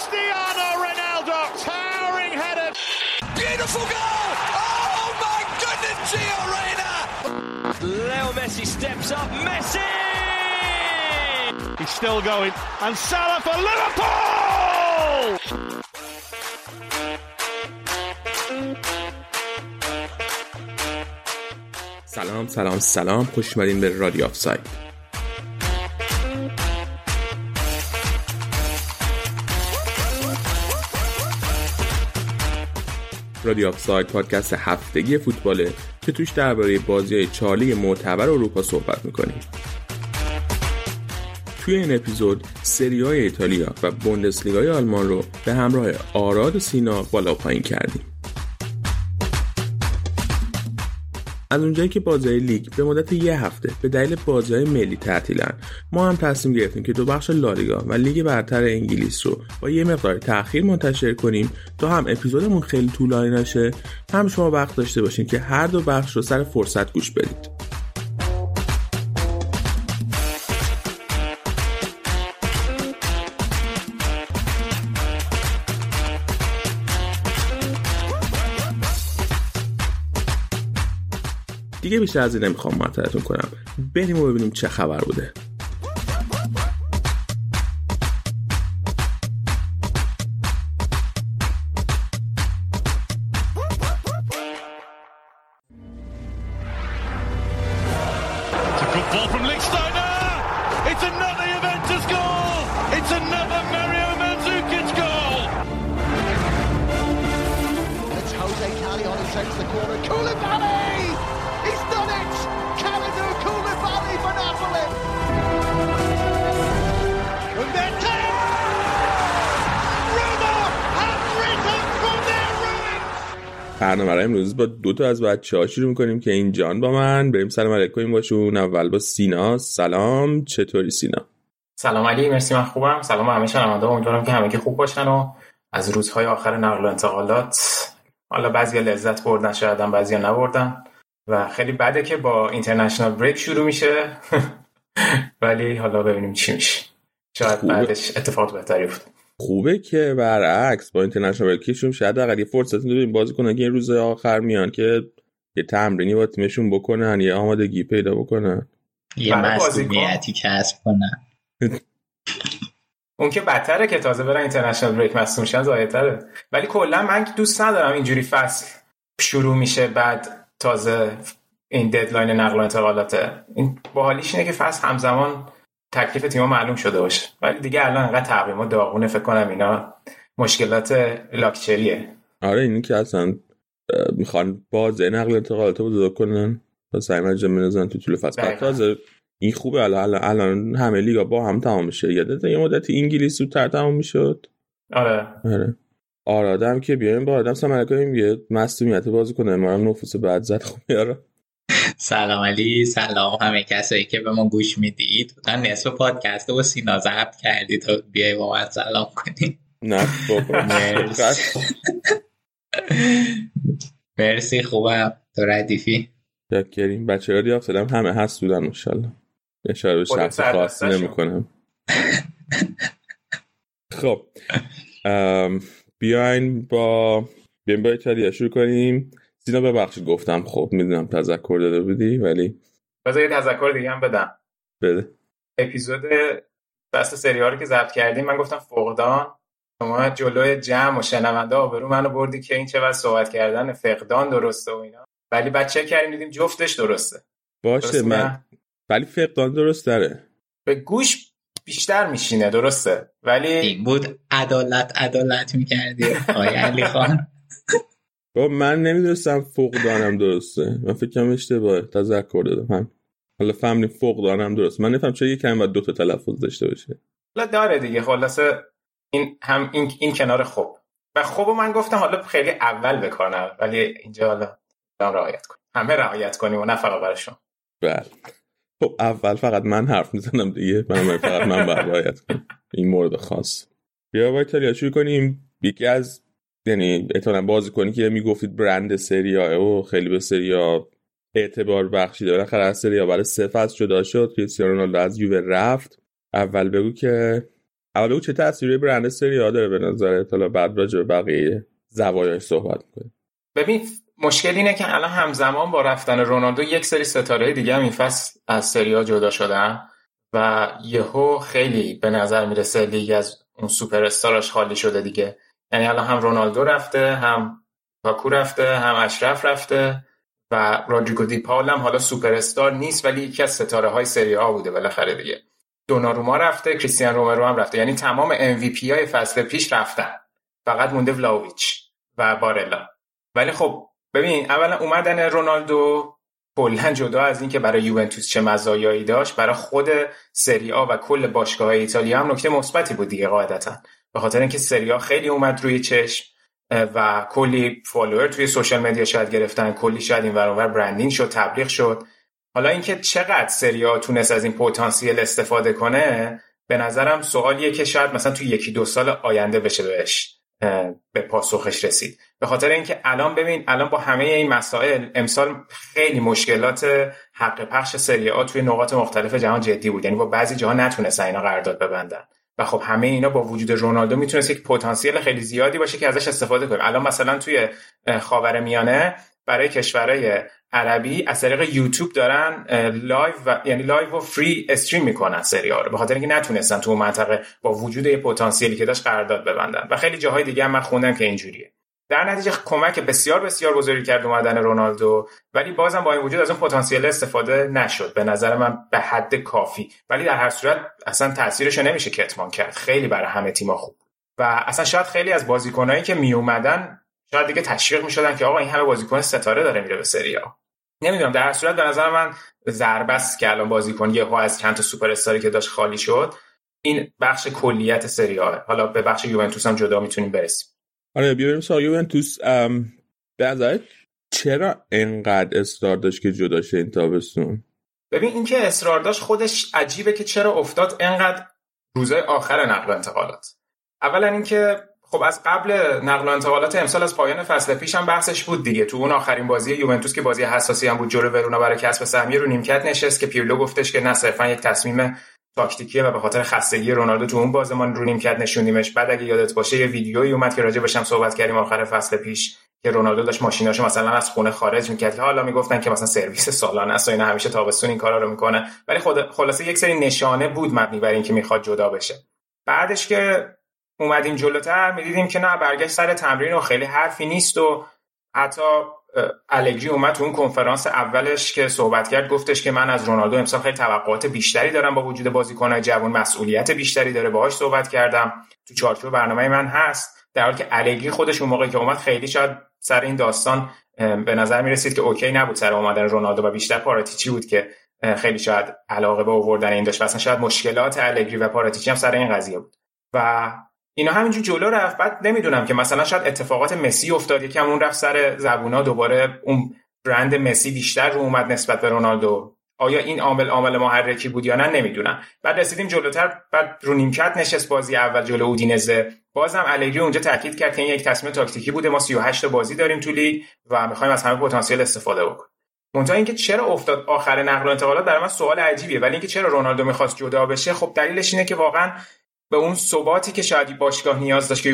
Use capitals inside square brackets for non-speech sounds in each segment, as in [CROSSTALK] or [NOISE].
Cristiano Ronaldo, towering header. Beautiful goal! Oh my goodness, Gio Reyna! Leo Messi steps up. Messi! He's still going. And Salah for Liverpool! سلام سلام سلام خوش اومدین به رادیو آف رادیو آف ساید پادکست هفتگی فوتباله که توش درباره بازی چهار لیگ معتبر اروپا صحبت می‌کنیم. توی این اپیزود سری آی ایتالیا و بوندسلیگای آلمان رو به همراه آراد و سینا بالا پایین کردیم. از اونجایی که بازی لیگ به مدت یه هفته به دلیل بازی ملی تعطیلن ما هم تصمیم گرفتیم که دو بخش لالیگا و لیگ برتر انگلیس رو با یه مقدار تاخیر منتشر کنیم تا هم اپیزودمون خیلی طولانی نشه. هم شما وقت داشته باشین که هر دو بخش رو سر فرصت گوش بدید. دیگه بیشتر از این نمی‌خوام معطلتون کنم. بریم و ببینیم چه خبر بوده. امروز با دو تا از بچه ها شروع می‌کنیم که این جان با من. بریم سلام علیک کنیم باشون. اول با سینا. سلام. چطوری سینا؟ سلام علی. مرسی من خوبم. سلام همه شنونده. امیدوارم که همگی خوب باشن و از روزهای آخر نقل و انتقالات. حالا بعضی لذت بردن شاید هم بعضی نبردن. و خیلی بده که با اینترنشنال بریک شروع میشه. [LAUGHS] ولی حالا ببینیم چی میشه. شاید. بعدش اتفاق بهتری افتاد. خوبه که برعکس با اینترنشنال کیشون شاید اگر یه فرصت ببین بازی کنن که این روز آخر میان که یه تمرینی با تیمشون بکنن یه آمادگی پیدا بکنن. یه. مسئولیتی کسب کنن. اون که بدتره که تازه برن اینترنشنال بریک مصوم شن ضایع‌تره ولی کلا من دوست ندارم اینجوری فصل شروع میشه بعد تازه این ددلاین نقل و انتقالاته این باحالیش اینه که فصل همزمان تکلیف تیم‌ها معلوم شده باشه. ولی دیگه الان انقدر تقویما داغونه فکر کنم اینا مشکلات لاکچریه. آره اینی که اصلا می‌خوان بازه نقل انتقالات رو بزرگ کنن. و سعی مجمع بنزن تو طول فصل. تازه این خوبه. الان الان, همه لیگا با هم تمام میشه. یادت یه مدتی انگلیس زودتر تمام می‌شد. آره. آره. آرادم که بیایم با آدم سمرک کنیم یه مصومیت بازی کنه. ما هم نفوس بعد زد. خب یارا سلام علی سلام همه کسایی که به ما گوش می‌دید. تا نصف پادکست رو با سینا ضبط کردی تا بیای با من سلام کنی. نه بابا. مرسی. خوبم. تو ردیفی؟ کریم بچه ها دیافت دادم. همه هست بودن ماشاءالله. اشاره به شخص خاصی. نمی کنم. خب. بیاین با بیاین با ایتالیا. شروع کنیم. سینا ببخشید گفتم خب می‌دونم تذکر داده بودی ولی بذار یه تذکر دیگه هم بدم. بده. اپیزود بست سری ها رو که ضبط کردیم من گفتم فقدان شما جلوی جمع و شنونده آبرو منو بردی که این چه بس صحبت کردن فقدان درسته و اینا. ولی بچه کردیم دیدیم جفتش درسته. باشه درسته من نه؟ ولی فقدان درست داره به گوش بیشتر میشینه درسته. ولی این بود عدالت عدالت می‌کردی. آقای علی خان. [LAUGHS] با من نمی‌دونستم فقدانم درسته. من فکرم اشتباه. تذکر دادم. هم. حالا فهمیدیم فقدانم درست من نفهم چرا یکم باید دو تا تلفظ داشته باشه. حالا داره دیگه. خلاصه این هم این, این کنار خوب. و خوب من گفتم حالا خیلی اول بکنم. ولی اینجا حالا رعایت کنیم همه رعایت کنیم و نه فقط شما. بله. خب اول فقط من حرف می‌زنم دیگه. من فقط من باید رعایت کنم. این مورد خاص. بیا با ایتالیا شروع کنیم. یکی از یعنی احتمالاً بازی کنی که می‌گفتید برند سریا و خیلی به سریا اعتبار بخشیده بالاخره از سریا برای سه فصل جدا شد. کریستیانو رونالدو از یووه رفت. اول بگو که اول چه تاثیری برند سری ها داره به نظر حالا بعد راجع به بقیه زوایاش صحبت می‌کنیم ببین مشکل اینه که الان همزمان با رفتن رونالدو یک سری ستاره دیگه هم این فصل از سری جدا شدن و یهو خیلی به نظر می‌رسه لیگ از اون سوپر استارش خالی شده دیگه. یعنی الان هم رونالدو رفته هم پاکو رفته هم اشرف رفته و رودریگو دی پاول هم حالا سوپر استار نیست ولی یکی از ستاره های سری آ بوده بالاخره دیگه. دوناروما رفته کریستیان رومرو هم رفته. یعنی تمام MVP های فصل پیش رفتن. فقط مونده ولاویچ و بارلا. ولی خب ببین اولا اومدن رونالدو کلا جدا از اینکه برای یوونتوس چه مزایایی داشت برای خود سری آ و کل باشگاه ایتالیا هم نکته مثبتی بود دیگه قاعدتا. به خاطر اینکه سری آ خیلی اومد روی چشم و کلی follower توی social media شاید گرفتن کلی شاید این ور branding شد تبلیغ شد. حالا اینکه چقدر سری آ تونست از این پتانسیل استفاده کنه به نظرم سوالیه که شاید مثلا توی یکی دو سال آینده بشه بهش به پاسخش رسید. به خاطر اینکه الان ببین الان با همه این مسائل امسال خیلی مشکلات حق پخش سری آ توی نقاط مختلف جهان جدی بود. یعنی با بعضی جاها نتونستن اینا قرارداد ببندن. خب همه اینا با وجود رونالدو می‌تونست یک پتانسیل خیلی زیادی باشه که ازش استفاده کنیم الان مثلا توی خاورمیانه برای کشورهای عربی از طریق یوتیوب دارن live و یعنی live و free stream می‌کنن سری آ رو به خاطر اینکه نتونستن تو منطقه با وجود یه پتانسیلی که داشت قرارداد ببندن. و خیلی جاهای دیگه هم من خوندم که اینجوریه. در نتیجه کمک بسیار بسیار بزرگی کرد اومدن رونالدو ولی بازم با این وجود از اون پتانسیل استفاده نشد. به نظر من به حد کافی. ولی در هر صورت اصلا تاثیرش نمیشه کتمان کرد. خیلی برای همه تیم‌ها خوب و اصلا شاید خیلی از بازیکنایی که می اومدن شاید دیگه تشویق می‌شدن که آقا این همه بازیکن ستاره داره میره به سری ها نمی‌دونم. در صورت به نظر من ضربه است که الان بازیکن یه از چند تا سوپر استاری که داشت خالی شد این بخش کلیت سری ها حالا به بخش یوونتوس هم جدا می‌تونیم برسیم. آره بیاریم سال یوونتوس. به چرا انقدر اصرار داشت که جدا شه این تابستون؟ ببین اینکه اصرار داشت خودش عجیبه که چرا افتاد انقدر روزای آخر نقل و انتقالات. اولا اینکه خب از قبل نقل و انتقالات امسال از پایان فصل پیش هم بحثش بود دیگه. تو اون آخرین بازی یوونتوس که بازی حساسی هم بود جلو ورونا برای کسب سهمیه رو نیمکت نشست که پیرلو گفتش که نه صرفا یک تصمیم تاکتیکیه و به خاطر خستگی رونالدو تو اون بازمان رو نیمکت نشوندیمش. بعد اگه یادت باشه یه ویدیویی اومد که راجع بهش صحبت کردیم آخر فصل پیش که رونالدو داشت ماشیناشو مثلا از خونه خارج می‌کرد. که حالا می‌گفتن که مثلا سرویس سالانه است و اینا همیشه تابستون این کارا رو می‌کنه. ولی خود خلاصه یک سری نشانه بود مبنی بر اینکه می‌خواد جدا بشه. بعدش که اومدیم جلوتر می‌دیدیم که نه برگشت سر تمرین و خیلی حرفی نیست و حتی الگری اومد تو اون کنفرانس اولش که صحبت کرد گفتش که من از رونالدو امسال خیلی توقعات بیشتری دارم با وجود بازیکن‌های جوان مسئولیت بیشتری داره باهاش صحبت کردم. تو چارچوب برنامه من هست. در حالی که الگری خودش اون موقعی که اومد خیلی شاید سر این داستان به نظر می‌رسید که اوکی نبود سر اومدن رونالدو و بیشتر پاراتیچی بود که خیلی شاید علاقه به آوردن این داشت. و شاید مشکلات الگری و پاراتیچی هم سر این قضیه بود. و اینا همینجور جلو رفت. بعد نمی‌دونم که مثلا شاید اتفاقات مسی افتاد. یکم اون رفت سر زبونا دوباره اون برند مسی بیشتر رو اومد نسبت به رونالدو. آیا این عامل عامل محرکی بود یا نه؟ نمی‌دونم. بعد رسیدیم جلوتر بعد رو نیمکت نشست بازی اول جلو اودینزه. بازم الگری اونجا تاکید کرد که این یک تصمیم تاکتیکی بوده. ما 38 بازی داریم تو لیگ و می‌خوایم از همه پتانسیل استفاده بکنیم. منتها اینکه چرا افتاد آخر نقل و انتقالات برای من سوال عجیبیه. ولی اینکه چرا رونالدو می‌خواست جدا بشه خب دلیلش اینه که واقعا به اون ثباتی که شاید باشگاه نیاز داشت که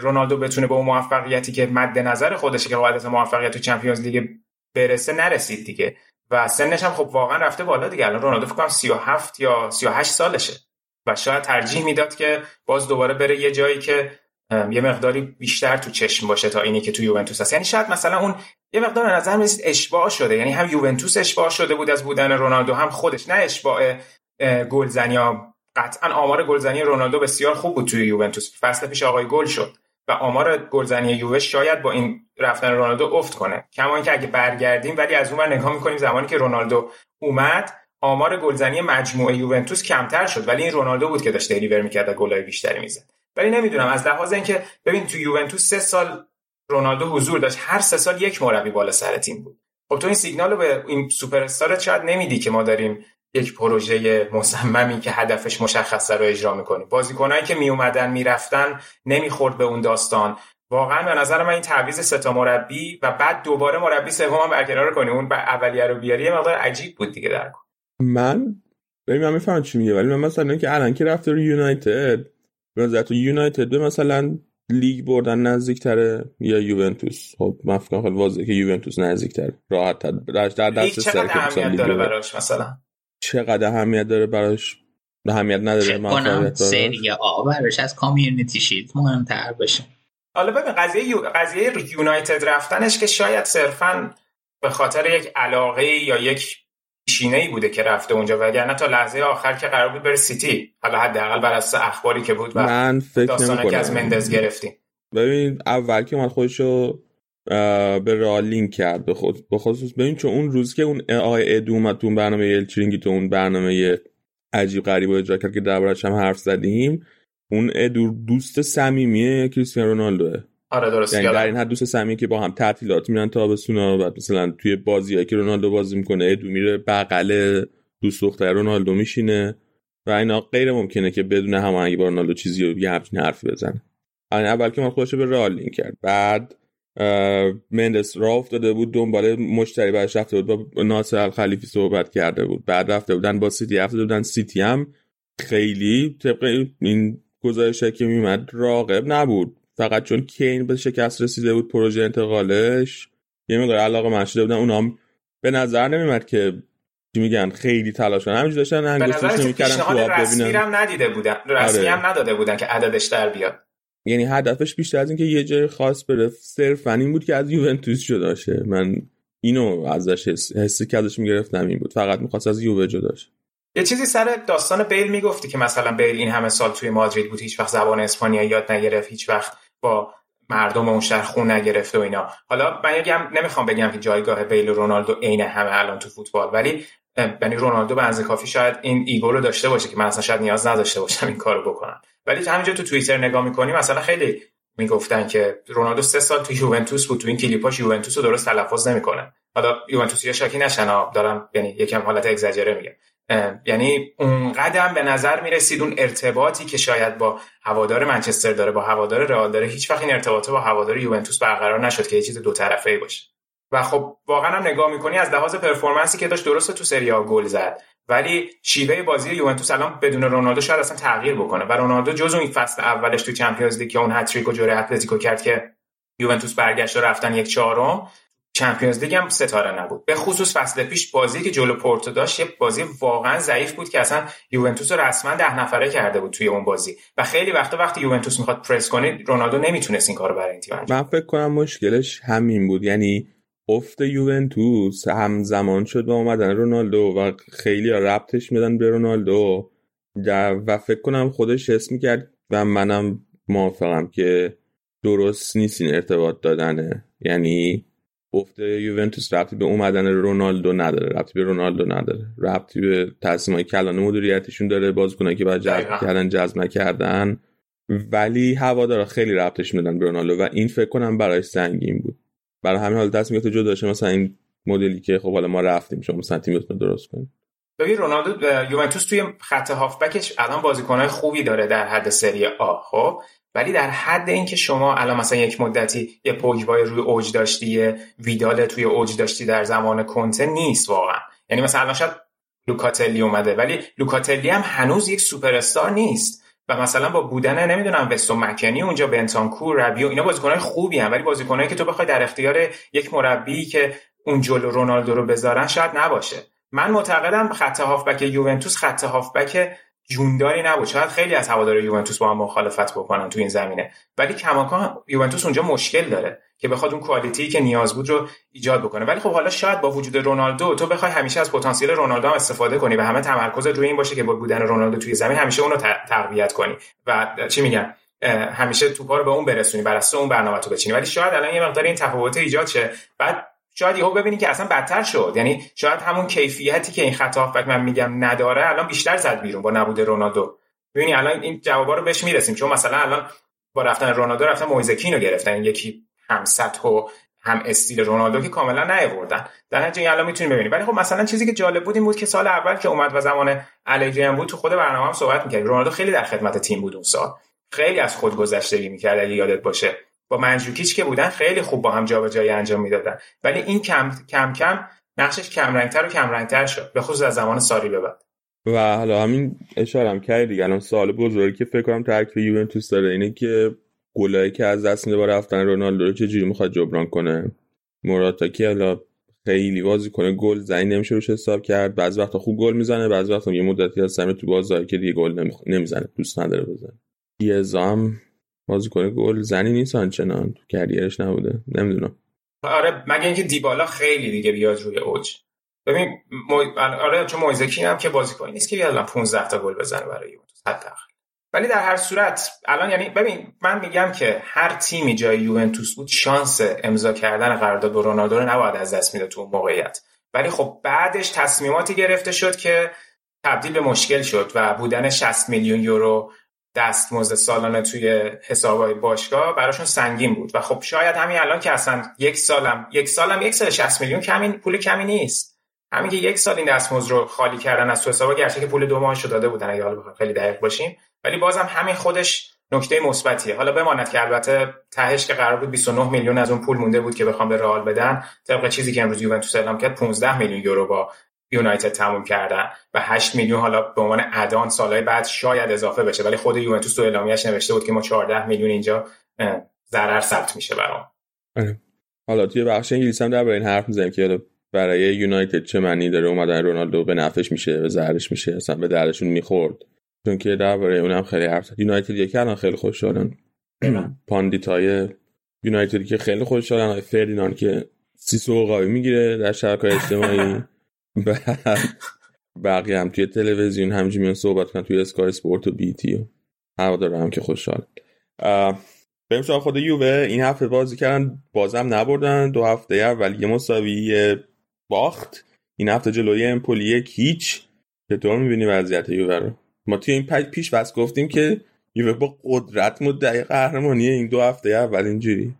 رونالدو بتونه به اون موفقیتی که مد نظر خودشه که قاعدتا موفقیت تو چمپیونز لیگ برسه نرسید دیگه. و سنش هم خب واقعا رفته بالا دیگه. الان رونالدو فکر کنم 37 یا 38 سالشه. و شاید ترجیح می‌داد که باز دوباره بره یه جایی که یه مقداری بیشتر تو چشم باشه تا اینی که تو یوونتوس هست. یعنی شاید مثلا اون یه مقدار نظر می‌رسید اشباع شده. یعنی هم یوونتوس اشباع شده بود از بودن رونالدو هم خودش. نه اشباع گلزنی قطعا آمار گلزنی رونالدو بسیار خوب بود توی یوونتوس. فصل پیش آقای گل شد و آمار گلزنی یووه شاید با این رفتن رونالدو افت کنه. کما اینکه اگه برگردیم ولی از اون نگاه می‌کنیم زمانی که رونالدو اومد آمار گلزنی مجموعه یوونتوس کمتر شد. ولی این رونالدو بود که داشت دلیور می‌کرد و گلای بیشتری می‌زد. ولی نمی‌دونم از لحاظ اینکه ببین تو یوونتوس سه سال رونالدو حضور داشت. هر سه سال یک مربی بالا سر تیم بود. خب تو این سیگنال رو به این سوپر شاید نمیدی که ما داریم یک پروژه مصممی که هدفش مشخصه رو اجرا می‌کنیم بازیکنایی که می اومدن می‌رفتن نمی‌خورد به اون داستان. واقعا به نظر من این تعویض ستا مربی و بعد دوباره مربی سوم هم برقرار کنی اون اولیه رو بیاری یه مقدار عجیب بود دیگه در من ببین من می‌فهمم چی میگه ولی من مثلا که الان که رفته رو یونایتد به نظر تو یونایتد به مثلا لیگ بردن نزدیکتره یا یوونتوس؟ خب من فکر خیلی واضحه که یوونتوس نزدیکتره. راحت تر در دست چقدر اهمیت داره براش مثلا؟ چقدر اهمیت داره براش؟ اهمیت نداره من سری آ براش از کامیونیتی شیلد مهمتر بشه حالا ببین قضیه یو... قضیه یونایتد رفتنش که شاید صرفا به خاطر یک علاقه یا یک پیشینه ای بوده که رفته اونجا وگرنه تا لحظه آخر که قرار بود بره سیتی حالا حداقل بر اساس اخباری که بود و من فکر که از مندز گرفتیم. ببین اول که من خودشو به رئال لینک کرد. به, خود به خصوص ببین چون اون روز که اون آقای ادو اومد تو برنامه یلچرینگی تو اون برنامه عجیب غریب اجرا کرد که دربارش هم حرف زدیم اون ادو دوست صمیمی کریستیانو رونالدوه. آره درست یعنی در این حد دوست صمیمی که با هم تعطیلات میرن تابستونا بعد مثلا توی بازیایی که رونالدو بازی می‌کنه ادو میره بغل دوست دختر رونالدو میشینه و اینا غیر ممکنه که بدون هماهنگی با رونالدو چیزی رو یه همچین حرفی بزنه. اول که ما خودش به رئال لینک کرد بعد مندس راه افتاده بود دنبال مشتری بعدش رفته بود با ناصر الخلیفی صحبت کرده بود. بعد رفته بودن با سیتی رفته بودن سیتی هم. خیلی طبق این گزارش که میمد راغب نبود. فقط چون کین به شکست رسیده بود پروژه انتقالش. یه مقدار علاقه من شده بودن اونام به نظر نمیمد که چی میگن خیلی تلاش کنن. همینجوری داشتن انگشتش نمی‌کردن تو آب ببینن. هم ندیده بودن رسمی آره. هم نداده بودن که عددش در بیاد. یعنی هدفش بیشتر از اینکه یه جای خاص بره. صرفا این بود که از یوونتوس جدا شه. من اینو ازش حسی که ازش می‌گرفتم این بود. فقط می‌خواست از یووه جدا شه. یه چیزی سر داستان بیل می‌گفتی که مثلا بیل این همه سال توی مادرید بود هیچ وقت زبان اسپانیایی یاد نگرفت هیچ وقت با مردم اون شهر خون نگرفته و اینا. حالا من یکم نمی‌خوام بگم که جایگاه بیل و رونالدو عین همه الان تو فوتبال ولی یعنی رونالدو به اندازه کافی شاید این ego رو داشته باشه که من اصلا شاید نیاز نداشته باشم این کارو بکنم. ولی همینجا تو توییتر نگاه می‌کنی مثلا خیلی می‌گفتن که رونالدو سه سال تو یوونتوس بود تو این کلیپاش یوونتوس رو درست تلفظ نمی‌کنه. حالا یا شاکی نشن دارم یعنی یکم حالت اگزاجره میگه. یعنی اون قدم به نظر می‌رسید اون ارتباطی که شاید با هوادار منچستر داره با هوادار رئال داره هیچ وقت این ارتباط با هوادار یوونتوس برقرار نشد که یه چیز دو طرفه ای باشه. و خب واقعا هم نگاه می‌کنی از لحاظ performance ی که داشت درسته تو سری آ گل زد. ولی شیوه بازی یوونتوس الان بدون رونالدو شاید اصلا تغییر بکنه. و رونالدو جزو این فصل اولش تو Champions League که اون هتریک و جلوی اتلتیکو کرد که یوونتوس برگشت و رفتن یک چهارم Champions League هم ستاره نبود. به خصوص فصل پیش بازی که جلو پورتو داشت یه بازی واقعا ضعیف بود که اصلا یوونتوس رو رسما ده نفره کرده بود توی اون بازی. و خیلی وقتا وقتی یوونتوس می‌خواد پرس کنه رونالدو نمی‌تونست این کارو برای این تیم من فکر کنم مشکلش همین بود. یعنی افت یوونتوس همزمان شد با اومدن رونالدو و خیلی ربطش میدن به رونالدو. و فکر کنم خودش حس می‌کرد و منم موافقم که درست نیست این ارتباط دادنه یعنی افت یوونتوس ربطی به اومدن رونالدو نداره ربطی به رونالدو نداره. ربطی به های کلان مدیریتشون داره بازیکنایی که بعد جذب کردن جذب نکردن. ولی هوادارا خیلی ربطش میدن به رونالدو و این فکر کنم برای سنگین بود. برای همین حال دست میگه جدا شه مثلا این مدلی که خب حالا ما رفتیم شما مثلا تیمتون درست کنید ببین رونالدو یوونتوس توی خط هافبکش الان بازیکنهای خوبی داره در حد سری آ خب؟ ولی در حد اینکه شما الان مثلا یک مدتی یه پوگبای روی اوج داشتی ویدال توی اوج داشتی در زمان کنته نیست واقعا. یعنی مثلا الان شاید لوکاتلی اومده ولی لوکاتلی هم هنوز یک سوپر استار نیست. و مثلا با بودن نمی‌دونم وستو مکنی اونجا بنتانکور ربیو اینا بازیکنای خوبی هم ولی بازیکنایی که تو بخوای در اختیار یک مربی که اون جلو رونالدو رو بذارن شاید نباشه. من معتقدم خط هافبک یوونتوس خط هافبک جونداری نبود. شاید خیلی از هوادار یوونتوس با هم مخالفت بکنن تو این زمینه. ولی کماکان یوونتوس اونجا مشکل داره که بخواد اون کوالیتی که نیاز بود رو ایجاد بکنه. ولی خب حالا شاید با وجود رونالدو تو بخوای همیشه از پتانسیل رونالدو هم استفاده کنی و همه تمرکز روی این باشه که با بودن رونالدو توی زمین همیشه اون رو تقویت کنی. و چی میگن همیشه توپا رو به اون برسونی بر اون برنامه تو بچینی. ولی شاید الان یه مقدار این تفاوت ایجاد شه. بعد شاید یهو ببینی که اصلا بدتر شد. یعنی شاید همون کیفیتی که این خط هافبک من میگم نداره الان بیشتر زد بیرون با نبود رونالدو. ببینی الان این جوابا رو بهش می‌رسیم چون مثلا الان با رفتن رونالدو رفتن مویزکین رو گرفتن. یکی هم سطح و هم استیل رونالدو که کاملا نیاوردن. در نتیجه الان می‌تونیم ببینیم. ولی خب مثلا چیزی که جالب بود این بود که سال اول که اومد و زمان الگری هم بود تو خود برنامه هم صحبت می‌کرد رونالدو خیلی در خدمت تیم بود اون سال. خیلی از خود گذشتگی می‌کرد اگه یادت باشه. با منجوکیچ که بودن خیلی خوب با هم جابجایی انجام می‌دادن. ولی این کم کم کم نقشش کم رنگتر و کم رنگتر شد. به خصوص از زمان ساری به بعد. و حالا همین اشاره هم کردی. دیگه الان سال بزرگی که فکر کنم ترکیب یوونتوس داره اینه که گلایی که از دست میده با رفتن رونالدو رو چجوری می‌خواد جبران کنه؟ مراتا که حالا خیلی بازی کنه گل زنی نمیشه روش حساب کرد. بعضی وقتا خوب گل می‌زنه بعضی وقتا یه مدتی هست تو بازار که دیگه گل نمی‌زنه دوست نداره بزنه. یزام بازی کنه گل زنی نیست آنچنان. تو کریرش نبوده. نمی‌دونم. آره مگه اینکه دیبالا خیلی دیگه بیاد روی اوج. ببین مو... آره چون مویزکی هم که بازیکن نیست که بیاد 15 تا گل بزنه برای یوونتوس حداقل. ولی در هر صورت الان یعنی ببین من میگم که هر تیمی جای یوونتوس بود شانس امضا کردن قرارداد با رونالدو رو نباید از دست میده تو اون موقعیت. ولی خب بعدش تصمیماتی گرفته شد که تبدیل به مشکل شد و بودن 60 میلیون یورو دستمزد سالانه توی حسابهای باشگاه براشون سنگین بود. و خب شاید همین الان که اصلا یک سالم یک سالم یک سال 60 میلیون کمی پول کمی نیست. همین که یک سال این دستمزد رو خالی کردن از تو حساب گرچه که پول دو ماهش داده بودن اگه حالا خیلی دقیق باشیم. ولی بازم همین خودش نکته مثبتیه. حالا بماند که البته تهش که قرار بود 29 میلیون از اون پول مونده بود که بخوام به رئال بدن طبق چیزی که امروز یوونتوس اعلام کرد 15 میلیون یورو با یونایتد تموم کردن و 8 میلیون حالا به عنوان add-on سالهای بعد شاید اضافه بشه. ولی خود یوونتوس تو اعلامیه‌اش نوشته بود که ما 14 میلیون اینجا ضرر ثبت میشه برام. حالا توی بخش انگلیسی هم درباره این حرف می‌زنیم که برای یونایتد چه معنی داره؟ اومدن رونالدو به نفعش میشه به ضررش میشه اصلا به دردشون می‌خورد. چون که درباره اونم خیلی حرف زد. یونایتد یکی الان خیلی خوشحالن [CLEARS THROAT] pundit ای یونایتدی که خیلی خوشحالن فردیناند که سیسو قاوی می‌گیره در شبکه اجتماعی. [LAUGHS] بقیه هم توی تلویزیون همجی میان صحبت کنن توی اسکای سپورت و بیتی و هوا داره که خوشحال. بریم سراغ خود یووه. این هفته بازی کردن بازم نبردن. دو هفته اول یه مساوی باخت. این هفته جلوی امپولی یک هیچ. چطور می‌بینی وضعیت یووه رو؟ ما توی این پیش بس گفتیم که یووه با قدرت مدعی قهرمانی این دو هفته اول اینجوری.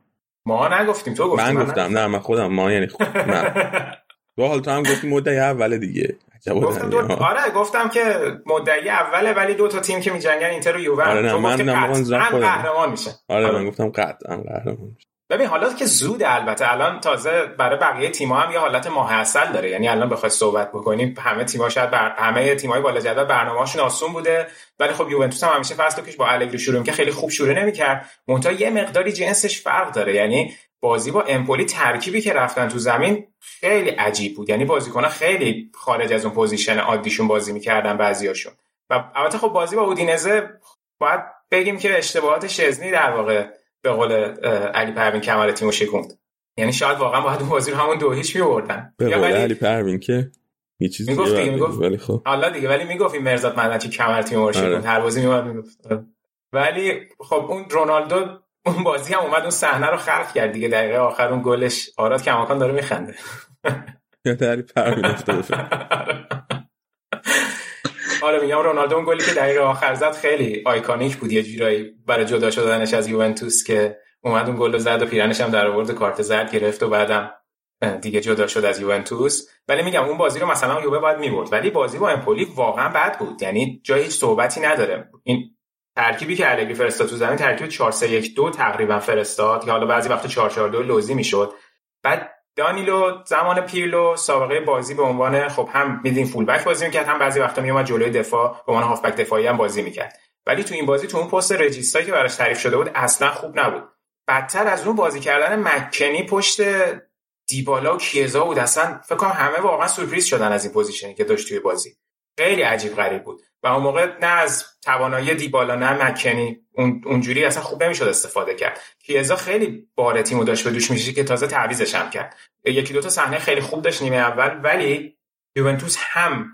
ما نگفتیم تو گفتی من گفتم. نه من خودم ما یعنی خود [LAUGHS] با حال تو هم گفتی مدعی اوله دیگه. گفتم دو... آره گفتم که مدعی اوله ولی دو تا تیم که میجنگن اینتر و یووه آره نه من قهرمان میشه. آره من گفتم قطعا قهرمان میشه. ببین حالا که زود البته الان تازه برای بقیه تیم‌ها هم یه حالت ماه اصل داره. یعنی الان بخوای صحبت بکنیم همه تیم‌ها شاید بر... همه تیم‌های بالا جدول برنامه‌هاشون آسون بوده. ولی خب یوونتوس هم همیشه فصل پیش با الگری شروع که خیلی خوب شروع نمی‌کرد. منتها یه مقداری جنسش فرق داره. یعنی بازی با امپولی ترکیبی که رفتن تو زمین خیلی عجیب بود. یعنی بازیکن‌ها خیلی خارج از اون position عادیشون بازی می‌کردن بعضیاشون. و البته خب بازی با اودینزه باید بگیم که اشتباهات شزنی در واقع به قول علی پروین کمر تیمو شکوند. یعنی شاید واقعا باید اون بازی رو همون دو هیچ می‌بردن. به قول علی پروین که یه چیزی می‌گفت دیگه می‌گفت ولی خب. حالا دیگه ولی می‌گفت این مهرزاد معدنچی کمر تیمو شکوند. هر بازی میومد می‌گفت. ولی خب اون رونالدو اون بازی هم اومد اون صحنه رو خلق کرد دیگه دقیقه آخر اون گلش. آراد کماکان داره میخنده. پروین افتاده آره میگم رونالدو اون گلی که دقیقه آخر زد خیلی آیکونیک بود یه جورایی برای جدا شدنش از یوونتوس که اومد اون گل زد و پیرنش هم در آورد کارت زرد گرفت و بعدم دیگه جدا شد از یوونتوس. ولی میگم اون بازی رو مثلا یووه باید می‌برد. ولی بازی با امپولی واقعا بد بود. یعنی جای هیچ صحبتی نداره. این ترکیبی که الگری فرستاد تو زمین ترکیب 4 3 1 2 تقریبا فرستاد که حالا بعضی وقت 4 4 2 لوزی می‌شد. بعد دانیلو زمان پیرلو سابقه بازی به عنوان خب هم میدین full back بازی می‌کرد هم بعضی وقتا میومد جلوی دفاع به عنوان هافبک دفاعی هم بازی می‌کرد. ولی تو این بازی تو اون پست regista یی که براش تعریف شده بود اصلا خوب نبود. بدتر از اون بازی کردن مکنی پشت دیبالا و کیزا بود. اصلا فکر کنم همه واقعا سورپریز شدن از این position ی که داشت توی بازی. خیلی عجیب غریب بود. و اون موقع نه از توانایی دیبالا نه مکنی. اون اونجوری اصلا خوب نمی‌شد استفاده کرد. کیزا خیلی بار تیمو داشت به دوش میشه که تازه تعویزش هم کرد. یکی دو تا صحنه خیلی خوب داشت نیمه اول ولی یوونتوس هم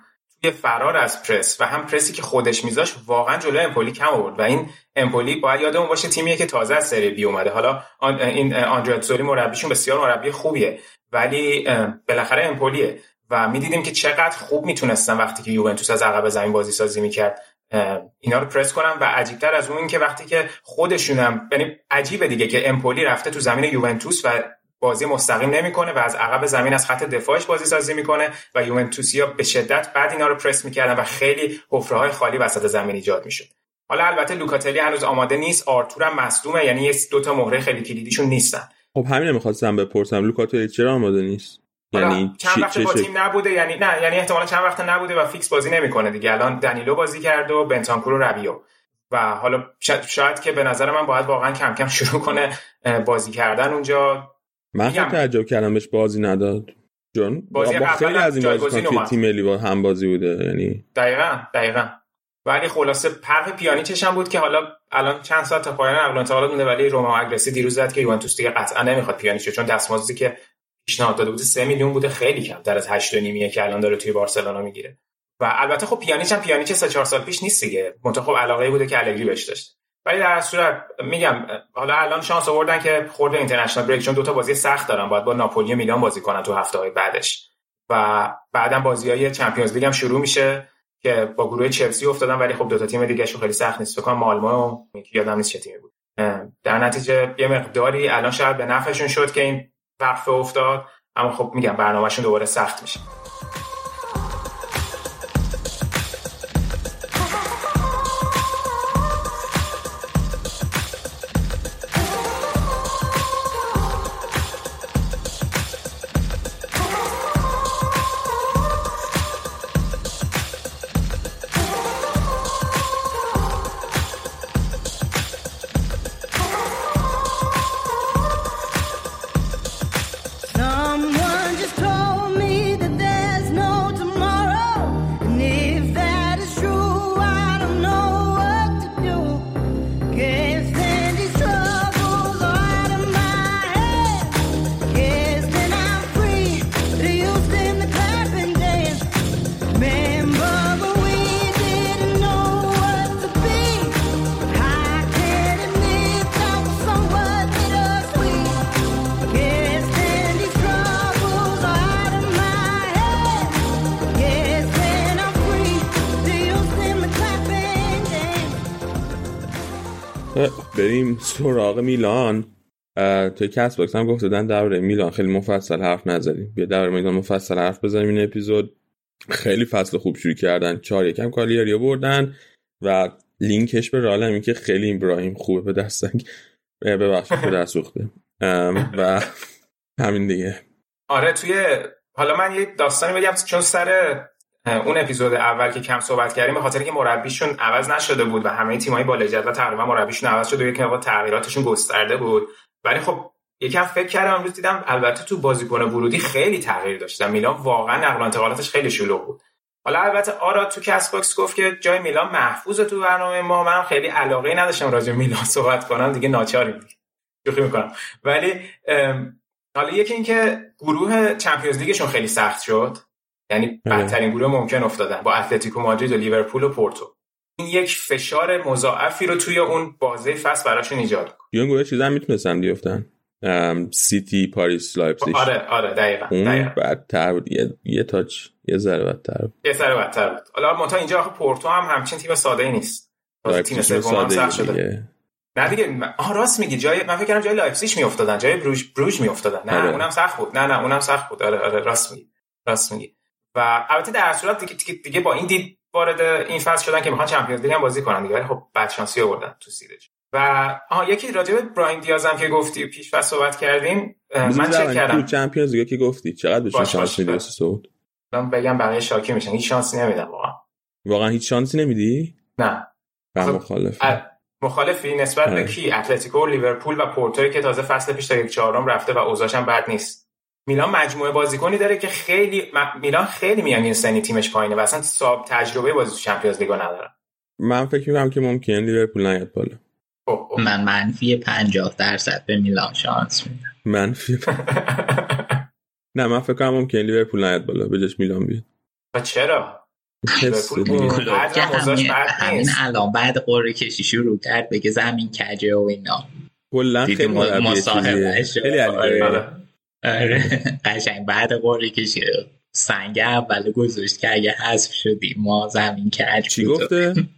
توی فرار از پرس و هم پرسی که خودش میذاش واقعا جلوی امپولی کم آورد و این امپولی باید یادمون باشه تیمیه که تازه از سری بی اومده. حالا این آندریا مربیشون بسیار مربی خوبیه ولی بالاخره امپولیه. و می‌دیدیم که چقدر خوب می‌تونستن وقتی که یوونتوس از عقب زمین بازی سازی می‌کرد اینا رو پرس کنم و عجیبتر از اون که وقتی که خودشونم یعنی عجیبه دیگه که امپولی رفته تو زمین یوونتوس و بازی مستقیم نمی‌کنه و از عقب زمین از خط دفاعش بازی سازی می‌کنه و یوونتوسیا به شدت بعد اینا رو پرس می‌کردن و خیلی حفره های خالی وسط زمین ایجاد می‌شد. حالا البته لوکاتلی هنوز آماده نیست آرتور هم مصدومه یعنی یه دو تا مهره خیلی کلیدیشون نیستن. خب همین می‌خواستم بپرسم لوکاتلی چرا آماده نیست؟ یعنی چند وقت با تیم نبوده یعنی نه یعنی احتمالا چند وقت نبوده و فیکس بازی نمی‌کنه دیگه. الان دانیلو بازی کرد و بنتانکور و ربیو و حالا شاید که به نظر من باید واقعا کم کم [LAUGHS] شروع کنه بازی کردن اونجا. من خیلی تعجب کردم بهش بازی نداد. چون بازی با خیلی از این بازی توی تیم ملی با هم بازی بوده یعنی دقیقاً دقیقاً. ولی خلاصه پرف پیانیچش هم بود که حالا الان چند ساعت تا پایان و انتقالات مونده ولی رومئو آگرستی دیروز زد که یوونتوس دیگه قطعا نمی‌خواد پیانیچو چون دستمزدی که پیشنهاد داده بوده 3 میلیون بوده خیلی کم. در از 8 نیمیه که الان داره توی بارسلونا می‌گیره. و البته خب پیانیچ هم پیانیچ 3 4 سال پیش نیست دیگه. منتها خب علاقه بوده که الگری بهش داشت. ولی در صورت میگم حالا الان شانس آوردن که خورده اینترنشنال بریک چون دو تا بازی سخت دارن. باید با ناپولی میلان بازی کنن تو هفته های بعدش. و بعدا بازی های چمپیونز لیگ هم شروع میشه که با گروه چلسی افتادن ولی خب دو تا تیم دیگه خیلی سخت نیست. فکر کنم مالمو و یادم نیست چه تیمی بود. در نتیجه یه مقداری الان شاید به نفعشون شد که این وقفه افتاد. اما خب میگم برنامهشون دوباره سخت میشه. توی کس باکس هم گفته دادن درباره میلان. خیلی مفصل حرف نزدیم. بیا درباره میلان مفصل حرف بزنیم این اپیزود. خیلی فصل خوب شروع کردن. چهار یکم کالیاریا بردن و لینکش به رال که خیلی ابراهیم خوبه به دستنگ ببخشید دست سوخته. و همین دیگه. آره توی حالا من یه داستانی بگم چون سر اون اپیزود اول که کم صحبت کردیم به خاطر که مربیشون عوض نشده بود و همه تیمای بالای جدول تقریبا مربیشون عوض شده و یک تغییراتشون گسترده بود. ولی خب یکم فکر کردم امروز دیدم البته تو بازیکن ورودی خیلی تغییر داشتن میلان واقعا نقل و انتقالاتش خیلی شلوغ بود. حالا البته آراد تو Castbox گفت که جای میلان محفوظ تو برنامه ما من خیلی علاقه نداشتم راجع میلان صحبت کنم دیگه ناچاریم دیگه. می‌کنم. ولی حالا یکی اینکه گروه Champions League شون خیلی سخت شد. یعنی. بدترین گروه ممکن افتادن با اتلتیکو مادرید و لیورپول و پورتو. این یک فشار مضاعفی رو توی اون بازه فصل براشون ایجاد کنه اون گروه چیزا می‌تونستن بیفتن. سیتی پاریس لایپزیگ. آره آره دقیقاً اون بدتر بود. یه, یه touch یه ذره بدتر بود. یه ذره بدتر بود. حالا منتها اینجا آخه پورتو هم همچین تیم ساده ای نیست تیم سوم هم سخت شده. نه دیگه آه راست میگی. جای من فکر کردم جای لایپزیگ میافتادن. جای بروژ بروژ میافتادن. نه آره. اونم سخت بود. نه نه اونم سخت بود. آره آره راست میگی. راست میگی. و البته در صورت دیگه, دیگه, دیگه با این دید وارد این فصل شدن که می‌خوان Champions League هم بازی کنن دیگه. خب بدشانسی آوردن تو سیرج و آها یکی راجع به براهیم دیازم که گفتی پیش فصل صحبت کردیم من چک کردم. تو Champions League که گفتی؟ چقدر بهش شانس میدی صعود؟ من بگم بقیه شاکی میشن. هیچ شانسی نمیدم واقعا. واقعا هیچ شانسی نمیدی؟ نه. من مخالف. مخالفی نسبت به کی؟ اتلتیکو لیورپول و پورتوی که تازه فصل پیش تا یک چهارم رفته و اوضاعش هم بد نیست. میلان مجموعه بازیکنی داره که خیلی میلان خیلی میانگین سنی تیمش پایینه و اصلا ساب تجربه بازی تو چمپیونز لیگو نداره. من فکر می‌کنم که ممکن لیورپول نیاد بالا. من منفی 50 درصد به میلان شانس میدم. منفی [LAUGHS] نه من فکر کنم ممکن لیورپول نیاد بالا به جاش میلان بیاد. و چرا؟ همین الان بعد قرعه کشی شروع کرد بگه زمین کجه و اینا. کلا خیلی مصاحبه خیلی آره. قشنگ. بعد قوری کشید سنگ اول گذاشت که اگه حذف شدیم ما زمین کج چی گفته؟ [LAUGHS]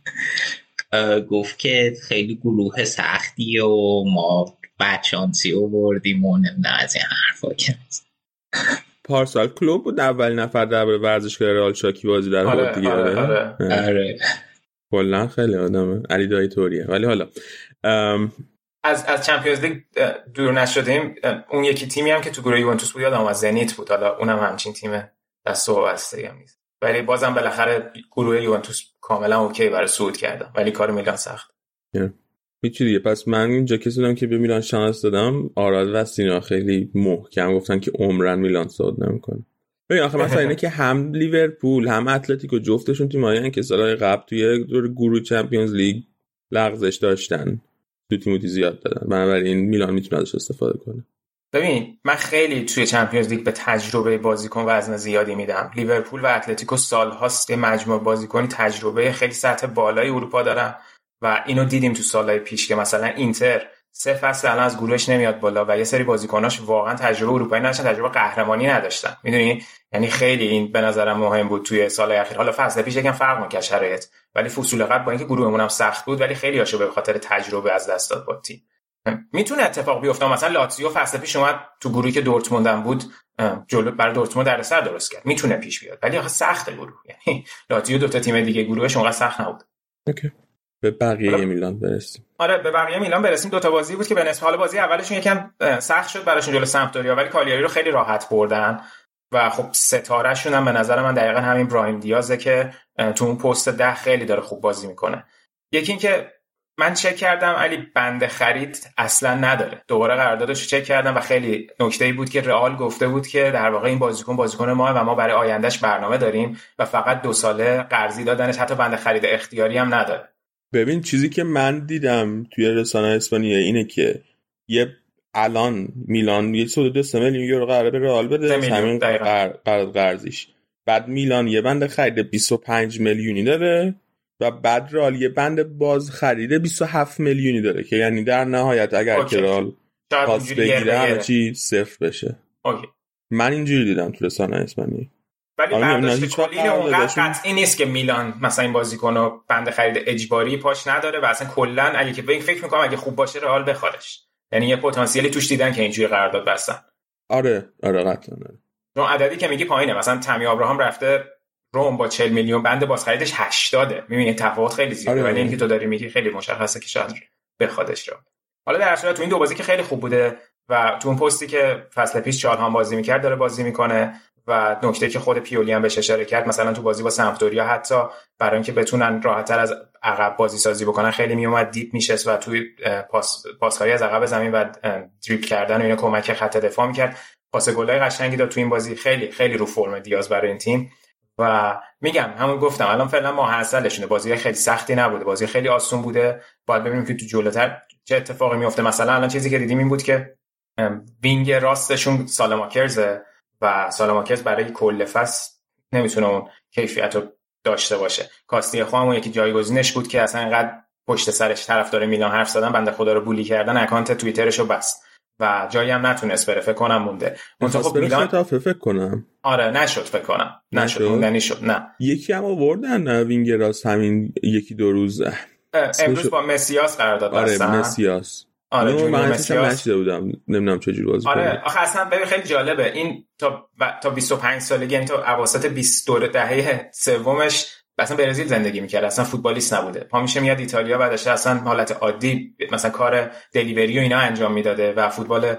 گفت که خیلی گروه سختی و ما بچانسی و بردیم و نمی‌دونم از این حرفا کرد پارسال کلوب بود اول نفر در ورزشگاه رئال شاکی بازی در آره، دیگه آره, آره. آره. کلا خیلی آدمه علی دایی طوریه ولی حالا از از Champions League دور نشدیم. اون یکی تیمی هم که تو گروه یوونتوس بود یادم از زنیت بود. حالا اونم همچین تیم دست و بسته هم نیست. ولی بازم بالاخره گروه یوونتوس کاملا okay برای صعود کردن ولی کار میلان سخت. هیچی دیگه. پس من اینجا کسی دادم که به میلان شانس دادم. آراد و سینا خیلی محکم گفتن که عمرا میلان صعود نمی‌کنه. ببین آخه مثلا اینه که هم لیورپول هم اتلتیکو جفتشون تیمایی که سالهای قبل توی دور گروه Champions League لغزش داشتن. تو تیموتی زیاد دادن. بنابراین میلان می‌تونه ازش استفاده کنه. ببین من خیلی توی چمپیونز لیگ به تجربه بازیکن وزن زیادی میدم. لیورپول و اتلتیکو سالهاست یه مجموعه بازیکنی تجربه خیلی سطح بالای اروپا دارن و اینو دیدیم تو سالهای پیش که مثلا اینتر سه فصل الان از گروهش نمیاد بالا و یه سری بازیکناش واقعا تجربه اروپایی نداشتن تجربه قهرمانی نداشتن. می‌دونی؟ یعنی خیلی این به نظرم مهم بود توی سال اخیر. حالا فصل پیش یکم فرق می‌کرد شرایط ولی فصول قبل با اینکه گروهمون هم سخت بود ولی خیلی هاشو به خاطر تجربه از دست داد با تیم. می‌تونه اتفاق بیفته؟ مثلا لاتزیو فصل پیش اومد تو گروهی که دورتموند بود جلو برای دورتموند درصد درست کرد. می‌تونه پیش بیاد ولی آخه سخت گروه. [LAUGHS] یعنی لاتزیو دو تا تیم دیگه گروهش اونقدر سخت نبود. اوکی. به بقیه میلان برسیم. آره به بقیه میلان برسیم. دو تا بازی بود که به نسبت حال بازی اولشون یکم سخت شد براشون جلو سمپدوریا ولی کالیاری رو خیلی راحت بردن و خب ستارهشون هم به نظر من دقیقا همین برایم دیازه که تو اون پست ده خیلی داره خوب بازی می‌کنه. یکی اینکه من چک کردم علی بند خرید اصلا نداره. دوباره قراردادش رو چک کردم و خیلی نکته ای بود که رئال گفته بود که در واقع این بازیکن بازیکن ما و ما برای آیندهش برنامه داریم و فقط دو ساله قرضی دادنش حتی بند خرید اختیاری هم نداره. ببین چیزی که من دیدم توی رسانه اسپانیا اینه که یه الان میلان یه سود دو میلیون یورو قراره به رئال بده همین قرارداد قرضیش. بعد میلان یه بند خرید 25 میلیونی داره. و بعد رال یه بند باز خریده 27 میلیونی داره که یعنی در نهایت اگر که رال پاس بگیره همه چی صفر بشه. اوکی. من اینجوری دیدم تو رسانه اسپانی ولی برداشت کلی اونقدر قطعی نیست که میلان مثلا این بازیکن رو بند خرید اجباری پاش نداره و اصلا کلا اگه که فکر می‌کنم اگه خوب باشه رئال بخوادش یعنی یه پتانسیلی توش دیدن که اینجوری قرارداد بستن. آره آره قطعا آره. عددی که میگی پایینه. مثلا تامی ابراهام رفته روم با 40 میلیون بند باز خریدش 80 می‌بینی تفاوت خیلی زیاده. آره. ولی اینکه تو داری میگی خیلی مشخصه که شاید بخوادش رو. حالا در صورت تو این دو بازی که خیلی خوب بوده و تو اون پستی که فصل پیش چهارهام بازی می‌کرد داره بازی می‌کنه و نکته که خود پیولی هم بهش اشاره کرد مثلا تو بازی با سمپدوریا حتی برای اینکه بتونن راحتتر از عقب بازی سازی بکنن خیلی میومد دیپ میشست و توی پاس پاسکاری از عقب زمین و دریبل کردن و اینا کمک خط دفاع می‌کرد. پاس گلای قشنگی داد تو این بازی. خیلی خیلی رو فرم دیاز برای این تیم. و میگم همون گفتم الان فعلا ماحصلشونه بازی خیلی سختی نبوده بازی خیلی آسون بوده. باید ببینیم که تو جلوتر چه اتفاقی میفته. مثلا الان چیزی که دیدیم این بود که wing راستشون سالمکرزه و سالمکرز برای کل فصل نمی‌تونه اون کیفیت رو داشته باشه. کاستیخو هم اون یکی جایگزینش بود که اصلا اینقدر پشت سرش طرفدار میلان حرف زدن بنده خدا رو bully کردن account توییترش رو بست. و جایی هم نتونست بره فکر کنم مونده. خب میلان فکر کنم. آره نشد فکر کنم. نشد موندنی شد. نه. یکی هم آوردن wing راست همین یکی دو روز. امروز با مسیاس قرارداد آره مسیاس. آره من نشیده بودم. نمی‌دونم چجوری بازی آره آخه اصلا ببین خیلی جالبه. این تا ب... تا 25 سالگی یعنی تا اواسط 20 دور دهه سومش اصلا برزیل زندگی می‌کرد اصلا فوتبالیست نبوده. پا میشه میاد ایتالیا بعدش اصلا حالت عادی مثلا کار دلیوری و اینا انجام می‌داده و فوتبال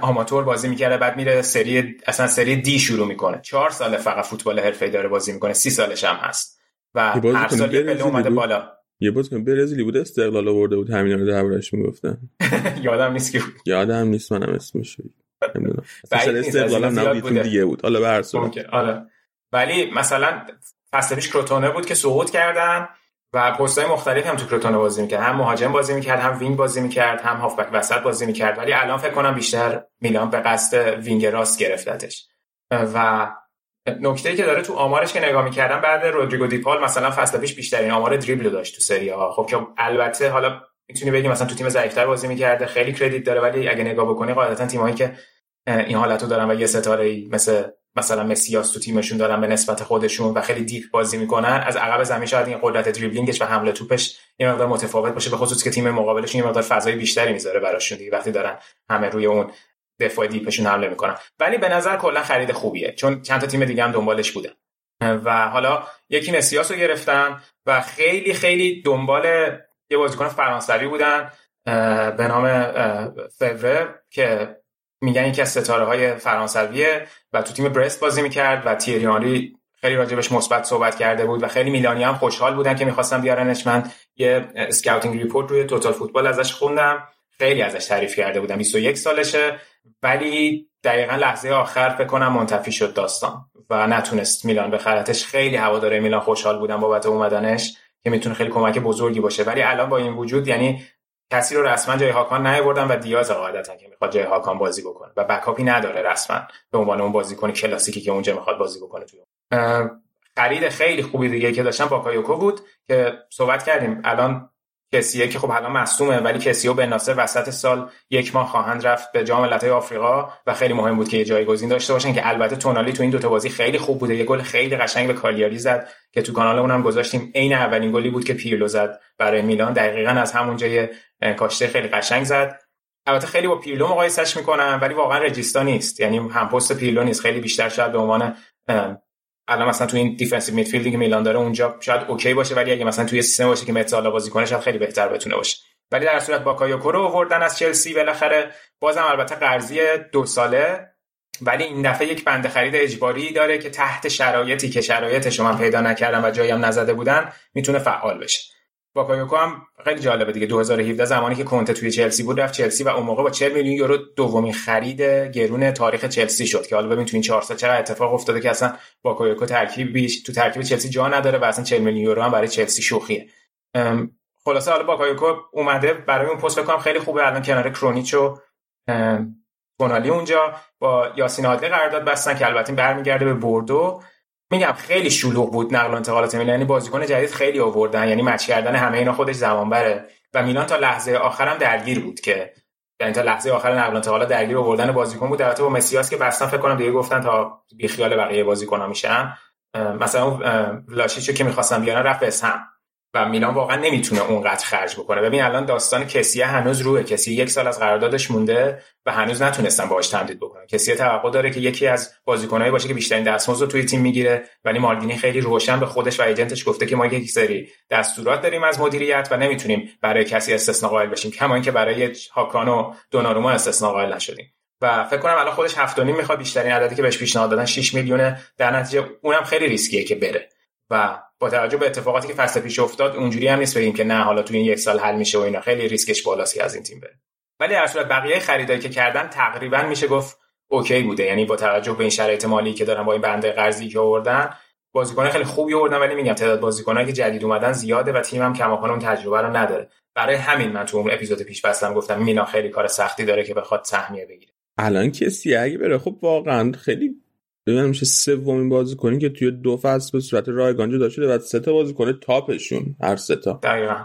آماتور بازی می‌کرده بعد میره سری اصلا سری دی شروع می‌کنه. چهار سال فقط فوتبال حرفه‌ای داره بازی می‌کنه سی سالش هم هست. و هر سال یه پله اومده بالا. یه بازیکن برزیلی بود؟ استقلال آورده بود همین رو دربارش می‌گفتن. [LAUGHS] یادم نیست که یادم نیست منم اسمش نمی‌دونم. استقلال هم نبود دیگه بود. حالا به هر آره. ولی مثلا فصل کروتونه بود که سقوط کردن و پستای مختلف هم تو کروتونه بازی می‌کرد. هم مهاجم بازی می‌کرد هم wing بازی می‌کرد هم هافبک وسط بازی می‌کرد. ولی الان فکر کنم بیشتر میلان به قصد wing راست گرفتتش. و نکته که داره تو آمارش که نگاه می‌کردم بعد رودریگو دیپال مثلا فصل پیش بیشترین آمار دریبل داشت تو سری آ خب که البته حالا می‌تونی بگی مثلا تو تیم ضعیفتر بازی می‌کرده خیلی credit داره ولی اگه نگاه بکنی قاعدتا تیمایی که این حالتو دارن و یه ستاره ای مثل مثلا مسیاس تو تیمشون دارن به نسبت خودشون و خیلی دیپ بازی می‌کنن از عقب زمین شاید این قدرت دریبلینگش و حمله توپش یه مقدار متفاوت باشه به خصوص که تیم مقابلشون یه مقدار فضای بیشتری می‌ذاره براشون دیگه وقتی دارن همه روی اون دفاع دیپشون حمله می‌کنن. ولی به نظر کلا خرید خوبیه چون چند تا تیم دیگه هم دنبالش بودن. و حالا یکی مسیاس رو گرفتن و خیلی خیلی دنبال یه بازیکن فرانسوی بودن به نام فوره که میگن یکی از ستاره های فرانسویه و تو تیم برست بازی می‌کرد و تیری آنری خیلی راجبش مثبت صحبت کرده بود و خیلی میلانی هم خوشحال بودن که می‌خواستم بیارنش. من یه scouting report روی Total Football ازش خوندم. خیلی ازش تعریف کرده بودم. 21 سالشه. ولی دقیقا لحظه آخر فکر کنم منتفی شد داستان و نتونست میلان بخرتش خیلی هواداره میلان خوشحال بودن بابت اومدنش که می‌تونه خیلی کمک بزرگی باشه. ولی الان با این وجود یعنی کسی رو رسما جای هاکان نیاوردن و دیاز قاعدتا که می‌خواد جای هاکان بازی بکنه و backup ی نداره رسما به عنوان اون بازیکن کلاسیکی که اونجا می‌خواد بازی بکنه توی خرید خیلی خوبی دیگه که داشتن باکایوکو بود که صحبت کردیم. الان کسیه که خب الان مصدومه ولی کسیو بناصر وسط سال یک ماه خواهند رفت به جام ملت‌های آفریقا و خیلی مهم بود که یه جایگزین داشته باشن که البته تونالی تو این دوتا بازی خیلی خوب بوده. یه گل خیلی قشنگ به کالیاری زد که تو کانال اونم گذاشتیم. عین اولین گلی بود که پیرلو زد برای میلان. دقیقا از همون جای کاشته خیلی قشنگ زد. البته خیلی با پیرلو مقایسش می‌کنن ولی واقعا regista نیست. یعنی هم پست پیرلو نیست. خیلی بیشتر شاید به عنوان الان مثلا تو این defensive midfield ی که میلان داره اونجا شاید okay باشه ولی اگه مثلا توی سیستم باشه که mezzala بازی کنه شاید خیلی بهتر بتونه باشه. ولی در صورت باکایوکو رو آوردن از چلسی بالاخره بازم البته قرضی دو ساله. ولی این دفعه یک بند خرید اجباری داره که تحت شرایطی که شرایطش من پیدا نکردم و جایی هم نزده بودن می‌تونه فعال بشه. باکایوکو هم خیلی جالبه دیگه. 2017 زمانی که کنته توی چلسی بود رفت چلسی و اون موقع با 40 میلیون یورو دومین خرید گرون تاریخ چلسی شد که حالا ببین تو این 4 سال چقدر اتفاق افتاده که اصلا باکایوکو ترکیب تو ترکیب چلسی جا نداره و اصلا 40 میلیون یورو هم برای چلسی شوخیه. خلاصه حالا باکایوکو اومده برای اون پست به نظرم خیلی خوبه. الان کنار کرونیچ و تونالی اونجا. با یاسین عادلی قرارداد بستن که البته برمیگرده به بوردو. میگم خیلی شلوغ بود نقل و انتقالات میلان. یعنی بازیکن جدید خیلی آوردن. یعنی مچ کردن همه اینا خودش زمان بره و میلان تا لحظه آخرم درگیر بود که. یعنی تا لحظه آخر نقل و انتقالات درگیر آوردن بازیکن بود. البته با مسیاس که بستن فکر کنم دیگه گفتن تا بی خیال بقیه بازیکن‌ها میشن. مثلا لاشیچو که می‌خواستن بیارن رفت به و میلان واقعا نمی‌تونه اونقدر خرج بکنه. ببین الان داستان کسیه هنوز روه. کسی یک سال از قراردادش مونده و هنوز نتونستن باهاش تمدید بکنن. کسیه توقع داره که یکی از بازیکنایی باشه که بیشترین دستمزد رو توی تیم می‌گیره ولی مالدینی خیلی روشن به خودش و ایجنتش گفته که ما یک سری دستورات داریم از مدیریت و نمی‌تونیم برای کسی استثنا قائل بشیم کما اینکه برای هاکان و دوناروما استثنا قائل نشدیم. و فکر کنم الان خودش 7.5 می‌خواد بیشترین عددی که بهش پیشنهاد دادن 6 میلیونه. در نتیجه اونم خیلی ریسکیه که بره. و با توجه به اتفاقاتی که فصل پیش افتاد اونجوری هم نیست بگیم که نه حالا تو این یک سال حل میشه و اینا. خیلی ریسکش بالاست از این تیم بره. ولی در صورت بقیه خریدایی که کردن تقریبا میشه گفت اوکی بوده. یعنی با توجه به این شرایط مالی که دارن با این بنده قرضی که آوردن بازیکن خیلی خوبی آوردن ولی میگم تعداد بازیکنایی که جدید اومدن زیاده و تیمم کماکان اون تجربه رو نداره. برای همین من تو اون اپیزود پیش فصلم گفتم مینا خیلی کار سختی داره که بخواد سهمیه بگیره. الان کسی اگه بره خب واقعا خیلی ببینم میشه سومین بازیکنی که توی دو فصل به صورت رایگان جدا شده و سه تا بازیکن تاپشون هر سه تا. دقیقا.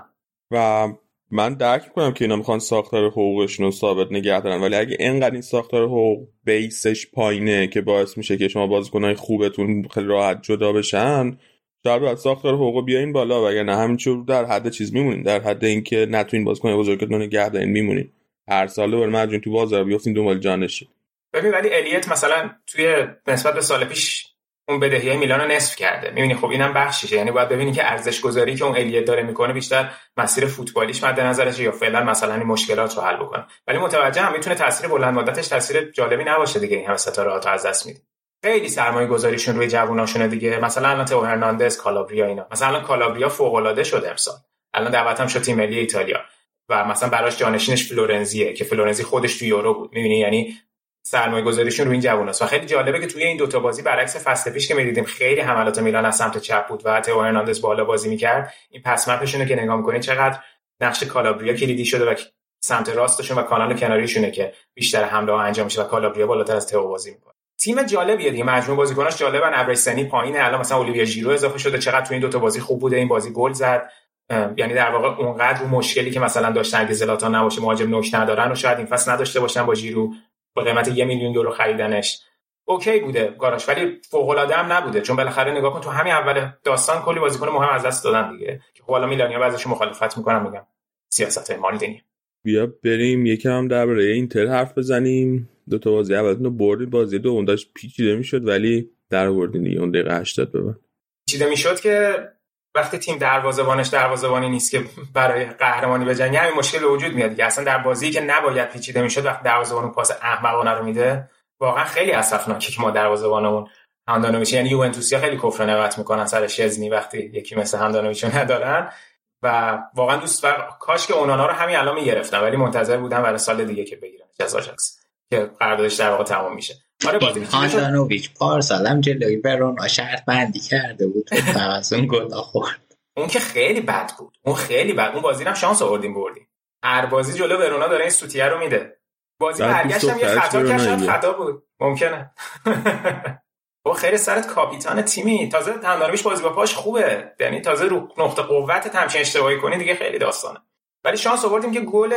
و من درک می‌کنم که اینا می‌خوان ساختار حقوقشون رو ثابت نگه دارن. ولی اگه اینقدر این ساختار حقوق بیسش پایینه که باعث میشه که شما بازیکنهای خوبتون خیلی راحت جدا بشن شاید باید ساختار حقوق بیاین بالا. وگرنه همینجور در حد چیز میمونین. در حد اینکه نتونین بازیکن بزرگتون نگه دارین میمونین. هر ساله بر تو بازار بیافتین دنبال جانشین. ببین ولی الیت مثلا توی نسبت به سال پیش اون بدهی های میلان رو نصف کرده. می‌بینی خب اینم بخشیشه یعنی باید ببینی که ارزش گذاری که اون الیت داره می‌کنه بیشتر مسیر فوتبالیش مد نظرش یا فعلا مثلا این مشکلات رو حل بکنه. ولی متوجه هم می‌تونه تاثیر بلند مدتش تاثیر جالبی نباشه دیگه. این همه ستاره ها از دست میدی. خیلی سرمایه گذاریشون روی جووناشونه دیگه. مثلا الان تو هرناندز کالابریا اینا. مثلا کالابریا فوق العاده شد امسال. الان دعوتم شد تیم ملی ایتالیا. و مثلا براش جانشینش فلورنزیه که فلورنزی خودش تو یورو بود. می‌بینی؟ یعنی سرمایه گذاریشون رو این جووناست و خیلی جالبه که توی این دوتا بازی برعکس فصل پیش که می‌دیدیم خیلی حملات میلان از سمت چپ بود و تئو هرناندز بالا بازی می‌کرد این پس رو که نگاه می‌کنید چقدر نقش کالابریا کلیدی شده و سمت راستشون و کانال کناریشونه که بیشتر حمله ها انجام میشه و کالابریا بالاتر از تئو بازی می‌کنه. تیم جالبیه دیگه. مجموع بازیکناش جالبن. ابر سنی پایینه. الان مثلا اولیویا ژیرو اضافه شده. چقدر تو این دوتا بازی خوب بوده. این بازی گل زد. یعنی در واقع اونقدر رو مشکلی که مثلا داشتن اگه زلاتان نباشه مهاجم نوک ندارن و شاید این فصل نداشته باشن با ژیرو با قیمت یه میلیون یورو خریدنش. اوکی بوده گاراش ولی فوق العاده هم نبوده چون بالاخره نگاه کن تو همین اول داستان کلی بازیکن مهم از دست دادن دیگه. که خب حالا میلانیا بعضیش مخالفت می‌کنم میگم سیاست مالدینی بیا بریم یکم درباره اینتر حرف بزنیم. دو تا بازی اولتون رو بردید. بازی دوم داشت پیچیده می‌شد ولی در آوردین دیگه. اون دقیقه 80 ببن پیچیده می‌شد که وقتی تیم دروازه‌بانش دروازه‌بانی نیست که برای قهرمانی بجنگه همین مشکل وجود میاد دیگه. اصلا در بازی که نباید پیچیده می‌شد وقتی دروازه‌بان پاس احمقانه رو میده واقعا خیلی اسفناکه که ما دروازه‌بانمون هاندانویچ یعنی یوونتوسیا خیلی کفر نوت می‌کنن سر شزنی وقتی یکی مثل هاندانویچ ندارن. و واقعا دوست و کاش که اونانا رو همین الان می‌گرفتن ولی منتظر بودم برای سال دیگه که بگیرن. آژاکس که قراردادش در واقع تمام میشه. آره بازی هاندانویچ پارسال هم جلوی ورونا شرط بندی کرده بود از اون گل خورد اون که خیلی بد بود. اون خیلی بد. اون بازی هم شانس آوردیم بردیم. هر بازی جلو ورونا داره این سوتیه رو میده. بازی برگشتم یه خطا کرد خطا بود. ممکنه. [LAUGHS] با خیر سرت کاپیتان تیمی. تازه تندارمیش بازی با پاش خوبه. یعنی تازه رو نقطه قوت همچین اشتباهی کنی دیگه خیلی داستانه. ولی شانس آوردیم که گل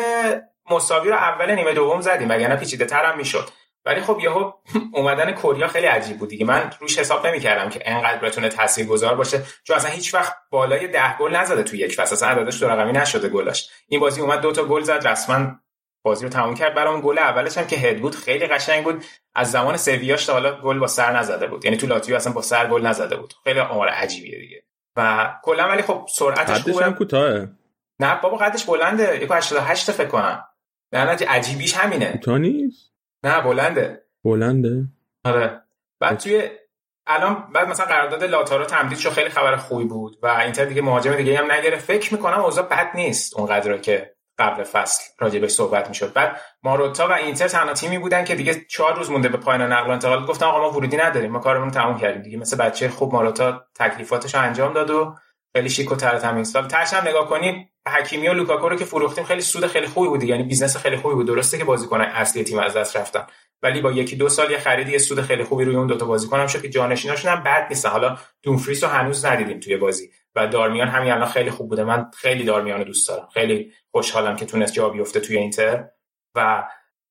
مساوی رو اول نیمه دوم زدیم. وگرنه پیچیده تر هم می‌شد. ولی خب یهو اومدن کوریا خیلی عجیب بود دیگه. من روش حساب نمی‌کردم که انقدر بتونه تاثیرگذار باشه. چون اصلا هیچ وقت بالای ده گل نزده تو یک فصل. اصلا عددش دو رقمی نشده گلاش. این بازی اومد دو تا گل زد. رسما بازی رو تموم کرد. برام گل اولش هم که هد بود خیلی قشنگ بود. از زمان سویاش تا حالا گل با سر نزده بود. یعنی تو لاتیو اصلا با سر گل نزده بود. خیلی آمار عجیبیه دیگه. و کلا ولی خب سرعتش خوبه. کوتاه نه بابا قدش بلنده. 1.88 فکر کنم. نه عجیبیش همینه. کوتاه نیست. نه بلنده. بلنده؟ آره. بعد توی الان بعد مثلا قرارداد لاتارو تمدید شو خیلی خبر خوبی بود و اینتر دیگه مهاجم دیگه هم نگره فکر می‌کنم اوضاع بد نیست اونقدر که قبل فصل راجبش صحبت می‌شد. بعد ماروتا و اینتر تنها تیمی بودن که دیگه چهار روز مونده به پایان نقل و انتقال. گفتن آقا ما ورودی نداریم ما کارمون تموم کردیم. دیگه مثل بچه خوب ماروتا تکلیفاتش انجام داد و خیلی شیک و تر تمیز. سال ترش هم نگاه کنی حکیمی و لوکاکو رو که فروختیم خیلی سود خیلی خوبی بود یعنی business خیلی خوبی بود. درسته که بازیکن اصلی تیم از دست رفتن. ولی با یکی دو سال یه خرید یه سود خیلی خوبی روی اون دوتا بازیکن هم شد که جانشیناشون هم بد نیستن. حالا دومفریس رو هنوز ندیدیم توی بازی. و دارمیان همین الان خیلی خوب بوده. من خیلی دارمیان رو دوست دارم. خیلی خوشحالم که تونست جا بیفته توی اینتر. و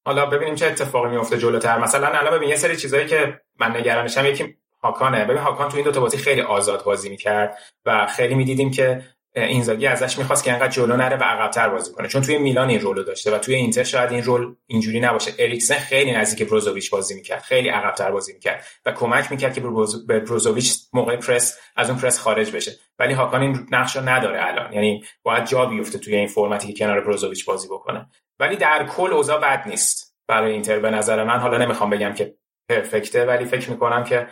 حالا ببینیم چه اتفاقی میفته جلوتر. مثلا الان ببین یه سری چیزایی که من نگرانشم. یکی هاکانه. ببین هاکان تو این دو تا بازی خیلی آزاد بازی می‌کرد و خیلی می‌دیدیم که اینزاگی ازش می‌خواست که انقدر جلو نره و عقبتر بازی کنه. چون توی میلان این رولو داشته و توی اینتر شاید این رول اینجوری نباشه. اریکسن خیلی نزدیک بروزوویچ بازی می‌کرد. خیلی عقبتر بازی می‌کرد و کمک می‌کرد که به بروزوویچ موقع پرس از اون پرس خارج بشه. ولی هاکان این نقش نداره الان. یعنی باید جا بیفته توی این فرمتی که کنار بروزوویچ بازی بکنه. ولی در کل اوضاع بد نیست برای اینتر به نظر من. حالا نمی‌خوام بگم که پرفکته ولی فکر می‌کنم که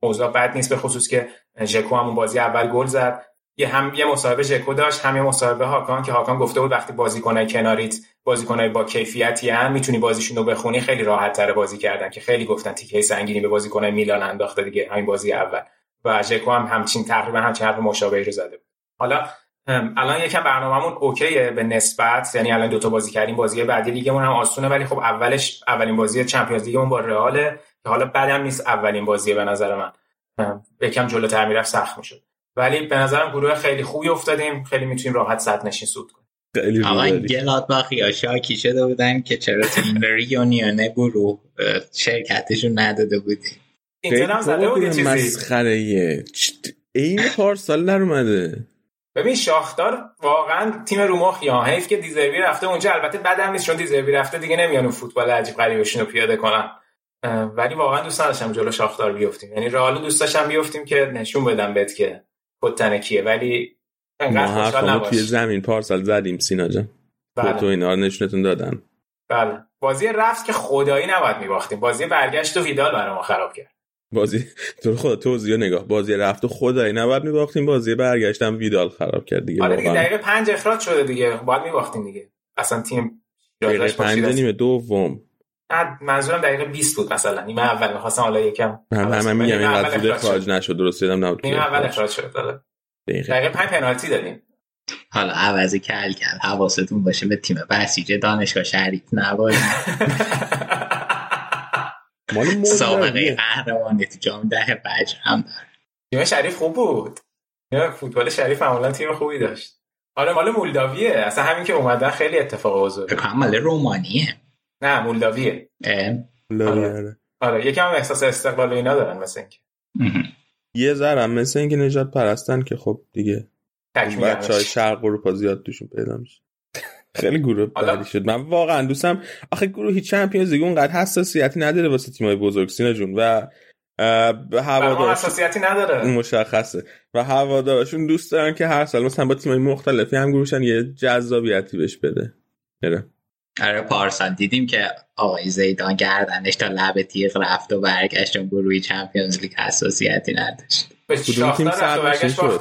اوضاع بد نیست به خصوص که ژکو همون بازی اول گل زد. یه هم یه مصاحبه ژکو داشت هم یه مصاحبه هاکان که هاکان گفته بود وقتی بازیکنای کناریت بازیکنای با کیفیتی هم می‌تونی بازیشون رو بخونی خیلی راحت تر بازی کردن که خیلی گفتن تیکه سنگینی به بازیکنای میلان انداخته دیگه همین بازی اول. و ژکو هم همچین تقریبا همچین حرف مشابهی رو زده بود. حالا الان یکم برنامه‌مون اوکیه به نسبت یعنی الان دو تا بازی کردیم بازی بعدی لیگمون هم آسونه ولی خب اولش اولین بازی چمپیونز لیگمون با رئاله که حالا بعدم نیست اولین بازی به نظر من. یکم جلوتر می‌رفت سخت می‌شد. ولی به نظرم گروه خیلی خوبی افتادیم. خیلی می‌تونیم راحت صد نشین سود کنیم. خیلی اما گلادباخ یا شاکی شده بودن که چرا تو این ریونیونه گروه شرکتشون نداده بودیم اینتر هم زده بود چیزی؟ مسخره این پارسال در اومده ببین شاختار واقعا تیم رومخ یا حیف که دیزربی رفته اونجا. البته بدم نیست چون دیزربی رفته دیگه نمیان اون فوتبال عجیب غریبشون رو پیاده کنن. ولی واقعا دوست نداشتم جلو شاختار بیفتیم. یعنی رئال دوست داشتم بیفتیم که نشون بدم بهت که پتن کیه. ولی انقدر خوشحال نباش توی زمین پارسال زدیم سینا جان. بله. تو اینا رو نشونتون دادن. بله. بازی رفت که خدایی نباید میباختیم. بازی برگشت و ویدال برای ما خراب کرد. بازی تو خدا توضیح نگاه. بازی رفت و خدایی نباید میباختیم. بازی برگشتم ویدال خراب کرد دیگه آره دیگه دقیقه پنج اخراج شده دیگه. باید میباختیم دیگه. اصلا تیم دقیقه پنج نیمه دوم. منظورم دقیقه 20 بود مثلا. نیمه اول می‌خواستم حالا یکم. هم هم میگم این قضیه اخراج نشد درست دیدم نبود نیمه اول اخراج شد داره دقیقه 5 پنالتی دادیم. حالا عوضی کل کرد حواستون باشه به تیم بسیج دانشگاه شریف نباید [LAUGHS] سابقه قهرمانی تو جام ده بجر هم داره. تیم شریف خوب بود. فوتبال شریف معمولا تیم خوبی داشت. آره مال مولداویه. اصلا همین که اومدن خیلی اتفاق بزرگ مال رومانیه. نه مولداویه. آره. آره. یکم احساس استقلال اینا دارن مثل اینکه. یه ذره مثل اینکه نجات پرستن که خب دیگه بچه های شرق اروپا زیاد توشون پیدا میشه. خیلی گروه بعدی شد. من واقعا دوستم آخه گروهی چمپیونز لیگ اونقدر حساسیتی نداره واسه تیمای بزرگ سینا جون. و به اساسیتی نداره. مشخصه. و هوادارشون دوست دارن که هر سال مثلا با تیمای مختلفی هم گروشن یه جذابیتی بهش بده. آره پارسال دیدیم که آقای زیدان گردنش تا لب تیغ رفت و برگشت و گروهی چمپیونز لیگ حساسیتی نداشت. کدوم تیم سرنشین شد؟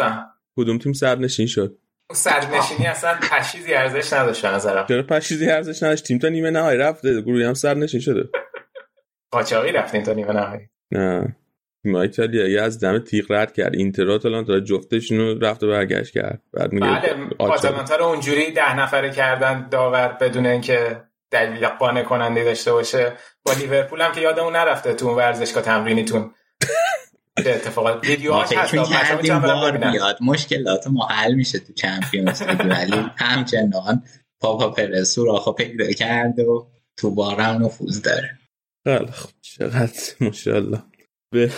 کدوم تیم سرنشین شد؟ سرنشینی اصلا پشیزی ارزش نداشت نظرم. چرا پشیزی ارزش نداشت؟ تیم تا نیمه نهایی رفته گروهی هم سرنشین شده. قاچاقی رفتین تا نیمه نهایی. نه. تیم ایتالیا از دم تیغ رد کرد. اینتر آتالانتا جفتشون رو رفت و برگشت کرد. بعد میگه بله آتالانتا رو اونجوری ده نفره کردن داور بدون اینکه دلیل قانع کننده داشته باشه. با لیورپول هم که یادمون نرفته تو اون ورزشگاه تمرینیتون. [LAUGHS] چه اتفاقات. ویدیوهاش هست بار بیاد مشکلات ما حل میشه تو چمپیونز لیگ ولی همچنان پاپا پرز سوراخو پیدا کرده و تو بارم نفوذ داره. خیلی خب چقدر ماشاءالله. به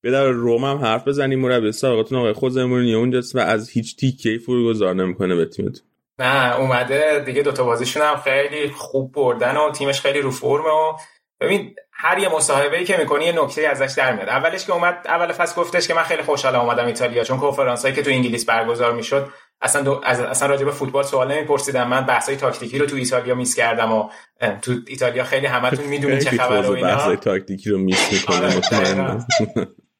به در روم هم حرف بزنیم. مربی سابقتون آقای خود مورینیو اونجاست و از هیچ تیکه فرگذار نمی‌کنه به تیمتون. نه اومده دیگه دوتا بازیشون هم خیلی خوب بردن و تیمش خیلی رو فرمه و ببین هر یه مصاحبه که می‌کنی یه نکته ازش در میاد. اولش که اومد اول فصل گفتش که من خیلی خوشحالم اومدم ایتالیا چون کنفرانس که تو انگلیس برگزار می‌شد اصلا دو... از... اصلا راجع به فوتبال سوال نمیپرسیدم. من بحثای تاکتیکی رو تو ایتالیا میس کردم و تو ایتالیا خیلی همتون می‌دونید چه خبر و اینا. بحثای تاکتیکی رو miss می‌کنه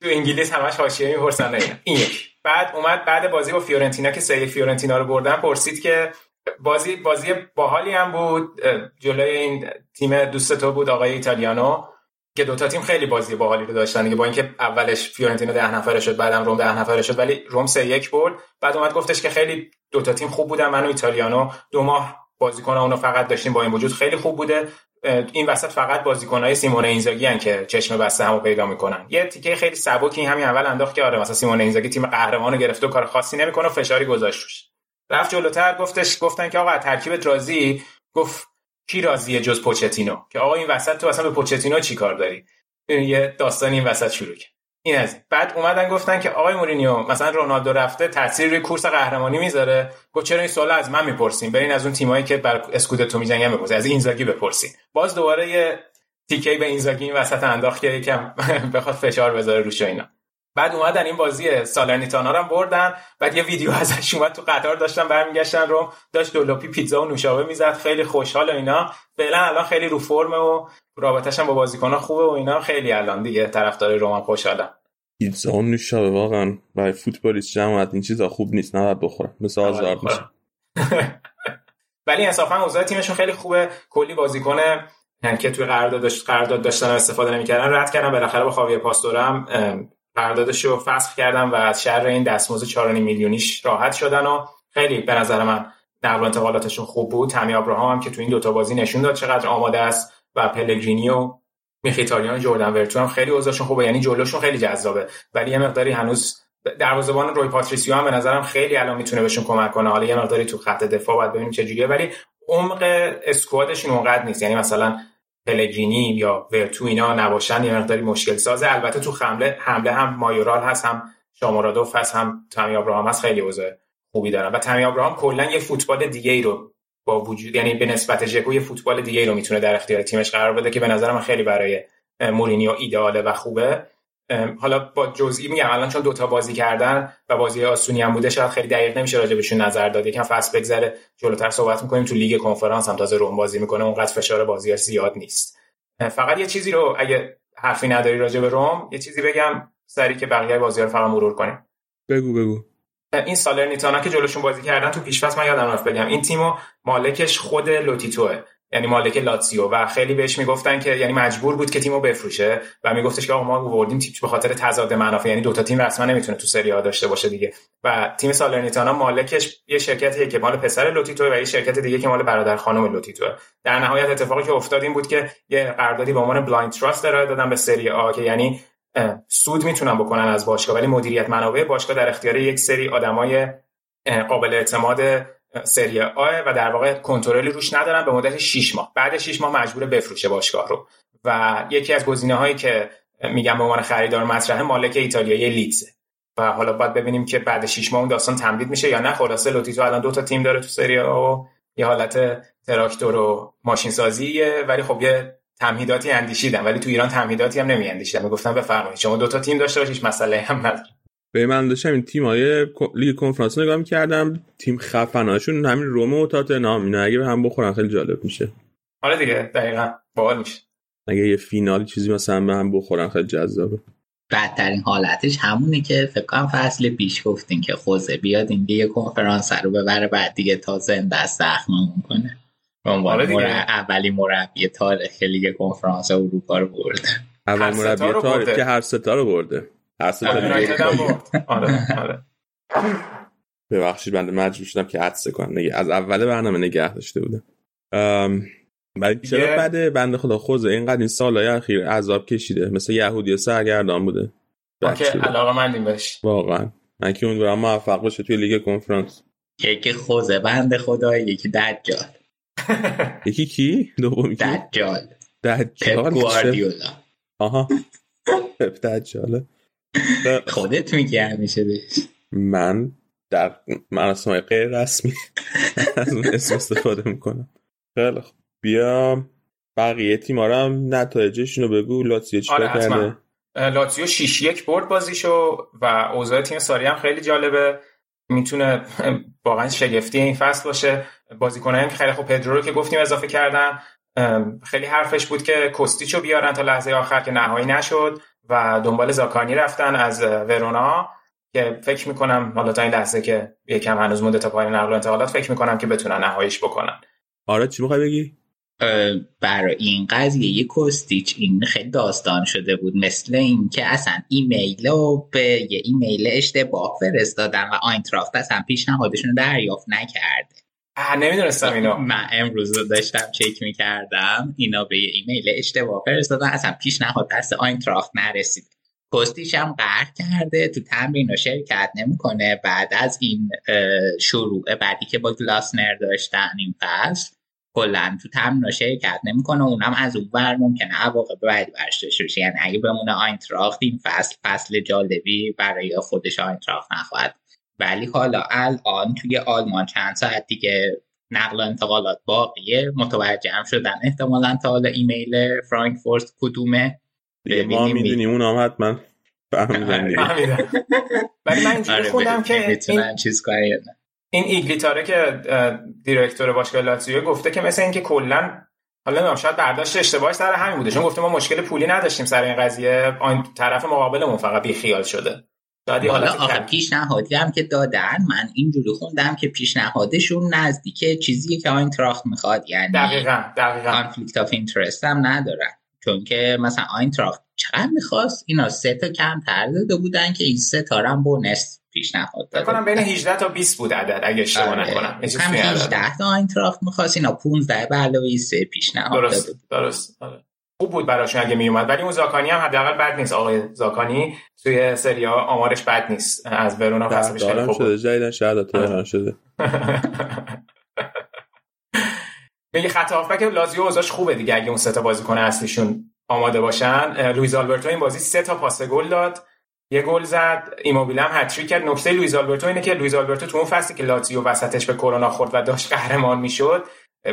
تو انگلیس همش حاشیه می‌پرسن. این بعد اومد بعد بازی با فیورنتینا که سری فیورنتینا رو بردن پرسید که بازی بازی باحالی هم بود. جلوی این تیم دوست تو بود آقای ایتالیانو. که دوتا تیم خیلی بازی باحالی رو داشتن دیگه با اینکه اولش فیورنتینا ده نفره شد بعدم روم ده نفره شد ولی روم سه یک برد. بعد اومد گفتش که خیلی دوتا تیم خوب بودن من و ایتالیانو دو ماه بازیکن اونو فقط داشتیم با این وجود خیلی خوب بوده. این وسط فقط بازیکنهای سیمون اینزاگی هن که چشم بسته همو پیدا می‌کنن. یه تیکه خیلی سبکی همین اول انداخت که آره مثلا سیمون اینزاگی تیم قهرمانو گرفته و کار خاصی نمی‌کنه فشاری گذاشت روش رفت جلوتر گفتش گفتن که آقا ترکیبت راضی گفت کی راضیه جز پوچتینو؟ که آقا این وسط تو اصلا به پوچتینو چی کار داری؟ یه داستانی این وسط شروع کرد. این از بعد اومدن گفتن که آقای مورینیو مثلا رونالدو رفته تاثیر روی کورس قهرمانی می‌ذاره. گفت چرا این سوال از من می‌پرسین؟ برین از اون تیمایی که بر اسکودتو میجنگن بپرسین. از اینزاگی بپرسین. باز دوباره یه تیکه به اینزاگی این وسط انداخت که یکم [LAUGHS] بخواد فشار بذاره روش اینا. بعد اومدن این بازی سالرنیتانا رو بردن. بعد یه ویدیو ازش اومد تو قطار داشتن برمیگشتن رو داشت دولوپی پیتزا و نوشابه می‌زد. خیلی خوشحال و اینا. فعلا الان خیلی رو فرمه و رابطش هم با بازیکن‌ها خوبه و اینا. خیلی الان دیگه طرفدار روم خوشحالن. پیتزا و نوشابه واقعا برای فوتبالیست جماعت این چیزا خوب نیست. نباید بخورن. مثل آزار میشه. [LAUGHS] ولی انصافا اوضاع تیمشون خیلی خوبه. کلی بازیکن یعنی که توی قرارداد داشت قرارداد داشتن استفاده نمی‌کردن رد کردن. بالاخره با خاویر پاستورم قراردادش رو فسخ کردن و از شر این دستمزد 4.5 میلیونیش راحت شدن و خیلی به نظر من نقل انتقالاتشون خوب بود. تامی ابراهام هم که تو این دوتا بازی نشون داد چقدر آماده است و پلگرینی و میخیتاریان جردن ورتو هم خیلی اوضاعشون خوبه. یعنی جلوشون خیلی جذابه. ولی یه مقداری هنوز دروازه‌بان روی پاتریسیو هم به نظرم خیلی الان می‌تونه بهشون کمک کنه. حالا یه مقداری تو خط دفاع باید ببینیم چه جوریه. ولی عمق squad شون اونقدر نیست. یعنی مثلا پلگرینی یا ورتو اینا نباشن یه مقداری مشکل سازه. البته تو حمله حمله هم مایورال هست هم شامورادوف هست هم تامی ابراهام هست. خیلی اوضاع خوبی دارن. و تامی ابراهام کلا یه فوتبال دیگه ای رو با وجود یعنی به نسبت ژکو یه فوتبال دیگه ای رو می‌تونه در اختیار تیمش قرار بده که به نظر من خیلی برای مورینیو ایداله و خوبه. حالا با جزئی میگم الان چون دوتا بازی کردن و بازی آسونی هم بوده شاید خیلی دقیق نمیشه راجع بهشون نظر داد. یکم فصل بگذره جلوتر صحبت می‌کنیم. تو لیگ کنفرانس هم تازه روم بازی می‌کنه اونقدر فشار بازیاش زیاد نیست. فقط یه چیزی رو اگه حرفی نداری راجع به روم یه چیزی بگم سری که بقیه بازی رو فقط مرور کنیم. بگو بگو. این سالرنیتانا که جلوشون بازی کردن تو پیشفصل من یادم رفت بگم این تیمو مالکش خود لوتیتوئه. یعنی مالک لاتسیو و خیلی بهش می‌گفتن که یعنی مجبور بود که تیمو بفروشه و میگفتش که آقا ما آوردیم تیم به خاطر تضاد منافع. یعنی دوتا تیم رسما نمی‌تونه تو سری آ داشته باشه دیگه. و تیم سالرنیتانا مالکش یه شرکتیه که مال پسر لوتیتو و یه شرکت دیگه که مال برادر خانم لوتیتو در نهایت اتفاقی که افتاد این بود که یه قراردادی به عنوان blind trust ارائه دادن به سری آ که یعنی سود می‌تونن بکنن از باشگاه. ولی مدیریت منابع باشگاه در اختیار یک سری آدمای قابل اعتماد سری آ و در واقع کنترلی روش ندارن به مدت 6 ماه. بعد 6 ماه مجبور بفروشه باشگاه رو. و یکی از گزینه هایی که میگم به عنوان خریدار مطرحه مالک ایتالیایی لیدز و حالا باید ببینیم که بعد 6 ماه اون داستان تمدید میشه یا نه. خلاصه لوتیتو الان دو تا تیم داره تو سری آ و یه حالت تراکتور و ماشین سازیه ولی خب یه تمهیداتی اندیشیدم ولی تو ایران تمهیداتی هم نمی اندیشیدم می‌گفتم بفرمایید. شما دو تا تیم داشته باشید مسئله هم نداره به من داشتم این تیم های لیگ کنفرانس نگاه می‌کردم. تیم خفناشون همین رومو و تاتنهام اینا اگه به هم بخورن خیلی جالب میشه. آره دیگه دقیقا. باحال میشه. اگه یه فینال چیزی مثلا به هم بخورن خیلی جذابه. بدترین حالتش همونه که فکر کنم فصل پیش گفتین که خوزه بیاد این یه کنفرانس رو ببره بعد دیگه تا زنده است زخممون کنه. آره دیگه. مر... اولی مربی تاریخ لیگ کنفرانس اروپا رو برده. اول مربی تاریخ. که هر ستا رو برده. برد. آره آره. ببخشید بنده مجبور شدم که عدسه کنم. نگه از اول برنامه نگه داشته بودم. ام، ولی چرا بده؟ بنده خدا خوزه اینقدر این سالهای اخیر عذاب کشیده. مثل یهودی سرگردان بوده. بود. علاقه مندیم بهش. واقعا. من که امیدوارم موفق باشه توی لیگ کنفرانس. یکی خوزه بند خدا یکی دجال. [LAUGHS] یکی کی؟ دومی کی؟ دجال. دجال؟ گواردیولا. آها. پپ دجاله. [LAUGHS] خودت میگی همیشه بهش. من در مراسم های غیر رسمی از اون اسم استفاده می‌کنم. خیلی خوب. بیا بقیه تیما رو هم نتایجشون رو بگو. لاتسیو چیکار آره کرده؟ اه، لاتزیو 6 یک برد بازیشو و اوضاع تیم ساری هم خیلی جالبه. می‌تونه [LAUGHS] واقعا شگفتی این فصل باشه. بازیکنایی که خیلی خوب پدرو رو که گفتیم اضافه کردن خیلی حرفش بود که کوستیچو بیارن تا لحظه آخر که نهایی نشد. و دنبال زاکانی رفتن از ورونا که فکر می‌کنم حالا تا این لحظه که یکم هنوز مونده تا پایان نقل و انتقالات فکر می‌کنم که بتونن نهاییش بکنن. آره چی می‌خوای بگی؟ برای این قضیه یه کوستیچ این خیلی داستان شده بود مثل این که اصلا ایمیل رو به یه ایمیل اشتباه فرستادن و آینتراخت اصلا پیشنهادشون رو دریافت نکرده. نمی‌دونستم اینو. من امروز رو داشتم چک می‌کردم اینا به یه ایمیل اشتباه فرستادن اصلا پیشنهاد دست آینتراخت نرسید. کوستیچ هم قهر کرده تو تمرین رو شرکت نمی‌کنه. بعد از این شروع بعدی که با گلاسنر داشتن این فصل کلا تو تمرین رو شرکت نمی‌کنه. اونم از اون ور ممکنه عواقب بعدی برش داشته یعنی اگه بمونه آینتراخت این فصل فصل جالبی برای خودش آینتراخت نخواهد ولی حالا الان توی آلمان چند ساعت دیگه نقل و انتقالات باقیه متوجه هم شدن احتمالا تا حالا ایمیل فرانکفورت کدومه ما. می‌دونیم اون هم حتما فهمیدن. ولی من اینجوری آره خوندم که این چیز. این ایگلی تاره که director باشگاه لاتزیو گفته که مثل اینکه کلا حالا نمی‌دونم شاید برداشت اشتباهی سر همین بوده چون گفته ما مشکل پولی نداشتیم سر این قضیه آن طرف مقابلمون فقط بی خیال شده حالا کم- پیشنهادی هم که دادن من اینجوری خوندم که پیشنهادشون نزدیک چیزیه که آینتراخت می‌خواد یعنی دقیقا دقیقا. conflict of interest هم ندارن چون که مثلا آینتراخت چقدر می‌خواست؟ اینا سه تا کمتر داده بودن که این سه تا هم bonus پیشنهاد داده کنم بین 18 تا 20 بود عدد اگه اشتباه آره. نکنم. هم توی عدد. 18 تا آینتراخت می‌خواست اینا 15 به علاوه سه پیشنهاد داده درست درست آره. خوب بود براشون اگه میومد ولی اون زاکانی هم حداقل بد نیست. آقای زاکانی توی سری ها آمارش بد نیست. از ورونا فصل پیش خیلی خوب. شده جدیدن شهر تهران شده. [LAUGHS] میگه خط هافبک لازیو اوضاعش خوبه دیگه اگه اون سه تا بازیکن اصلیشون آماده باشن. لوئیز آلبرتو این بازی سه تا پاس گل داد یه گل زد ایموبیل هم هتریک کرد. نکته لوئیز آلبرتو اینه که لوئیز آلبرتو تو اون فصلی که لاتزیو وسطش به کرونا خورد و داشت قهرمان می‌شد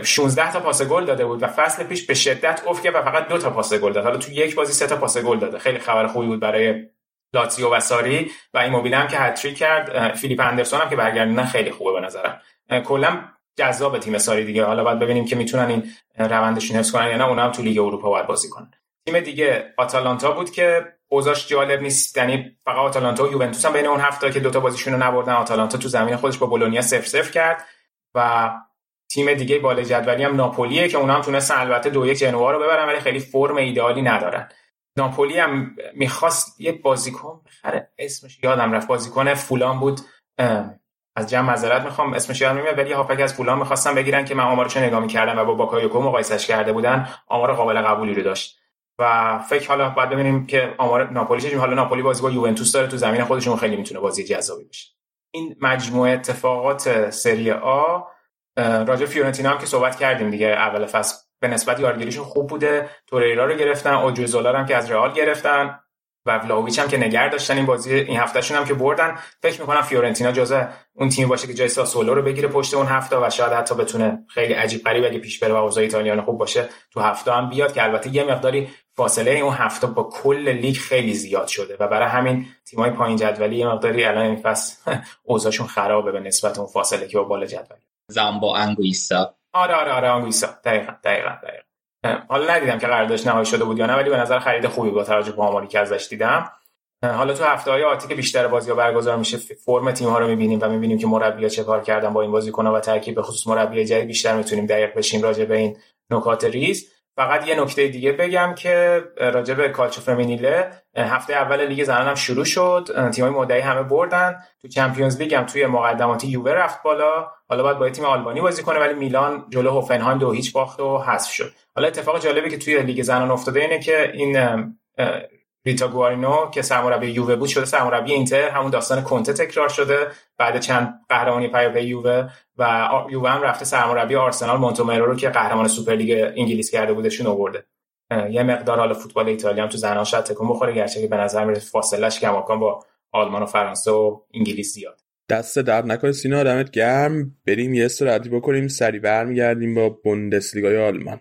16 تا پاس گل داده بود و فصل پیش به شدت افت کرد و فقط دو تا پاس گل داد. حالا تو یک بازی سه تا پاس گل داده. خیلی خبر خوبی بود برای لاتزیو و ساری و ایموبیل هم که هتریک کرد. فیلیپ اندرسون هم که برگردوندن خیلی خوبه به نظرم. کلا جذاب تیم ساری دیگه. حالا باید ببینیم که می‌تونن این روندشون حفظ کنن یا نه. اونا هم تو لیگ اروپا باید بازی کنن. تیم دیگه آتالانتا بود که اوضاعش جالب نیست. یعنی فقط آتالانتا و یوونتوس هم بین اون هفته که دوتا بازیشون رو نبردن. آتالانتا تو زمین خودش با بولونیا 0 0 کرد و تیم دیگه بالای جدولی هم ناپولیه که اونا هم تونستن البته دو یک جنوا رو ببرن ولی خیلی فرم ایدئالی ندارن. ناپولی هم می‌خواست یه بازیکن بخره اسمش یادم رفت بازیکن فولان بود. از جمع معذرت می‌خوام اسمش یادم نمیاد ولی هافبک از فولام می‌خواستن بگیرن که من آمارش نگاه می‌کردم و با باکایوکو مقایسش کرده بودن. آمار قابل قبولی رو داشت. و فکر حالا باید ببینیم که آمار ناپولی چه حالا ناپولی بازی با یوونتوس داره تو زمین خودشون خیلی می‌تونه بازی جذابی بشه این مجموعه اتفاقات سری آ راجع فیورنتینا هم که صحبت کردیم دیگه اول فصل به نسبت یارگیریشون خوب بوده. توریرا رو گرفتن اوجوزولا رو هم که از رئال گرفتن و ولاویچ هم که نگر داشتن این بازی این هفتهشون هم که بردن. فکر می‌کنم فیورنتینا جزء اون تیم باشه که جای ساسولو رو بگیره پشت اون هفته و شاید حتی بتونه خیلی عجیب غریب اگه پیش بره و اوضاع ایتالیان خوب باشه تو هفته هم بیاد که البته یه مقداری فاصله اون هفته با کل لیگ خیلی زیاد شده و برای همین تیمای پایین جدولی یه مقداری الان این فصل [LAUGHS] اوضاعشون خرابه به نسبت اون فاصله که با بالا جدولی زامبو انگویسا آره آره آره انگویسا دقیقاً دقیقاً دقیقاً. حالا ندیدم که قراردادش نهایی شده بود یا نه ولی به نظر خرید خوبی با توجه به آماری که ازش دیدم. حالا تو هفته های آتی که بیشتر بازی ها برگزار میشه. فرم تیم ها رو می‌بینیم و می‌بینیم که مربی چه کار کردن با این بازیکن و ترکیب به خصوص مربی جدید بیشتر می‌تونیم دقیق بشیم راجع به این نکات ریز. فقط یه نکته دیگه بگم که راجع به کالچو فمینیله. هفته اول لیگ زنان هم شروع شد. تیمای مدعی همه بردن. تو چمپیونز لیگ هم توی مقدماتی یووه رفت بالا. حالا باید با تیم آلبانی بازی کنه ولی میلان جلو هوفنهایم دو هیچ باخت و حذف شد. حالا اتفاق جالبی که توی لیگ زنان افتاده اینه که این ریتا گوارینو که سرمربی یووه بود شده سرمربی اینتر همون داستان کنته تکرار شده بعد چند قهرمانی پیاپی یووه و یووه هم رفته سرمربی آرسنال مونتومرو رو که قهرمان سوپرلیگ انگلیس کرده بودشون آورده. یه مقدار حالا فوتبال ایتالیا هم تو زنان شاید تکون بخوره گرچه که به نظر میاد فاصلهش کماکان با آلمان و فرانسه و انگلیس زیاد. دست درد نکنه. سینا آدمت گرم. بریم یه استراحتی بکنیم. سری برمیگردیم با بوندسلیگای آلمان.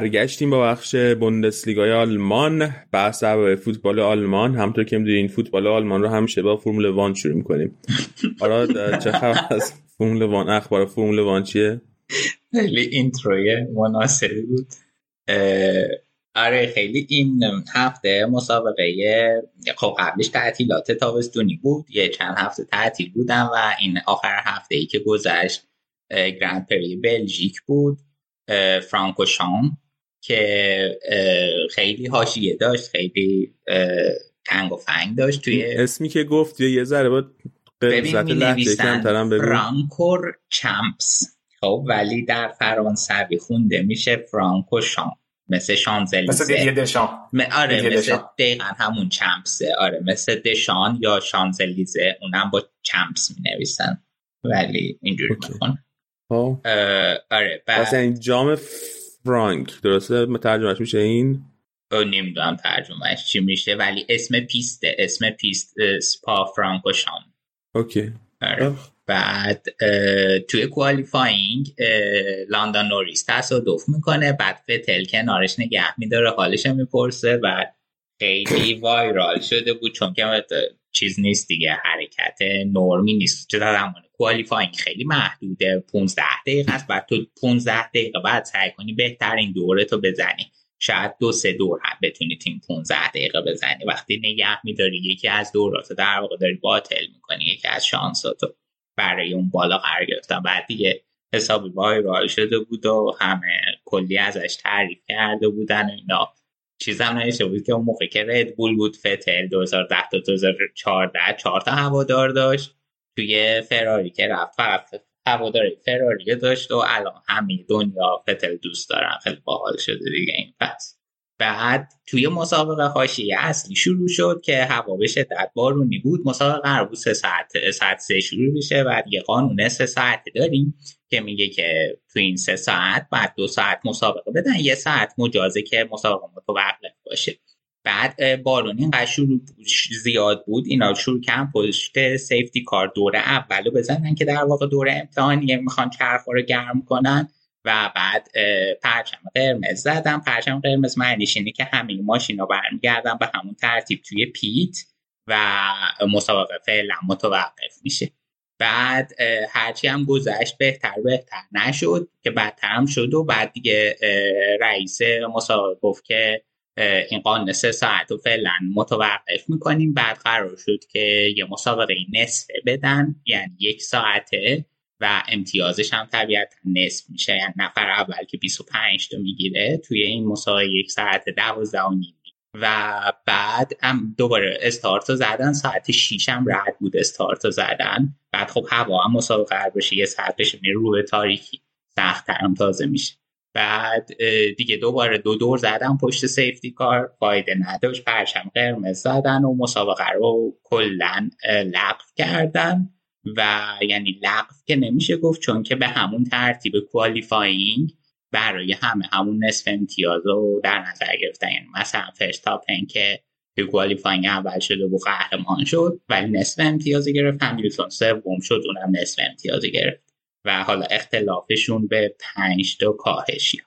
برگشتیم با بخش بوندسلیگای آلمان. بحث فوتبال آلمان. همطور که می‌دونین فوتبال آلمان رو همیشه با فرمول وان شروع می‌کنیم. آراد چه خبر [LAUGHS] از فرمول وان؟ اخبار فرمول وان چیه؟ خیلی اینتروی مناسبی بود. آره خیلی این هفته مسابقه خب قبلش تعطیلات تابستونی بود. یه چند هفته تعطیل بودن و این آخر هفته ای که گذشت گرند پری بلژیک بود. فرانکوشان که خیلی حاشیه داشت خیلی تنگ و فنگ داشت توی اسمی که گفت یه ذره با ببین فرانکور چمپس. خب ولی در فرانسوی خونده میشه فرانکوشان مثل شانزلیزه. مثل دیگه دشان آره دیگه مثل دقیقا همون چمپسه. آره مثل دشان یا شانزلیزه. اونم با چمپس می نویسن ولی اینجوری می‌خونن. خب. آره بعد این جام فرانک درسته؟ ترجمهش میشه این؟ نمی‌دونم ترجمهش چی میشه ولی اسم پیسته اسم پیست سپا فرانکوشان اوکی. آره. بعد توی qualifying لندن نوریس تصادف می‌کنه بعد فتل کنارش نگه میداره حالش می‌پرسه و خیلی [LAUGHS] viral شده بود چون که چیز نیست دیگه حرکت نرمی نیست. چه زمان کوالیفاینگ خیلی محدوده 15 دقیقه است. بعد تو 15 دقیقه بعد سعی کنی بهترین دوره تو بزنی. شاید دو سه دور هم بتونی تیم 15 دقیقه بزنی. وقتی نگه میداری یکی از دوراتو در واقع داری باطل می‌کنی یکی از شانساتو برای اون بالا قرار گرفتن. بعد دیگه حسابی وایرال شده بود و همه کلی ازش تعریف کرده بودن و اینا. چیزم نمیشه. بود که اون موقع که رد بول بود فتل 2010 تا 2014 چهار تا هوادار داشت. توی فراری که رفت فقط هوادار فراری داشت و الان همه دنیا فتل دوست دارن. خیلی باحال شده دیگه این پس بعد توی مسابقه حاشیه اصلی شروع شد که هوا به شدت بارونی بود مسابقه قرار بود سه ساعت ساعت سه شروع بشه بعد یه قانون سه ساعت داریم که میگه که تو این سه ساعت بعد دو ساعت مسابقه بدن یه ساعت مجازه که مسابقه متوقف باشه. بعد بارون اینقدر شروع زیاد بود. اینا شروع کردن پشت سیفتی کار. دوره اولو بزنن که در واقع دوره امتحانیه می‌خوان چرخ رو گرم کنن. و بعد پرچم قرمز زدم. پرچم قرمز معنیش اینه که همه ماشینا برمیگردن به همون ترتیب توی پیت و مسابقه فعلا متوقف میشه. بعد هرچی هم گذشت بهتر بهتر نشد که بدتر هم شد و بعد دیگه رئیس مسابقه گفت که این قانون سه ساعت رو فعلا متوقف می‌کنیم. بعد قرار شد که یه مسابقه نصفه بدن یعنی یک ساعته. و امتیازش هم طبیعتا نصف میشه. یعنی نفر اول که 25 تا می‌گیره توی این مسابقه یک ساعت دوازده و نیم. و بعد هم دوباره استارت زدن ساعت 6 هم رد بود استارت زدن. بعد خب هوا هم مسابقه بشه یه ساعت بشه روی تاریکی سخت هم تازه میشه. بعد دیگه دوباره دو دور زدن پشت safety car فایده نداشت. پرچم قرمز زدن و مسابقه رو کلا لغو کردن. و یعنی لغو که نمیشه گفت چون که به همون ترتیب qualifying برای همه همون نصف امتیاز رو در نظر گرفتن. یعنی مثلا فرستاپن که تو qualifying اول شده و قهرمان شد ولی نصف امتیاز گرفت. همیلتون سوم شد اونم نصف امتیاز گرفت. و حالا اختلافشون به پنج تا کاهشی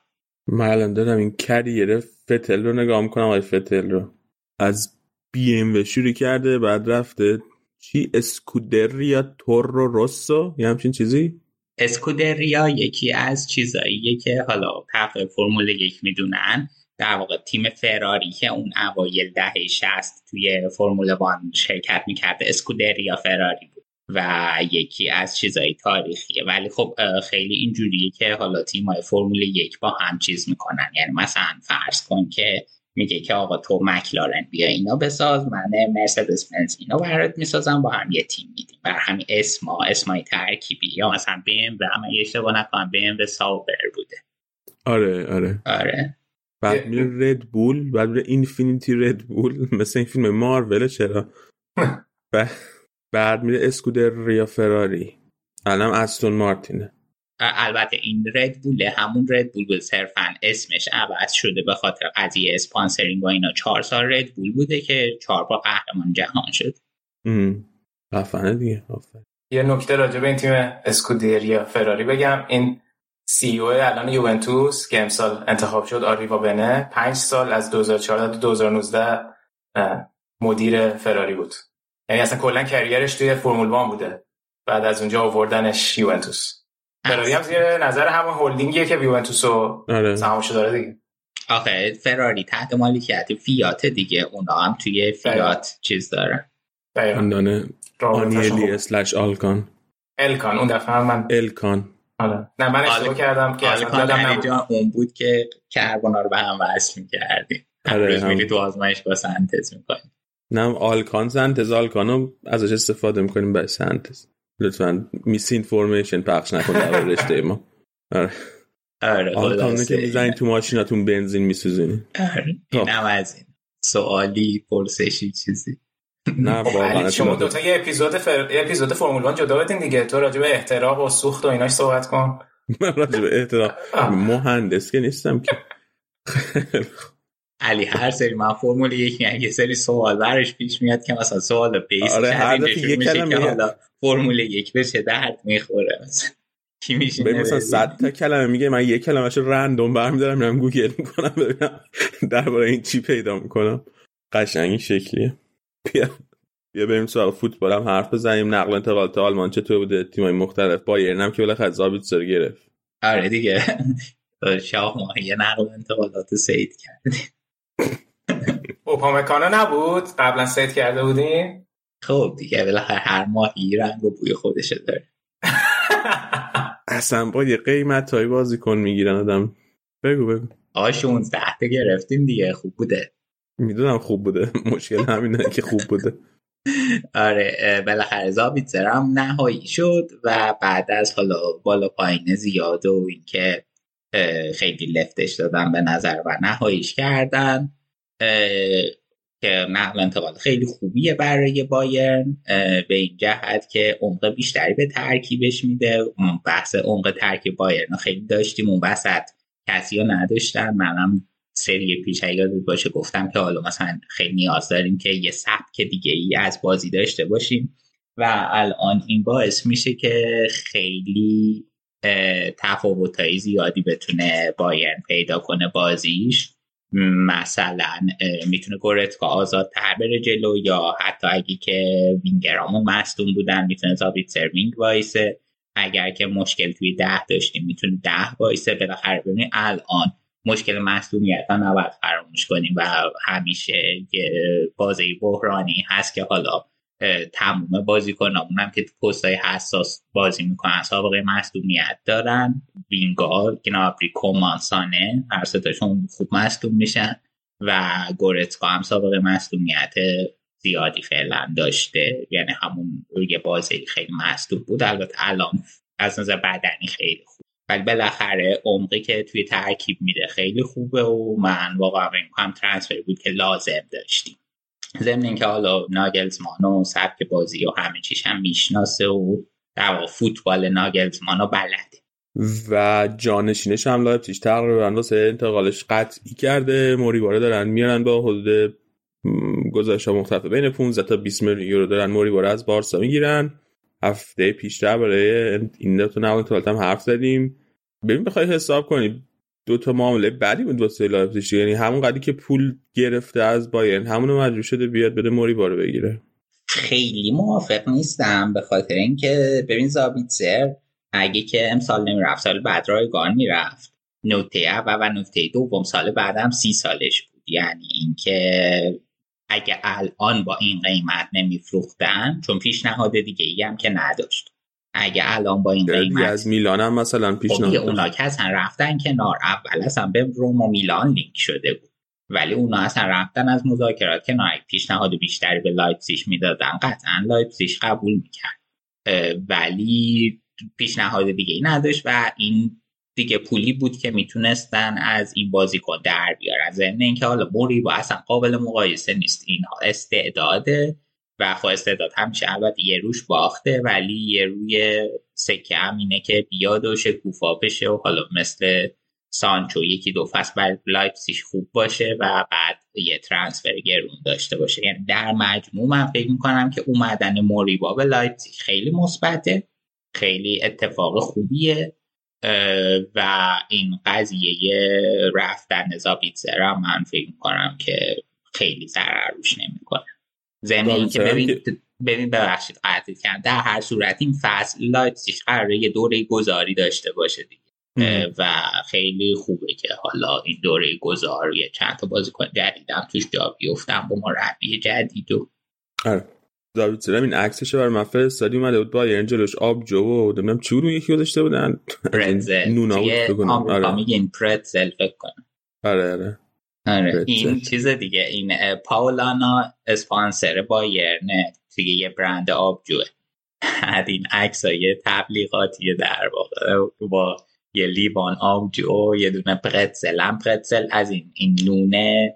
من الان این کریر فتل رو نگاه می‌کنم. آقای فتل رو از بی ام و شروع کرده بعد رفته چی؟ اسکودریا تورو روسو؟ یه همچین چیزی؟ اسکودریا یکی از چیزاییه که حالا طرف فرمول یک می‌دونن. در واقع تیم فراری که اون اوایل دهه 60 توی فرمول وان شرکت می‌کرده اسکودریا فراری بود و یکی از چیزای تاریخیه. ولی خب خیلی اینجوریه که حالا تیمای فرمول یک با هم چیز می‌کنن. یعنی مثلا فرض کن که میگه که آقا تو مکلارن بیا اینا بساز من مرسدس بنز اینا برات می‌سازم با هم یه تیم میدیم. بر همین اسما اسمای ترکیبی. یا مثلا بیم و اما یه اشتباه نکنم بیم به ساوبر بوده. آره آره. آره. بعد میره رد بول بعد میره اینفینیتی رد بول مثل این فیلم مارول چرا؟ [LAUGHS] بعد میره اسکودر ریا فراری الان استون مارتینه البته این رد بوله همون رد بول بود صرفا اسمش عوض شده به خاطر قضیه اسپانسرینگ و اینا. چهار سال رد بول بوده که چهار با قهرمان جهان شد. خفنه دیگه. یه نکته راجع به این تیم اسکودریا فراری بگم. این سی او الان یوونتوس که امسال انتخاب شد آریوا بنه پنج سال از 2014 تا 2019 مدیر فراری بود. یعنی اصلا کلا کریرش توی فرمول وان بوده. بعد از اونجا آوردنش یوونتوس. فراری هم زیر نظر همون هلدینگیه که یوونتوس رو آره. سهامشو داره دیگه. آخه فراری تحت مالکیت فیات دیگه اونا هم توی فیات چیز دارن خاندان آنیلی اسلش آلکان. الکان اون دفعه هم من الکان آره. نه من اشتباه کردم که نبود. اینجا اون بود که کربونا رو به هم وصل می‌کردی آره،. میری تو آزمایشگاه سنتز می‌کنی. نه آلکان سنتز آلکانو ازش استفاده می‌کنیم برای سنتز. لطفا میس اینفورمیشن پخش نکن در رشته ما. آره. آره که می‌زنین تو ماشیناتون بنزین میسوزینی آره اینم از این. سوالی پرسشی چیزی. نه خب واقعا علی، شما اطلاعات- دوتا یه اپیزود فر... یه اپیزود فرمول وان جدا بدین دیگه. تو راجع به احتراق و سوخت و ایناش صحبت کن. من راجع به احترام آه. مهندس که نیستم که. [LAUGHS] علی هر سری من فرمول یک میگم یه سری سوال برش پیش میاد که مثلا سوال بیس آره، هر دفعه میشه کلمه که حالا فرمول یک بشه درد می‌خوره. مثلا کی میشه به مثلا صد تا کلمه میگه من یک کلمهش رندوم برمیدارم میرم گوگل می‌کنم ببینم درباره این چی پیدا می‌کنم. قشنگ این شکلیه. بیا بیا بریم سراغ فوتبال. هم حرف بزنیم. نقل و انتقالات آلمان چطور بوده؟ تیمای مختلف. بایرن هم که بالاخره زابیتسر گرفت. آره دیگه. [LAUGHS] شاه ماهی یه نقل انتقالات سید کرد [COUGHS] اوپامکانو نبود؟ قبلا سیت کرده بودین خب دیگه بالاخره هر ماهی رنگ و بوی خودشه داره. [LAUGHS] اصلا با یه قیمت های بازی کن می‌گیرن آدم. بگو بگو. آقا 16 تا گرفتیم دیگه خوب بوده. می‌دونم خوب بوده. مشکل همینه که خوب بوده. [LAUGHS] آره بالاخره زابیتزر هم نهایی شد و بعد از حالا بالا پایین زیاد و اینکه خیلی لفتش دادن به نظر و نهاییش کردن. که نقل انتقال خیلی خوبیه برای بایرن. به این جهت که عمق بیشتری به ترکیبش میده. بحث عمق ترکیب بایرن خیلی داشتیم. اون وسط کسی رو نداشتن. منم سری پیش یادت باشه گفتم که حالا مثلا خیلی نیاز داریم که یه سبک دیگه ای از بازی داشته باشیم. و الان این باعث میشه که خیلی تفاوت زیادی بتونه بایرن پیدا کنه بازیش. مثلا می‌تونه گورتکا آزاد تر بره جلو یا حتی اگه که وینگرامون مصدوم بودن می‌تونه زابیتسر wing وایسه. اگر که مشکل توی ده داشتیم می‌تونه ده وایسه. بالاخره ببینید الان مشکل مصدومیت ها نباید فراموش کنیم و همیشه بازی بحرانی هست که حالا تموم بازیکنامون هم که تو پستای حساس بازی می‌کنن. سابقه مصدومیت دارن. وینگار گنابری کومانسانه هر ستاشون خوب مصدوم میشن و گورتسکا هم سابقه مصدومیت زیادی فعلا داشته. یعنی همون یه بازی خیلی مصدوم بود. البته الان از نظر بدنی خیلی خوب. ولی بالاخره عمقی که توی ترکیب میده خیلی خوبه و من واقعا هم ترانسفر بود که لازم داشتیم. ضمن اینکه حالا ناگلزمان و سبک بازی و همه چیش هم می‌شناسه و در فوتبال ناگلزمان بلده. و جانشینش هم لایپزیگ تقریبا واسه انتقالش قطعی کرده. موریبا رو دارن میارن با حدود گزارش ها مختلف بین 15 تا 20 میلیون یورو دارن موریبا رو از بارسا می‌گیرن. هفته پیشتر برای این تو نوان هم حرف زدیم. ببین بخوای حساب کنی دو تا معامله بعدی بود واسه لایپزیگ. یعنی همون قدری که پول گرفته از بایرن همونو مجبور شده بیاد بده موریبا رو بگیره. خیلی موافق نیستم به خاطر اینکه ببین زابیتزر اگه که امسال نمی‌رفت سال بعد رایگان می‌رفت. نوته اول و نوته دوم سال بعدم سی سالش بود. یعنی اینکه اگه الان با این قیمت نمیفروختن چون پیشنهاد دیگه ای هم که نداشت. اگه الان با این قیمت از میلان هم مثلا پیشنهاد خب اونا که اصلا رفتن کنار اول اصلا به روم و میلان لینک شده بود. ولی اونا اصلا رفتن از مذاکرات کنار. پیشنهاد بیشتری به لایپزیگ می‌دادن قطعا لایپزیگ قبول می‌کرد. ولی پیشنهاد دیگه ای نداشت و این دیگه پولی بود که می‌تونستن از این بازیکن در بیارن. ضمن اینکه حالا موریبا اصلا قابل مقایسه نیست. این یه استعداده. و استعداد همیشه البته یه روش باخته ولی یه روی سکه هم اینه که بیاد و شکوفا بشه و حالا مثل سانچو یکی دو فصل بعد لایپزیش خوب باشه و بعد یه transfer گرون داشته باشه. یعنی در مجموع من فکر می‌کنم که اومدن موریبا به لایپزیگ خیلی مثبته خیلی اتفاق خوبیه و این قضیه رفتن زابیتزر من فکر می‌کنم که خیلی ضرر روش نمی‌کنه. ضمن اینکه ببین ببین ببخشید قطع کردم. در هر صورت این فصل لایپزیگ قراره یه دوره گذاری داشته باشه دیگه. و خیلی خوبه که حالا این دوره گذاری چند تا بازیکن جدیدم توش جا بیفتم با مربی جدید و آره. داوید سلام این عکسش برای من فرستادی اومده بود با جلوش آب جو و نمی‌دونم چی رو یکی گذاشته بودن. پرتزل. نونا بود آره. میگن پرتزل فکر کنم. آره آره. آره این چیز دیگه این پاولانا اسپانسر بایرنه دیگه یه برند آبجوه. [LAUGHS] این عکس یه تبلیغاتیه در واقع با یه لیوان آبجو یه دونه پرتزل هم. پرتزل از این این نونه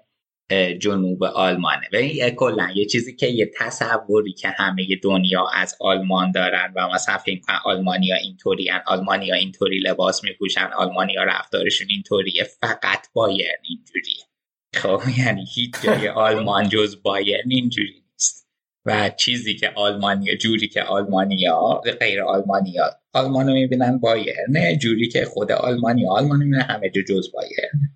جنوب آلمانه. و این کلا یه چیزی که یه تصوری که همه دنیا از آلمان دارن و مثلا فکر کنن آلمانیا اینطوری آلمانیا اینطوری لباس میپوشن آلمانیا رفتارشون اینطوریه فقط بایرن اینجوریه. خب یعنی هیچ جای آلمان جز بایرن اینجوری نیست. و چیزی که آلمانیا جوری که آلمانیا غیر آلمانیا آلمانو می‌بینن بایرنه جوری که خود آلمانیا آلمان می‌بینن همه جو جز بایرن.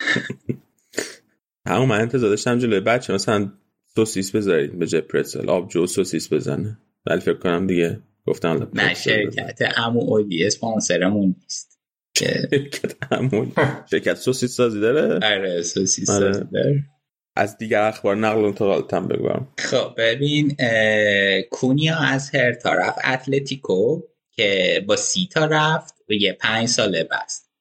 [LAUGHS] همون من انتظار داشتم جلوی بچه مثلا سوسیس بذارید به جای پرتزل آبجو سوسیس بزنه. ولی فکر کنم دیگه گفتم نه شرکت امو اولی اسپانسرمون نیست. شرکت امو شرکت سوسیس سازی داره؟ آره سوسیس آره. سازی داره. از دیگر اخبار نقل و انتقالات هم بگم خب ببین کونیا از هرتا رفت اتلتیکو که با سی تا رفت و یه پنج ساله بست.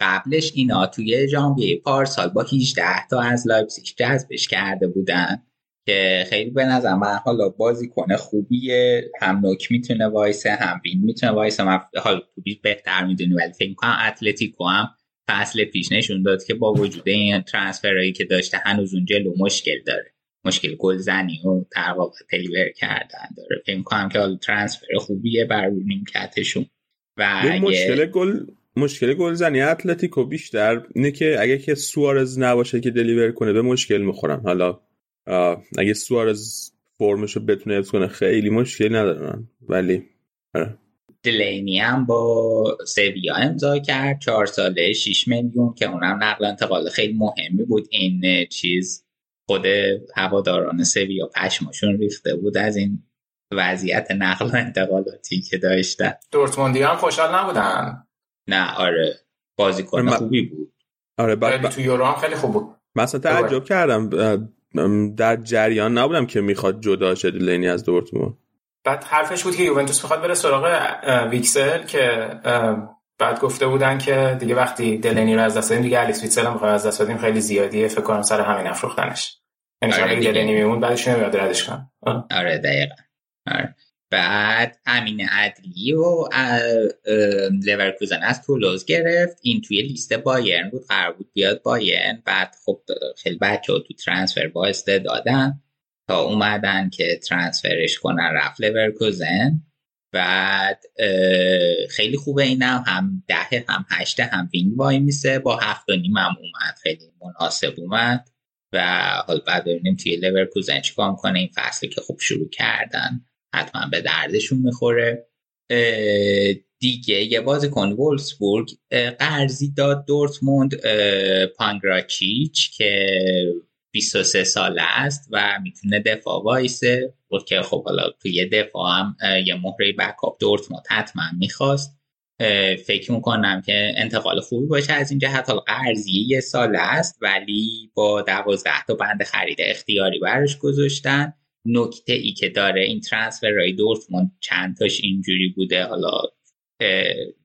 قبلش اینا توی ژانویه پارسال با 18 تا از لایپزیگ جذبش کرده بودن. که خیلی به نظر من حالا بازیکن خوبیه. هم نوک می‌تونه وایسه هم wing می‌تونه وایسه. من حالا تو بهتر می‌دونی ولی فکر کنم اتلتیکو هم فصل پیش نشون داد که با وجود این ترانسفرهایی که داشته هنوز اون جلو مشکل داره. مشکل گلزنی و در واقع کردن داره. فکر کنم که حالا ترانسفر خوبیه بر نیمکتشون. و مشکل گل مشکل گلزنی اتلتیکو بیشتر اینه که اگه که سوارز نباشه که دلیور کنه به مشکل می‌خورن. حالا اگه سوارز فرمشو بتونه حفظ کنه خیلی مشکل ندارن ولی آره. دلینی هم با سویا امضا کرد. چهار ساله 6 میلیون که اونم نقل انتقال خیلی مهمی بود. این چیز خود هواداران سویا پشمشون ریخته بود از این وضعیت نقل و انتقالاتی که داشتن. دورتموندی هم خوشحال نبودن؟ نه آره. بازیکن خوبی بود. آره بعد بعد تو یورو هم خیلی خوب بود. مثلا تعجب کردم در جریان نبودم که می‌خواد جدا شه دلینی از دورتموند بعد حرفش بود که یوونتوس می‌خواد بره سراغ ویتسل که بعد گفته بودن که دیگه وقتی دلنی رو از دست دادیم دیگه اگه ویتسل هم از دست دادیم خیلی زیادیه فکر کنم سر همین نفروختنش یعنی آره. دلنی میمون بعدش نمیاد ردش آه. آره دقیقا آره. بعد امین عدلی و لورکوزن از تولوز گرفت. این توی لیست بایرن بود قرار بود بیاد بایرن. بعد خب خیلی بچه ها تو transfer با دادن. تا اومدن که transfer ش کنن رفت لورکوزن. بعد خیلی خوبه اینم هم ده هم هشته هم wing وایمیسه. با هفت و نیم هم اومد. خیلی مناسب اومد. و حالا بعد ببینیم توی لورکوزن چیکار کنه این فصلی که خوب شروع کردن. حتما به دردشون می‌خوره. دیگه یه بازیکن وولسبورگ قرضی داد دورتموند پانگراچیچ که 23 ساله است و می‌تونه دفاع وایسه. بود که خب حالا توی دفاع هم یه مهره بکاپ دورتموند حتما می‌خواست. فکر می‌کنم که انتقال خوبی باشه از این جهت. حالا قرضی یه سال است ولی با دوازده تا بند خرید اختیاری برش گذاشتن. نکته ای که داره این ترانسفرهای دورتموند چند تاش اینجوری بوده حالا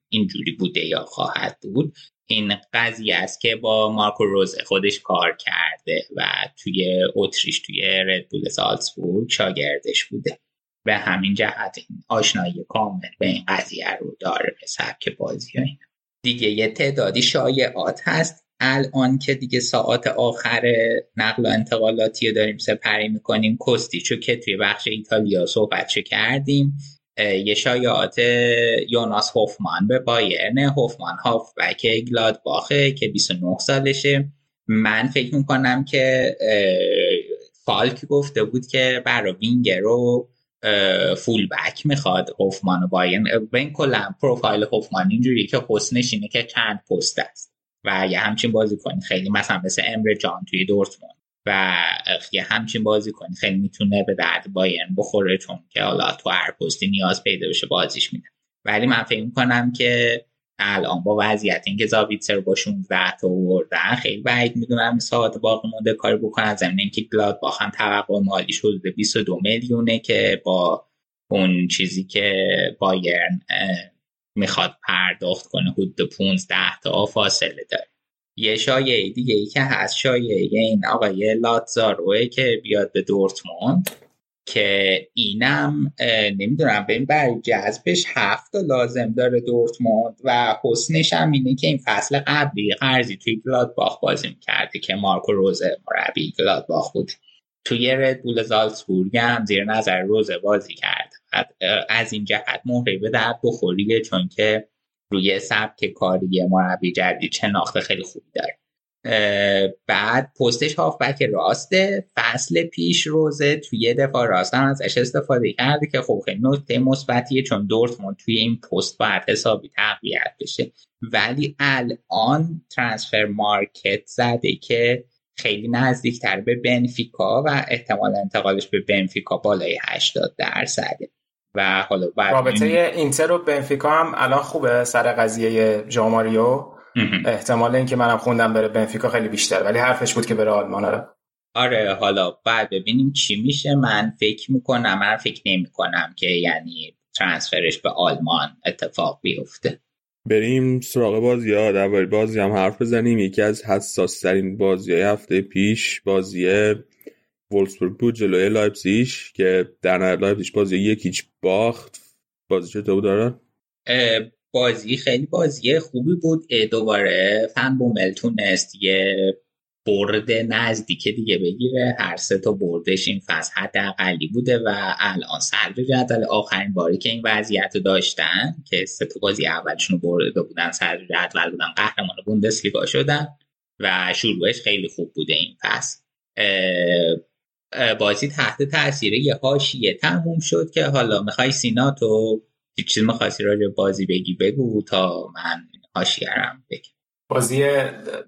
اینجوری بوده یا خواهد بود. این قضیه است که با مارکو روزه خودش کار کرده و توی اتریش توی ردبول سالزبورگ شاگردش بوده. به همین جهت این آشنایی کامل به این قضیه رو داره به سبک بازی و. دیگه یه تعدادی شایعات هست. الان که دیگه ساعت آخر نقل و انتقالاتی رو داریم سپری می‌کنیم کستیچو که توی بخش ایتالیا صحبتشو کردیم یه شایعات یوناس هوفمان به بایرن هوفمان هافبک گلادباخه که 29 سالشه. من فکر می‌کنم که فالک گفته بود که برای وینگر رو فول بک می‌خواد هوفمان و بایرن. این کلا پروفایل هوفمان اینجوری که حسنش اینه که چند پست است. و یه همچین بازی کنی. خیلی مثلا مثل امر جان توی دورتموند. و یه همچین بازی کنی. خیلی می‌تونه به درد بایرن بخوره چون که حالا تو هر پستی نیاز پیدا بشه بازیش میده. ولی من فکر می‌کنم که الان با وضعیت اینکه زاویتسر رو با 16 تا آوردن خیلی بعید می‌دونم ساعت باقی مونده کاری بکنن. ضمن اینکه گلاد باخن توقع مالی شده 22 میلیونه که با اون چیزی که بایرن می‌خواد پرداخت کنه حدود 15 تا فاصله داره. یه شایعه دیگه ای که هست شایعه این آقای لاتزاروه که بیاد به دورتموند که اینم نمی‌دونم ببین برای جذبش هفت لازم داره دورتموند و حسنش هم اینه که این فصل قبلی قرضی توی گلادباخ بازی می‌کرده که مارکو روزه مربی گلادباخ بود. توی ردبول زالتسبورگ هم زیر نظر روزه بازی کرد. از این جهت مهره به درد بخوریه چون که روی سبک کاری مربی جدید شناخت خیلی خوبی داره. بعد پستش هافبک راسته فصل پیش روزه توی دفاع راست هم ازش استفاده کرده که خب خیلی نکته مثبتیه چون دورتموند توی این پست باید حسابی تقویت بشه. ولی الان ترانسفر مارکت زده که خیلی نزدیکتر به بنفیکا و احتمال انتقالش به بنفیکا بالای 80 درصده. و حالا بعد رابطه اینتر و بنفیکا هم الان خوبه سر قضیه ژاماریو مهم. احتمال اینکه منم خوندم بره بنفیکا خیلی بیشتر ولی حرفش بود که بره آلمان آره. آره حالا بعد ببینیم چی میشه. من فکر می‌کنم من فکر نمی کنم که یعنی ترانسفرش به آلمان اتفاق بیفته. بریم سراغ بازی ها درباره بازی هم حرف بزنیم. یکی از حساس ترین بازی های هفته پیش بازی وولسبورگ بود جلوی لایپزیش که در نهایت لایپزیش بازی یکیچ باخت. بازی چطور بود دارن؟ بازی خیلی بازی خوبی بود. دوباره فن بومل تونست یه برد نزدیک دیگه بگیره. هر سه تا بردش این فصل حداقلی بوده و الان صدر جدول آخرین باری که این وضعیت رو داشتن که سه تا بازی اولشون برده بودن صدر جدول بودن قهرمان بوندسلیگا شدن و شروعش خیلی خوب بوده این فصل. بازی تحت تاثیر یه حاشیه تموم شد که حالا می‌خوای سینا تو چیز می‌خواستی راجع بازی بگی؟ بگو تا من حاشیه برم بگم. بازی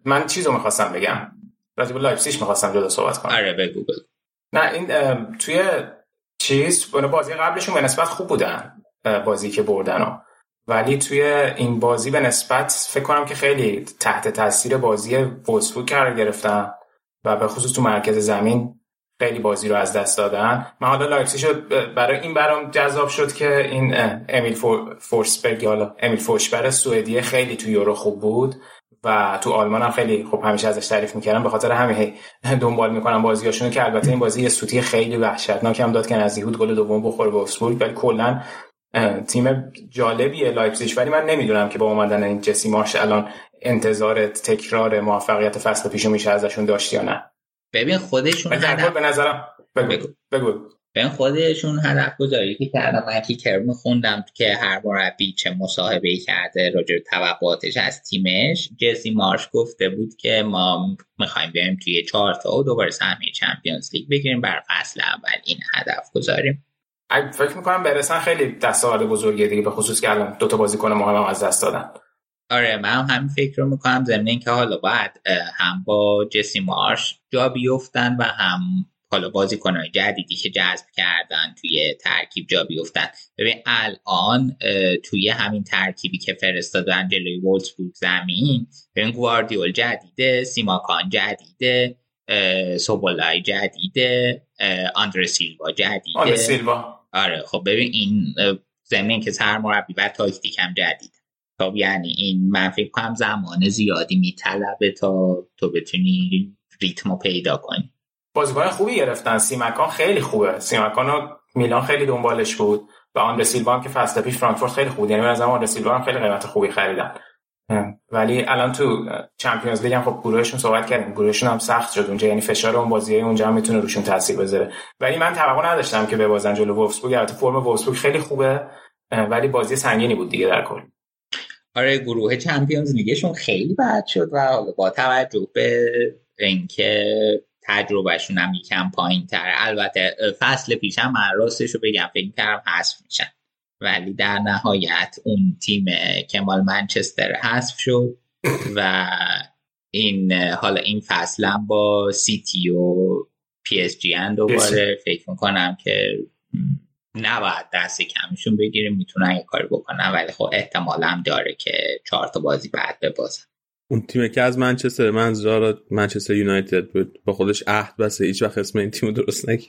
من چیزو می‌خواستم بگم. راجع به لایپزیگ می‌خواستم جدا صحبت کنم. آره بگو بگو. نه این توی چیز بازی قبلشون به نسبت خوب بودن بازی که بردن ها. ولی توی این بازی به نسبت فکر کنم که خیلی تحت تاثیر بازی وولسبورگ قرار گرفتن و به خصوص تو مرکز زمین خیلی بازی رو از دست دادن. من حالا لایپزیش برای این برام جذاب شد که این امیل فورسبرگ حالا امیل فورشبری سوئدی خیلی تو یورو خوب بود و تو آلمان هم خیلی خوب همیشه ازش تعریف می‌کردم. به خاطر همین دنبال می‌کنم بازیاشونو که البته این بازی یه سوتی خیلی وحشتناک هم داد که نزدیک گل دوم بخوره به وولفسبورگ ولی کلا تیم جالبیه لایپزیگ. ولی من نمی‌دونم که با اومدن این جسی مارش الان انتظار تکرار موفقیت فصل پیشو میشه ازشون داشت یا نه. ببین خودشون هدف... به نظرم بگو بگو. ببین خودشون هدف گذاری که کردم من کرم خوندم که هر مربی چه مصاحبه ای کرده راجع توقعاتش از تیمش. جسی مارش گفته بود که ما می‌خوایم بریم توی چهار تا و دوباره سهمیه چمپیونز لیگ بگیریم بر فصل اول این هدف گذاریم. فکر می‌کنم برسن خیلی دستاورد بزرگیه دیگه به خصوص که الان دوتا بازیکن مهم از دست دادن. آره من هم همین فکر رو می‌کنم. ضمن اینکه حالا باید هم با جسی مارش جا بیفتن و هم حالا بازیکنهای جدیدی که جذب کردن توی ترکیب جا بیفتن. ببین الان توی همین ترکیبی که فرستادن جلوی وولسبورگ زمین ببین گواردیول جدیده سیماکان جدیده سوبولای جدیده آندر سیلوا جدیده. آندر سیلوا. آره خب ببین این زمین که سرمربی و تاکتیک هم جدید. خب یعنی این من فکر کنم زمان زیادی میطلبه تا تو بتونی ریتمو پیدا کنی. بازیکن خوبی گرفتن. سیمکان خیلی خوبه. سیمکان رو میلان خیلی دنبالش بود. و آن سیلوا که فصل پیش فرانکفورت خیلی خوب یعنی از آن سیلوا هم خیلی قیمت خوبی خریدن. ولی الان تو چمپیونز لیگ هم خب گروهشون صحبت کردیم. گروهشون هم سخت شد اونجا. یعنی فشار اون بازی اونجا هم می‌تونه روشون تاثیر بذاره. ولی من توقع نداشتم که ببازن جلو وولفسبورگ البته فرم وولفسبورگ خیلی خوبه. ولی بازی سنگینی بود دیگه در کل. آره گروه چمپیونز لیگشون خیلی بد شد و حالا با توجه به اینکه تجربهشون هم یکم پایین تر البته فصل پیشم من راستش رو بگم فکر کردم حذف میشن. ولی در نهایت اون تیم کمال منچستر حذف شد و این حالا این فصل هم با سیتی و پی اس جی دوباره فکر می‌کنم که نباید دست کمشون بگیریم می‌تونن یه کاری بکنن ولی خب احتمال هم داره که چهار تا بازی بعد ببازن. اون تیمه که از منچستر منظور منچستر یونایتد بود. با خودش عهد بسته هیچ وقت اسم این تیم درست نگه.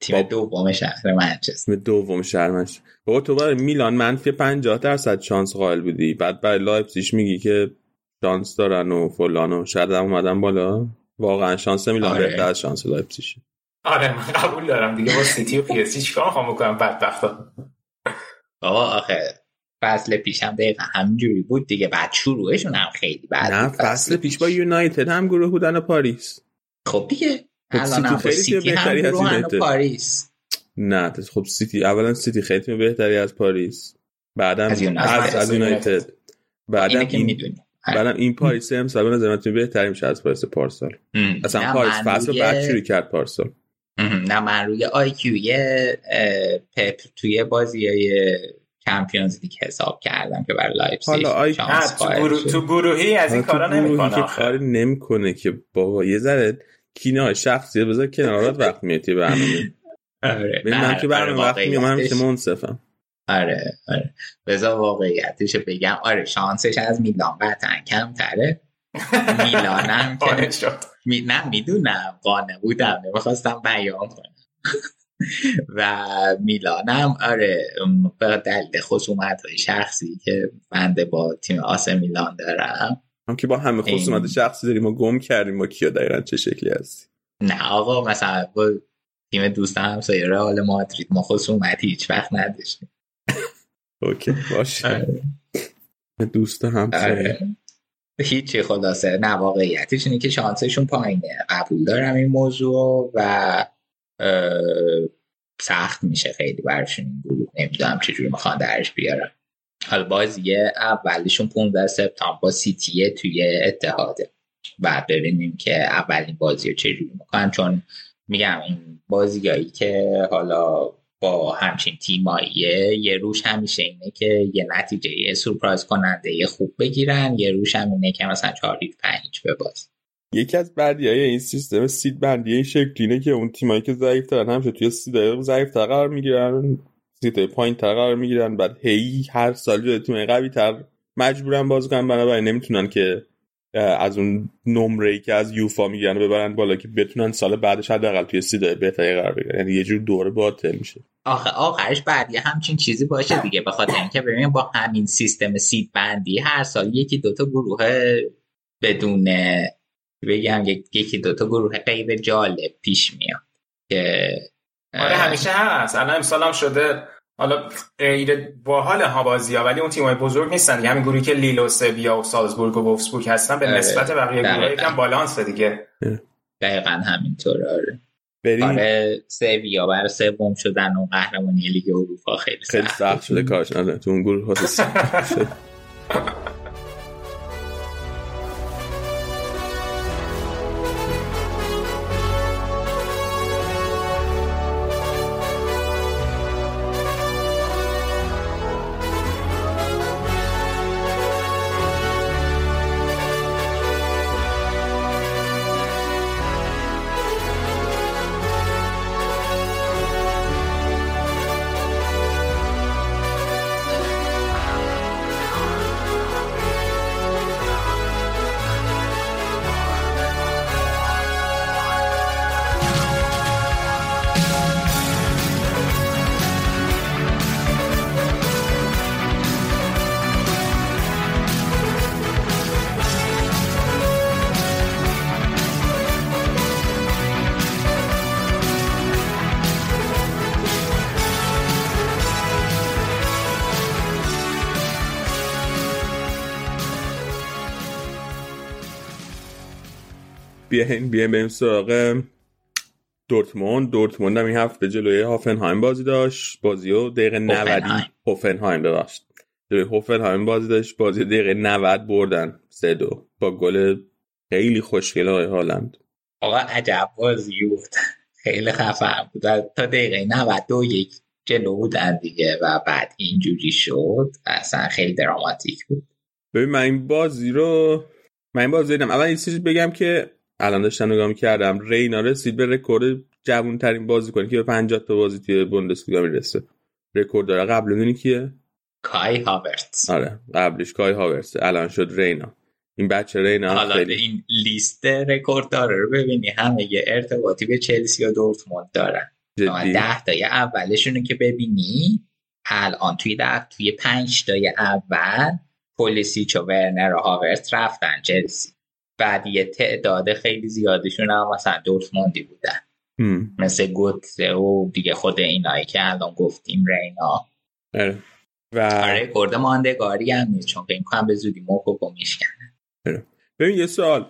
تیم دوم شهر منچستر. تیم دوم شهر منچستر. بابا تو برای میلان منفی 50 درصد شانس قائل بودی. بعد برای لایپزیگ میگی که شانس دارن و فلان و شاید هم اومدن بالا. واقعا شانس میلان آره. بهتر از شانس لایپزیگ. آره من قبول دارم دیگه. با سیتی و پی اس جی چیکار می‌خوام بکنم؟ بدبختا. بابا آخه فصل پیش هم دقیقا همینجوری بود دیگه. بعد شروعشون هم خیلی بعد نه فصل پیش با یونایتد هم گروه بودن پاریس. خب دیگه. الان هم سیتی هم گروه هم پاریس. نه خب سیتی اولا سیتی خیلی بهتری از پاریس. بعدم از یونایتد. از, یونایتد. بعدم این بعدم این پاریس امسال به نظر من بهتری میشه از پاریس. پارسال اصلا پاریس فصل بعد شروع کرد پارسال نه من روی آی پپ توی بازی های چمپیونز لیگ حساب کردم که برای لایپزیگ حالا آی... تو, گروه... تو گروهی از این کارا نمی‌کنه که کاری نمی‌کنه که بابا یه ذره کینه شخصی بذار کنارات وقت میاد برنامه. آره من که برنامه وقت میام من که منصفم. آره آره. بذار واقعیتش بگم. آره شانسش از میلان قطعا کمتره. میلانم که می... نه می‌دونم قانه بودم نمی‌خواستم بیان کنم و میلانم آره به دلیل خصومت های شخصی که بنده با تیم آس میلان دارم هم که با همه خصومت این... شخصی داریم و گم کردیم و کیا دقیقا چه شکلی هستی نه آقا مثلا با تیم دوست همسایه رئال مادرید ما خصومتی هیچ وقت نداشتیم اوکی باشه. دوست آره. هیچی خلاصه نه واقعیتش اینه که شانسشون پایینه. قبول دارم این موضوع و سخت میشه خیلی برشون این گروه. نمی‌دونم چجوری می‌خوان درش بیارم حالا بازی اولشون 15 سپتامبر با سیتیه توی اتحاده. بعد ببینیم که اولین بازی رو چجوری می‌کنن. چون میگم این بازیایی که حالا با همچین تیماییه یه روش همیشه اینه که یه نتیجه یه سورپرایز کننده یه خوب بگیرن یه روش هم اینه که مثلا چهار هیچ پنج بباز. یکی از بعدی های این سیستم سید بندی این شکلینه که اون تیمایی که ضعیف ترن همشه توی سید ضعیف قرار می‌گیرن سیت پایین تر قرار می‌گیرن بعد هی هر سال جای تیم قوی تر مجبورن بازی کنن بنابراین نمی‌تونن که از اون نمره ای که از یوفا میگن ببرن بالا که بتونن سال بعدش حداقل توی سیدای بهتری قرار بگیرن. یعنی یه جور دوره باطل میشه. آخه آخرش بعد یه همچین چیزی باشه دیگه به خاطر اینکه ببین با همین سیستم سید بندی هر سال یکی دوتا گروه بدون بگم یکی دوتا گروه غیر جالب پیش میاد که آره همیشه هست. الان امسال هم شده حالا غیر باحال ها بازی ها ولی اون تیمای بزرگ نیستن دیگه. همین گروهی که لیل و سویا و سالزبورگ و وولفسبورگ هستن به نسبت بقیه گروه یکم بالانس دیگه. دقیقا همینطور آره. بریم. آره سویا برای سوم شدن و قهرمانی لیگ اروپا خیلی خیلی سخت. شده کارش. آره تو اون گروه [LAUGHS] بیاین بیاین بریم سراغ دورتموند. دورتموند هم این هفته جلوی هافنهایم بازی داشت. بازی و دقیقه 90 هوفنهایم ببخشید. جلوی هوفنهایم بازی داشت. بازی دقیقه 90 بردن. سه دو. با گل خیلی خوشگل های هالند. آقا عجب بازی بود. خیلی خفن بود. تا دقیقه 92 یک جلو بودن دیگه و بعد اینجوری شد. اصلا خیلی دراماتیک بود. ببین من این بازی رو من این بازی دیدم. اول این چیزی بگم که الان داشتم نگاه کردم رینا رسید به رکورد جوون ترین بازیکن که به 50 تا بازی توی بوندسلیگا می‌رسه. رکورد داره. قبل اونی کیه؟ کای هاورتس آره قبلش کای هاورتس الان شد رینا. این بچه رینا حالا خیلی... این لیست رکورد داره رو ببینی همه یه ارتباطی به چلسی و دورتموند دارن. ده تای اولشونو که ببینی الان توی ده توی پنج تای اول پولیسیچ و ورنر و هاورت رفتن چلسی. بعد یه تعداد خیلی زیادشون هم مثلا دورتموندی بودن. مثل گوتزه و دیگه خود اینایی که الان گفتیم رینا. اره. و آره کرده ماندگاری هم نیست چون فکر کنم به زودی موقع میشکنه ببین یه سوال.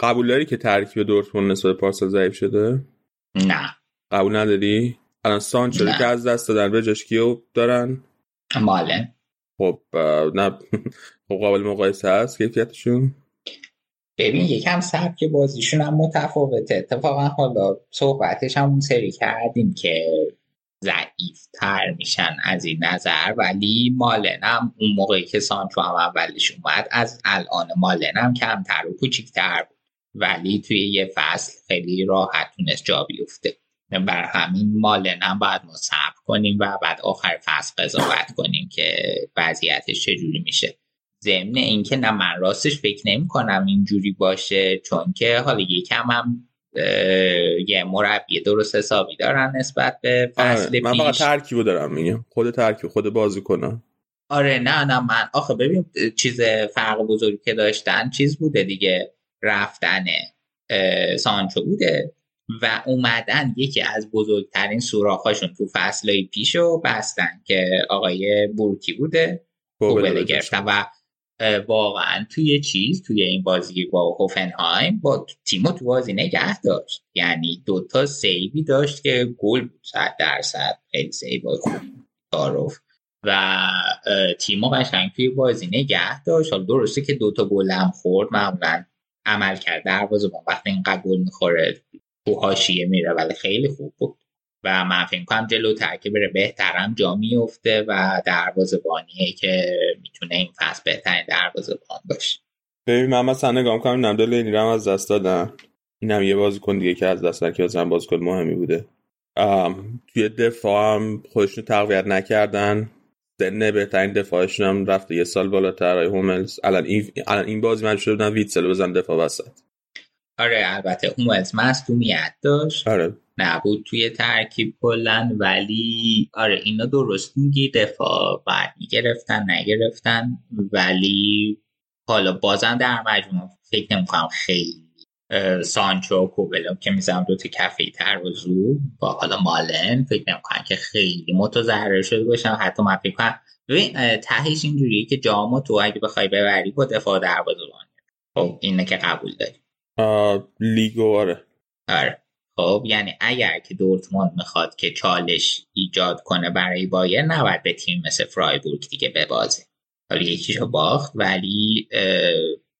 قبول داری که ترکیب دورتموند نسبت پارسال ضعیف شده؟ نه. قبول نداری؟ الان سانچو که از دست دادن به جاش کیو دارن؟ مالن. خب نه. [LAUGHS] خب قابل مقایسه هست کیفیتشون؟ ببین یکم سبک بازیشون هم متفاوته. اتفاقا حالا صحبتش هم اون سری کردیم که ضعیف تر میشن از این نظر ولی مالنم اون موقعی که سانچو هم اولش اومد از الان مالنم کمتر و کوچیکتر بود. ولی توی یه فصل خیلی راحت تونست جا بیفته. بر همین مالنم باید ما صبر کنیم و بعد آخر فصل قضاوت کنیم که وضعیتش چجوری میشه. ضمن اینکه نه من راستش فکر نمی کنم اینجوری باشه چون که حالا یکم هم یه مربی درست حسابی دارن نسبت به فصل پیش من فقط ترکیبو دارم میگم. خود ترکیب خود بازی کنم. آره نه نه من آخه ببین چیز فرق بزرگی که داشتن چیز بوده دیگه رفتن سانچو بوده و اومدن یکی از بزرگترین سوراخاشون تو فصلهای پیش رو بستن که آقای بورکی بوده کوبلو گرفتن و واقعا توی چیز توی این بازی با هوفنهایم با تیمو تو بازی نگه داشت. یعنی دوتا save ی داشت که گل بود صد درصد. خیلی save خوب تعارف. و تیمو قشنگ توی بازی نگه داشت. حالا درسته که دوتا گل هم خورد. معمولا عمل کرد. دروازه وقتی اینقدر گل می‌خوره تو حاشیه میره ولی خیلی خوب بود. و من فکر کنم جلوتر که بره بهترم جا میفته و بانیه که می‌تونه این فصل بهترین بان باشه. ببین من مثلا نگاه کنم نمدل لینی از دست دادن این هم یه بازیکن دیگه که از دست که بازیکن مهمی بوده. توی دفاع هم خودشون تقویت نکردن. سن بهترین دفاعشون هم رفته یه سال بالاتر. های هوملز. الان این الان این بازی من شده بودن ویتسل بزن دفاع وسط. آره البته هوملز مصدومیت داشت. آره. نبود توی ترکیب کلن ولی آره اینا درست میگی دفاع بعد می‌گرفتن نگرفتن ولی حالا بازم در مجموع فکر نمی‌کنم خیلی سانچو و کوبلو که می‌زنم دو تا کفی تر و زو با حالا مالن فکر نمی‌کنم که خیلی متضرر شده باشم حتی من فکر کنم ببین تهش اینجوریه که جامو تو اگه بخوای ببری با دفاع دروازه‌بان. خب اینه که قبول داری. لیگو آره. آره. خب یعنی اگر که دورتموند می‌خواد که چالش ایجاد کنه برای بایر نباید به تیم مثل فرایبورگ دیگه ببازه. حالا یکیشو باخت ولی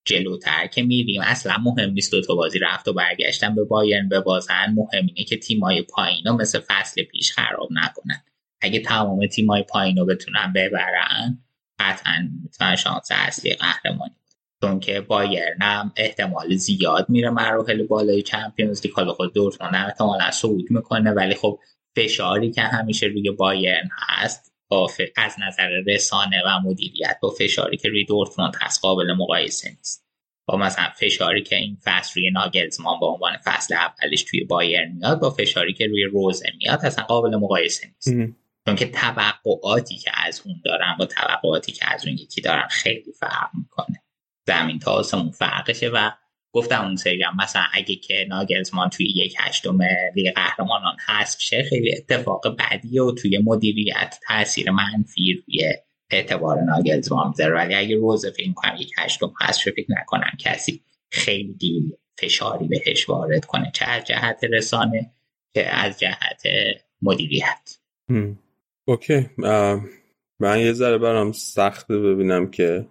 جلوتر که میریم. اصلا مهم نیست دو تا بازی رفت و برگشتن به بایرن ببازن. مهم اینه که تیمای پایین مثل فصل پیش خراب نکنن. اگه تمام تیمای پایین رو بتونن ببرن قطعا می‌تونن شانس اصلی قهرمانی چون که بایرن هم احتمال زیاد میره مراحل بالای چمپیونز لیگ. حالا خود دورتموند هم احتمالا صعود می‌کنه ولی خب فشاری که همیشه روی بایرن هست با از نظر رسانه و مدیریت با فشاری که روی دورتموند هست قابل مقایسه نیست. با مثلا فشاری که این فصل روی ناگلزمان با عنوان فصل اولش توی بایرن میاد با فشاری که روی روزه میاد اصلا قابل مقایسه نیست. چون که توقعاتی که از اون دارن با توقعاتی که از اون یکی دارن خیلی فرق می‌کنه. زمین تا آسمون فرقشه و گفتم اون سری هم مثلا اگه که ناگلزمان توی یک هشتم لیگ قهرمانان حذف شه خیلی اتفاق بعدیه و توی مدیریت تاثیر منفی روی اعتبار ناگلزمان می‌ذاره. ولی اگه روز فکر کنم یک هشتم حذف فکر نکنم کسی خیلی فشاری بهش وارد کنه. چه از جهت رسانه چه از جهت مدیریت. اوکی. من یه ذره برام سخته ببینم که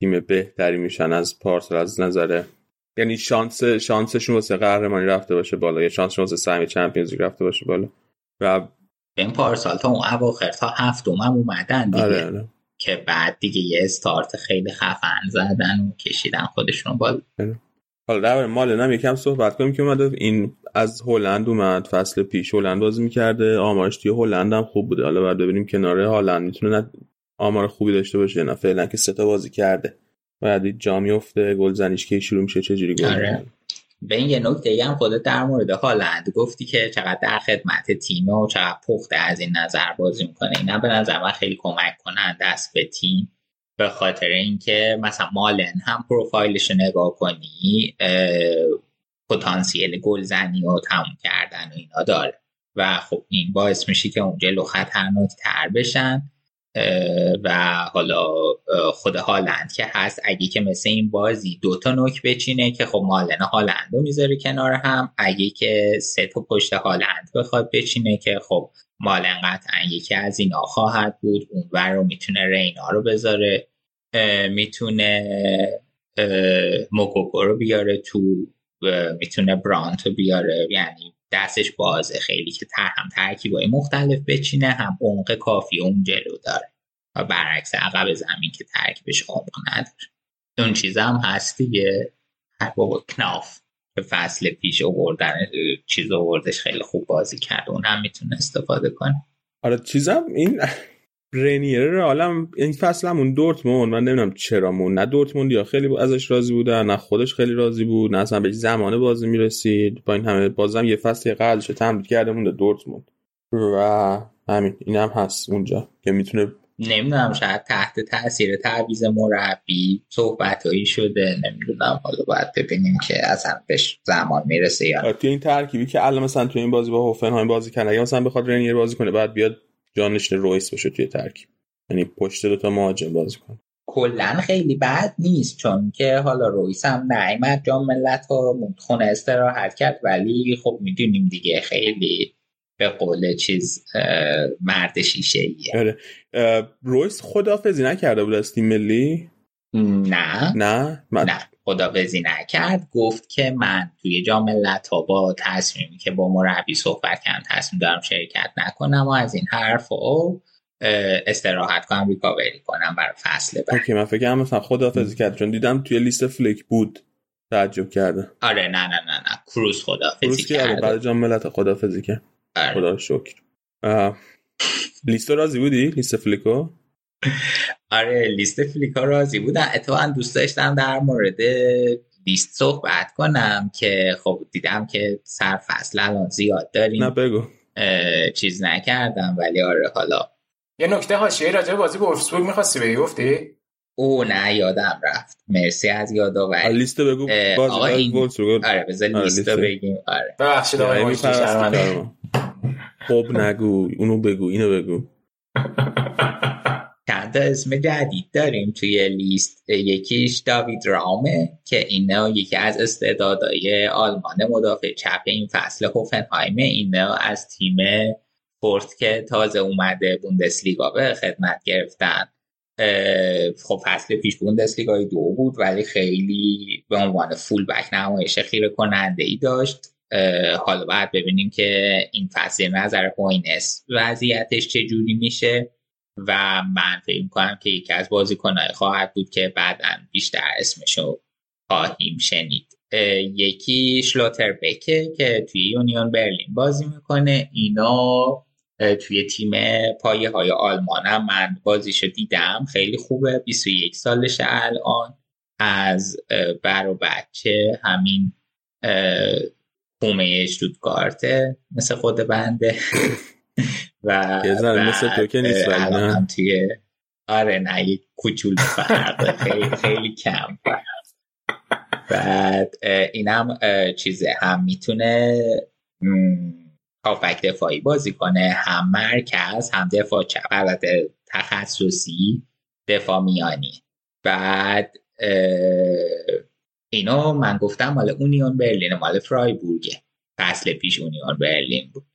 تیم بهتری میشن از پارسال از نظر یعنی شانس شانسشون واسه قهرمانی رفته باشه بالا یا شانسشون واسه سهم چمپیونز لیگ رفته باشه بالا. و این پارسال تا اون اواخر تا هفتم هم اومدن دیگه. آره آره. که بعد دیگه یه استارت خیلی خفن زدن و کشیدن خودشون بالا. حالا در مال هم یکم صحبت کنیم که اومده. این از هلند اومد فصل پیش هلند بازی می‌کرده. آمارش توی هلند هم خوب بوده. حالا بعد ببینیم کنار هالند می‌تونه آمار خوبی داشته باشه نه فعلا که سه تا بازی کرده. بعد جا میفته گلزنیش که شروع میشه چجوری گل آره. به این یه نکته هم خودت در مورد هالند گفتی که چقدر در خدمت تیم و چقدر پخته از این نظر بازی می‌کنه. اینا به نظر من خیلی کمک کنن دست به تیم. به خاطر اینکه مثلا مالن هم پروفایلش نگاه کنی پتانسیل گلزنی و تموم کردن و اینا داره. و خب این باعث میشه که اون جلو خطرناک تر بشن. و حالا خود هالند که هست. اگه که مثل این بازی دوتا نوک بچینه که خب مالن هالند رو می‌ذاره کنار هم اگه که سه تا پشت هالند بخواد بچینه که خب مالن قطعا یکی از اینا خواهد بود. اونور رو می‌تونه رینا رو بذاره. می‌تونه موکوکو رو بیاره تو می‌تونه برانت رو بیاره. یعنی دستش بازه. خیلی که تر هم ترکیبای مختلف بچینه هم عمق کافی اون جلو داره. و برعکس عقب زمین که ترکیبش عمق نداره. اون چیز هم هست دیگه. بابا کناف که فصل پیش اووردن چیز اووردش خیلی خوب بازی کرد. اون هم می‌تونه استفاده کنه. آره چیزم این رینیر حالا این فصل همون دورتموند. من نمی‌دونم چرا مون نه دورتموند یا خیلی ازش راضی بودن نه خودش خیلی راضی بود نه اصلا به زمان بازی می‌رسید. با این همه بازم یه فصل قبلش تمدید کرده مونده دورتموند. و همین این هم هست اونجا که می‌تونه نمی‌دونم شاید تحت تاثیر تعویز مربی صحبتهایی شده. نمی‌دونم حالا باید ببینیم که اصلا بهش زمان می‌رسه یا توی این ترکیبی که الان مثلا توی این بازی با هوفنهایم بازی کنه اگه مثلا بخواد رنیر بازی کنه بعد بیاد جانشین رویس بشه توی ترکیب. یعنی پشت دو تا مهاجم بازی کنه. کلا خیلی بد نیست چون که حالا رویس هم نعیمت جام ملت ها خونه استراحت کرد ولی خب می‌دونیم دیگه خیلی به قول چیز مرد شیشه ایه رویس خدافزی نکرده بود از تیم ملی؟ نه. نه؟ من... نه. خدافزی نکرد گفت که من توی جام ها با تصمیمی که با مربی صحبت کردم تصمیم دارم شرکت نکنم و از این حرف و استراحت کنم ریکاوری کنم برای فصل بعد. اوکی من فکر مثلا خدافزی کرد چون دیدم توی لیست فلیک بود تعجب کرده. آره نه نه نه نه. کروز خدافزی کروز کرد بعد جام ملت خدافزی کرد. آره. خدا شکر. لیست راضی بودی؟ لیست فلیکو؟ [LAUGHS] آره لیست فلیکا راضی بودم اتفاقا دوست داشتم در مورد لیست صحبت کنم که خب دیدم که سر فصل الان زیاد داریم. نه بگو. چیز نکردم ولی آره حالا. یه نکته حاشیه راجع به بازی وولفسبورگ می‌خواستی بگی گفتی؟ او نه یادم رفت. مرسی از یادآوری. لیست بگو. اه، آقا این- آره بذار آره، لیست. بگیم. آره. ببخشید آقای یعنی. خب نگو. اونو بگو اینو بگو. [LAUGHS] اسم جدید داریم توی لیست. یکیش داوید رامه که اینا یکی از استعدادهای آلمان مدافع چپ این فصل هوفنهایمه. اینا از تیم فورت که تازه اومده بوندسلیگا به خدمت گرفتن. خب فصل پیش بوندسلیگای دو بود ولی خیلی به عنوان فول بک نمایش خیره کننده ای داشت حالا باید ببینیم که این فصل نظر هوینس وضعیتش چجوری میشه. و من فکر می‌کنم که یکی از بازیکنهای خواهد بود که بعدا بیشتر اسمشو خواهیم شنید. یکی شلوتر بکه که توی یونیون برلین بازی می‌کنه. اینا توی تیم پایه های آلمان هم من بازیشو دیدم. خیلی خوبه. 21 سالشه الان. از بر و بچه همین اه، کومه اشتوتگارته مثل خود بنده. [LAUGHS] و یه مثل تو که نیست نه. هم آره نه یک کوچولو فرقه خیلی خیلی کم فرق. بعد اینم اه، چیزه. هم می‌تونه هافک دفاعی بازی کنه. هم مرکز هم دفاع چپ. البته تخصصی دفاع میانی. بعد اینو من گفتم مال اونیون برلین مال فرایبورگه فصل پیش اونیون برلین بود.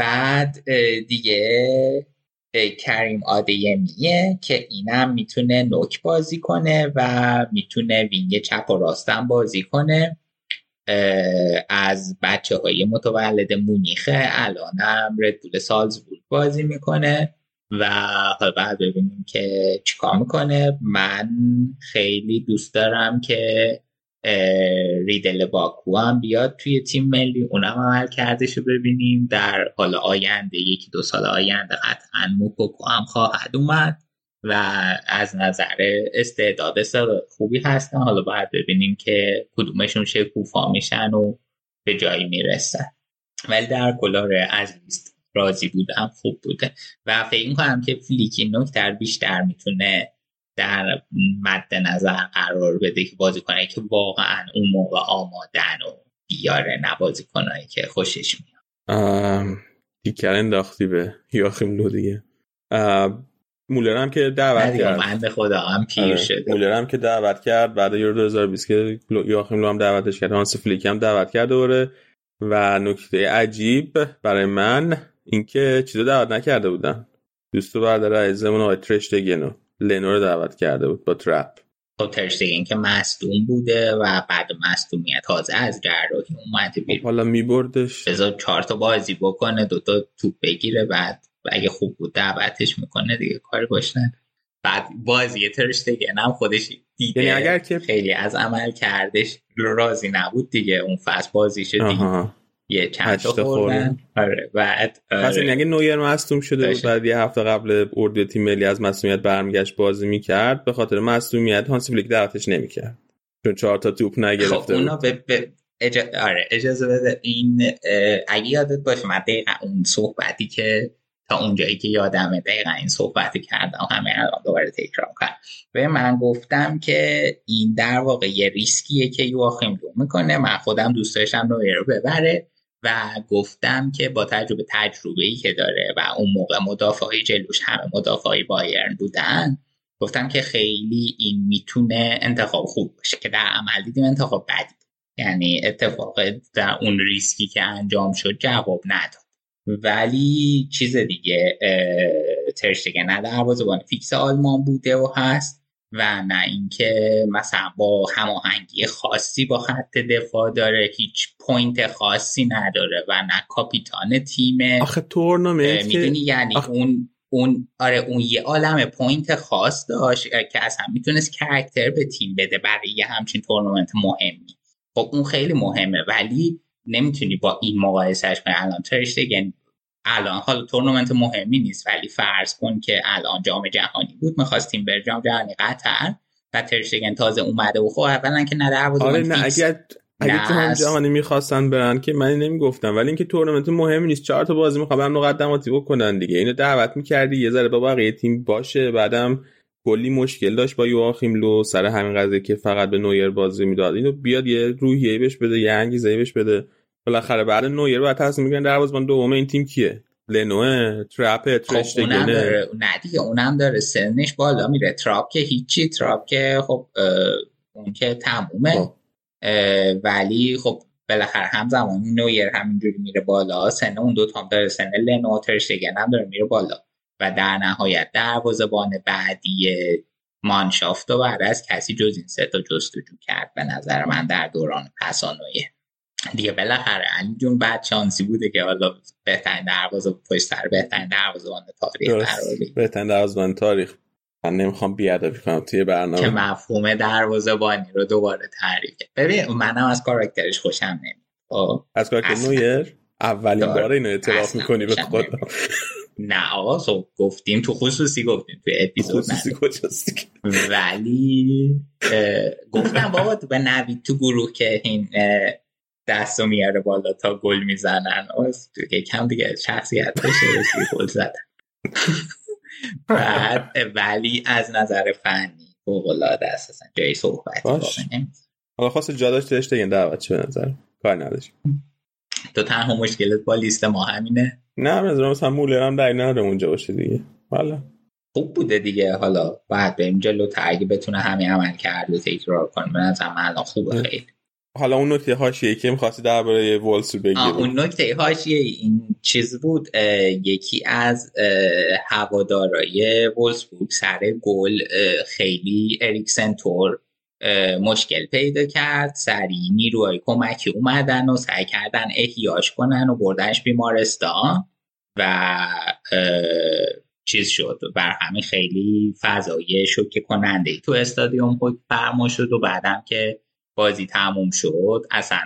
بعد دیگه کریم آدیمیه که اینم می‌تونه نوک بازی کنه و می‌تونه وینگ چپ و راستم بازی کنه. از بچه های متولد مونیخه الانم ردبول سالزبورگ بازی می‌کنه و حالا بعد ببینیم که چیکار می‌کنه. من خیلی دوست دارم که ریدل باکو هم بیاد توی تیم ملی اونم عمل کردش رو ببینیم. در حالا آینده یکی دو سال آینده قطعا موکوکو هم خواهد اومد و از نظر استعداد خوبی هستن. حالا باید ببینیم که کدومشون شکوفا میشن و به جایی می‌رسن. ولی در کلار از لیست راضی بودم خوب بوده. و فکر می‌کنم که فلیکی نکتر بیشتر می‌تونه در مد نظر قرار بده که بازی کنه که واقعا اون موقع آمادن و بیاره نه کنه که خوشش میاد. دیگر انداختی به یاخیم لو دیگه. مولر هم که دعوت کرد. من به خدا هم پیر آره. شده. مولر هم که دعوت کرد بعد یورو 2020 که یاخیم لو هم دعوتش کرد. هانس فلیک هم دعوت کرده دوره و نکته عجیب برای من اینکه چیزا دعوت نکرده بودن. دوست و برادر عزیزمون آقای ترشتگنو لنو رو دعوت کرده بود با ترپ. خب ترشتگین که مصدوم بوده و بعد مصدومیت تازه از جراحی اومده خب بیرون. حالا میبردش. بذار چهار تا بازی بکنه دوتا توپ بگیره بعد اگه خوب بود دعوتش می‌کنه دیگه کاری باش. بعد بازی ترشتگین هم خودش دیده یعنی اگر که خیلی از عمل کردش راضی نبود دیگه اون فصل بازیش دید آها یه چند تا خوردن. آره بعد پس آره. اگه نویر مصدوم شده بود. بعد یه هفته قبل اردو تیم ملی از مصدومیت برمیگشت بازی می‌کرد. به خاطر مصدومیت هانسی فلیک دعوتش نمی‌کرد. چون چهار تا توپ خب نگرفته اونا بود به, به اجا... آره اجازه بده این اگه یادت باشه من دقیقا اون صحبتی که تا اونجایی که یادمه دقیقا این صحبتی کردم همه الان دوباره تکرار کنم به من گفتم که این در واقع یه ریسکیه که یواخیم لو می‌کنه. من خودم دوست داشتم نویر رو ببره. و گفتم که با تجربه تجربه ای که داره و اون موقع مدافعی جلوش همه مدافعی بایرن بودن گفتم که خیلی این می‌تونه انتخاب خوب باشه که در عمل دیدیم انتخاب بدی. یعنی اتفاق در اون ریسکی که انجام شد جواب نداد ولی چیز دیگه ترشتگن نه دروازه‌بان فیکس آلمان بوده و هست و نه اینکه مثلا با هماهنگی خاصی با خط دفاع داره هیچ point خاصی نداره و نه کاپیتان تیمه آخه تورنمنت می‌دونی یعنی آخ. اون اون آره اون یه عالم point خاص داشت که اصلا می‌تونست character به تیم بده برای یه همچین تورنمنت مهمی خب اون خیلی مهمه ولی نمی‌تونی با این مقایسهش کنی الان ترشتگن الان حالا تورنمنت مهمی نیست ولی فرض کن که الان جام جهانی بود می‌خواستیم بر جام جهانی قطر و ترشگن تازه اومده و خب اولا که نه آره نه اگر اگه جام جهانی می‌خواستن برن که من نمی‌گفتم ولی اینکه تورنمنت مهمی نیست چهار تا بازی می‌خوام مقدماتی بکنن دیگه. اینو دعوت می‌کردی یه ذره با بقیه تیم باشه بعدم کلی مشکل داشت با یواخیم لو سر همین قضیه که فقط به نویر بازی می‌داد. اینو بیاد یه روحیه بهش بده یه انگیزه بهش بده. بالاخره بعد نویر باید تصمیم بگیرن دروازه‌بان دوم این تیم کیه؟ لنوه ترپ ترشتگنه. خب نه دیگه اونم داره. سنش بالا میره. تراپ که هیچی. تراپ که خب اون که تمومه. خب. ولی خب بالاخره همزمان نویر همینجوری میره بالا. سن اون دو تام داره. سن لنو ترشتگن هم داره میره بالا. و در نهایت دروازه‌بان بعدی مانشافت و باید از کسی جز این سه تا جستجو کرد. به نظر من در دوران پسانویر. دیگه بالاخره علی جون بعد شانسی بوده که حالا بهترین دروازه پشت سر بهترین دروازه‌بان تاریخ قرار بهترین دروازه‌بان تاریخ. من نمی‌خوام بیادبی کنم توی برنامه. که مفهوم دروازه‌بانی رو دوباره تعریف ببین منم از کاراکترش خوشم نمیاد. خب، از کاراکتر نویر؟ اولین بار اینو اعتراف می‌کنی به خدا نه آقا خب گفتیم تو خصوصی گفتیم تو اپیزود خصوصی ولی گفتم بابا به نوید تو گروه که این دست رو میاره بالا تا گل می‌زنن. تو کم دیگه شخصیت بشه گل زدن بعد ولی از نظر فنی فوق العاده است اصلا جای صحبت حالا خواست جا داشت داشته دعوت چه نظر. کار نداشت. تو تنها مشکلت با لیست ما همینه. نه مثلا مثلا مولر هم در نداره اونجا باشه دیگه. حالا خوب بوده دیگه. حالا بعد بریم جلو اگه بتونه همین عمل کرد و تکرار کنه. به نظر من الان خوبه خیلی. حالا اون نکته هاشیه که می‌خواستی درباره وولس بگی اون نکته هاشیه این چیز بود یکی از هوادارای وولس بود سر گل خیلی اریکسن تور مشکل پیدا کرد سریع نیروهای کمکی اومدن و سعی کردن احیاش کنن و بردنش بیمارستان و چیز شد. بر همین خیلی فضایی شوکه کننده تو استادیوم خود فرما شد و بعدم که بازی تموم شد اصلا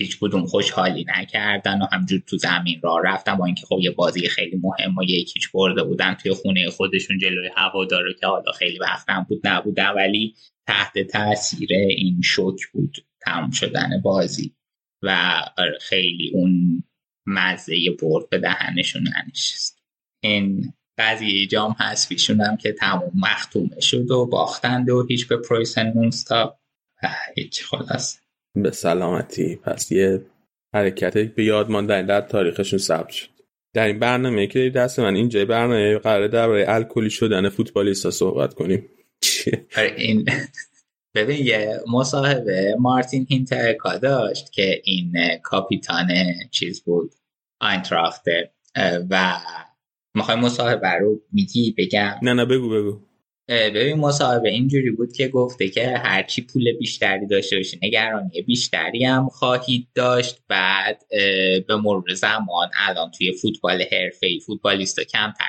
هیچ کدوم خوشحالی نکردن و همجور تو زمین را رفتن با اینکه خب یه بازی خیلی مهم و یکیچ برده بودن توی خونه خودشون جلوی هوادارو که حالا خیلی وقتم بود نبودن ولی تحت تاثیر این شوک بود تموم شدن بازی و آره، خیلی اون مزه برد به دهنشون ننشست. این قضیه جام حذفیشون هم که تموم مختومه شد و باختند و هیچ به پرویسن مونستا هیچ خلاص به سلامتی. پس یه حرکت به یاد ماندن در تاریخشون ثبت شد. در این برنامه که دست من اینجا برنامه قراره درباره الکلی شدن فوتبالیستا صحبت کنیم. آره، این ببین یه مصاحبه مارتین هینترکا داشت که این کاپیتان چیز بود آینتراخت و می‌خوای مصاحبه رو میگی؟ بگم. نه نه بگو بگو. ببین مصاحبه اینجوری بود که گفته که هرچی پول بیشتری داشته باشی نگرانی بیشتری هم خواهید داشت. بعد به مرور زمان الان توی فوتبال حرفه‌ای فوتبالیستا کمتر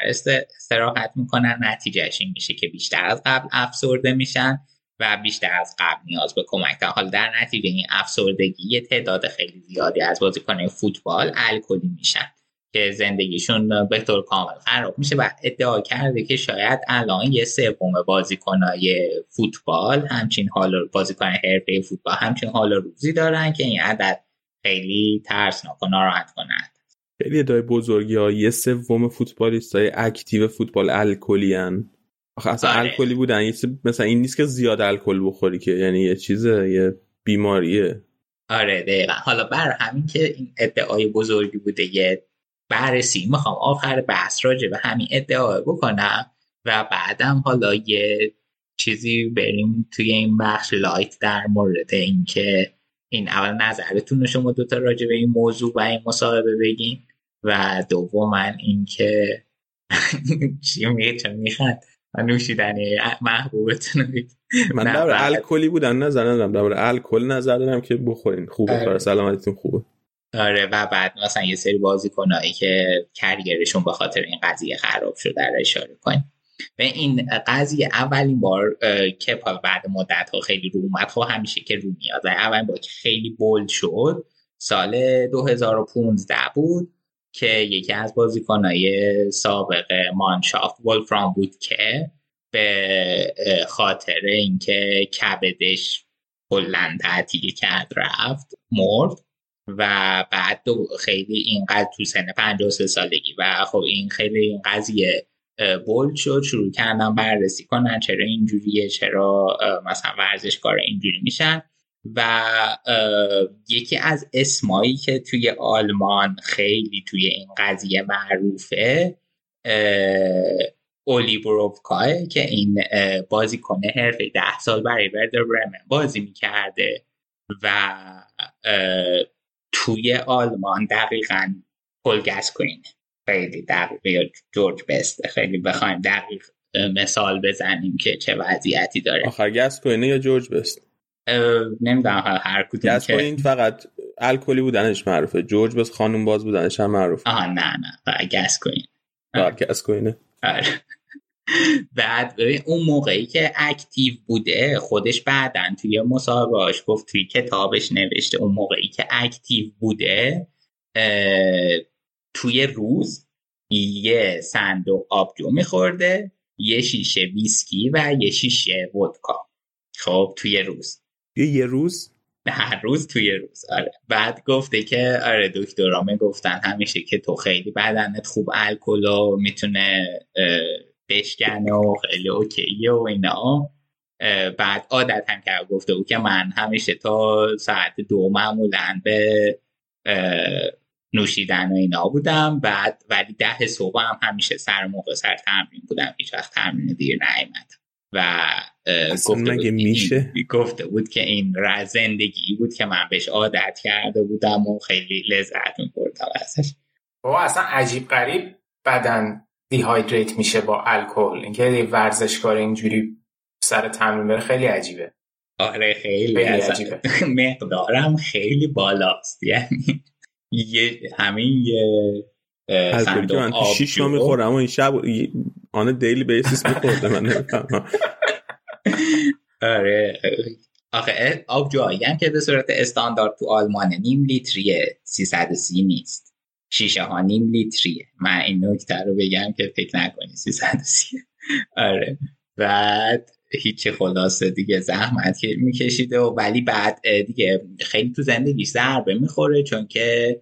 استراحت می‌کنن. نتیجهش این میشه که بیشتر از قبل افسرده میشن و بیشتر از قبل نیاز به کمک حال در نتیجه این افسردگی یه تعداد خیلی زیادی از بازیکنان فوتبال الکلی میشن. که زندگیشون به طور کامل خراب میشه و ادعا کرده که شاید الان یه سوم بازیکنای فوتبال همچین حال بازیکن حرفه فوتبال همچین حال روزی دارن که این عدد خیلی ترسناک و ناراحت کنند. خیلی ادعای بزرگی ها. یه سوم فوتبالیست های اکتیو فوتبال الکلی آخه اصلا آره. الکلی بودن. یه مثلا این نیست که زیاد الکل بخوری که یعنی یه چیزه یه بیماریه. آره دقیقا. حالا بر همین که این ادعای بزرگی بوده یه بررسی. می‌خوام آخر بحث راجع به همین ادعا بکنم و بعدم حالا یه چیزی بریم توی این بخش لایت در مورد اینکه این اول نظرتون رو شما دوتا راجع به این موضوع و این مصاحبه بگین و دوما اینکه [LAUGHS] چی میگه؟ چون میخند؟ نوشیدن محبوبتون من در الکلی بودن نظر ندارم. در الکل نظر دارم که بخورین. خوبه. آره. سلامتیتون خوبه. آره و بعد مثلا یه سری بازیکنایی که کریرشون به خاطر این قضیه خراب شده در اشاره کنیم. و این قضیه اولین بار که بعد مدت ها خیلی رو اومد. خب همیشه که رو میاد. اولین بار که خیلی بولد شد سال 2015 بود که یکی از بازیکنهای سابق مانشافت ولفرام بود که به خاطر اینکه کبدش کلا تعطیل کرد رفت مرد. و بعد خیلی اینقدر تو سن 53 سالگی و خب این خیلی این قضیه بولد شد شروع کردن بررسی کنن چرا اینجوریه چرا مثلا ورزشکار اینجوری میشن و یکی از اسمایی که توی آلمان خیلی توی این قضیه معروفه اولی بروفکای که این بازیکن حرفه ده سال برای وردر برمن بازی می‌کرده و توی آلمان دقیقا پل کنین خیلی دقیق یا جورج بست. خیلی بخوایم دقیق مثال بزنیم که چه وضعیتی داره. آخر گسکوینه یا جورج بست؟ نمی‌دونم هر کدوم که فقط الکلی بودنش معروفه. جورج بست خانم باز بودنش هم معروفه. آها نه نه فقط گسکوین گسکوینه آره. [LAUGHS] بعد ببین اون موقعی که active بوده خودش بعدا توی مصاحبهاش گفت توی کتابش نوشته اون موقعی که active بوده توی روز یه صندوق آبجو میخورده یه شیشه ویسکی و یه شیشه ودکا. خب توی روز. یه یه روز؟ هر روز توی روز آره. بعد گفته که آره دکترامه گفتن همیشه که تو خیلی بدنت خوب الکل می‌تونه بشکنه و خیلی اوکیه و اینا. بعد عادت هم کرد گفته او که من همیشه تا ساعت دو معمولا به نوشیدن و اینا بودم. بعد ولی ده صبح هم همیشه سر موقع سر تمرین بودم. هیچ وقت تمرین دیر نیامد و گفته بود, میشه؟ گفته بود که این را زندگی بود که من بهش عادت کرده بودم و خیلی لذت میبردم ازش. بابا اصلا عجیب غریب بدن دیهایدریت میشه با الکل. اینکه ورزشکار اینجوری سر تمرین بره خیلی عجیبه. آره خیلی, خیلی عجیبه. [LAUGHS] مقدارم خیلی بالاست. یعنی یه همین یه صندوق من تو شیش ماه می‌خورم و این شب آن دیلی بیسیس میخورده من [LAUGHS] آره. آخه آب جایی هم که به صورت استاندارد تو آلمان نیم لیتریه 330 نیست. شیشه ها نیم لیتریه. من این نکته رو بگم که فکر نکنی 330 آره. بعد هیچی خلاصه دیگه زحمت میکشیده و ولی بعد دیگه خیلی تو زندگیش ضربه می‌خوره چون که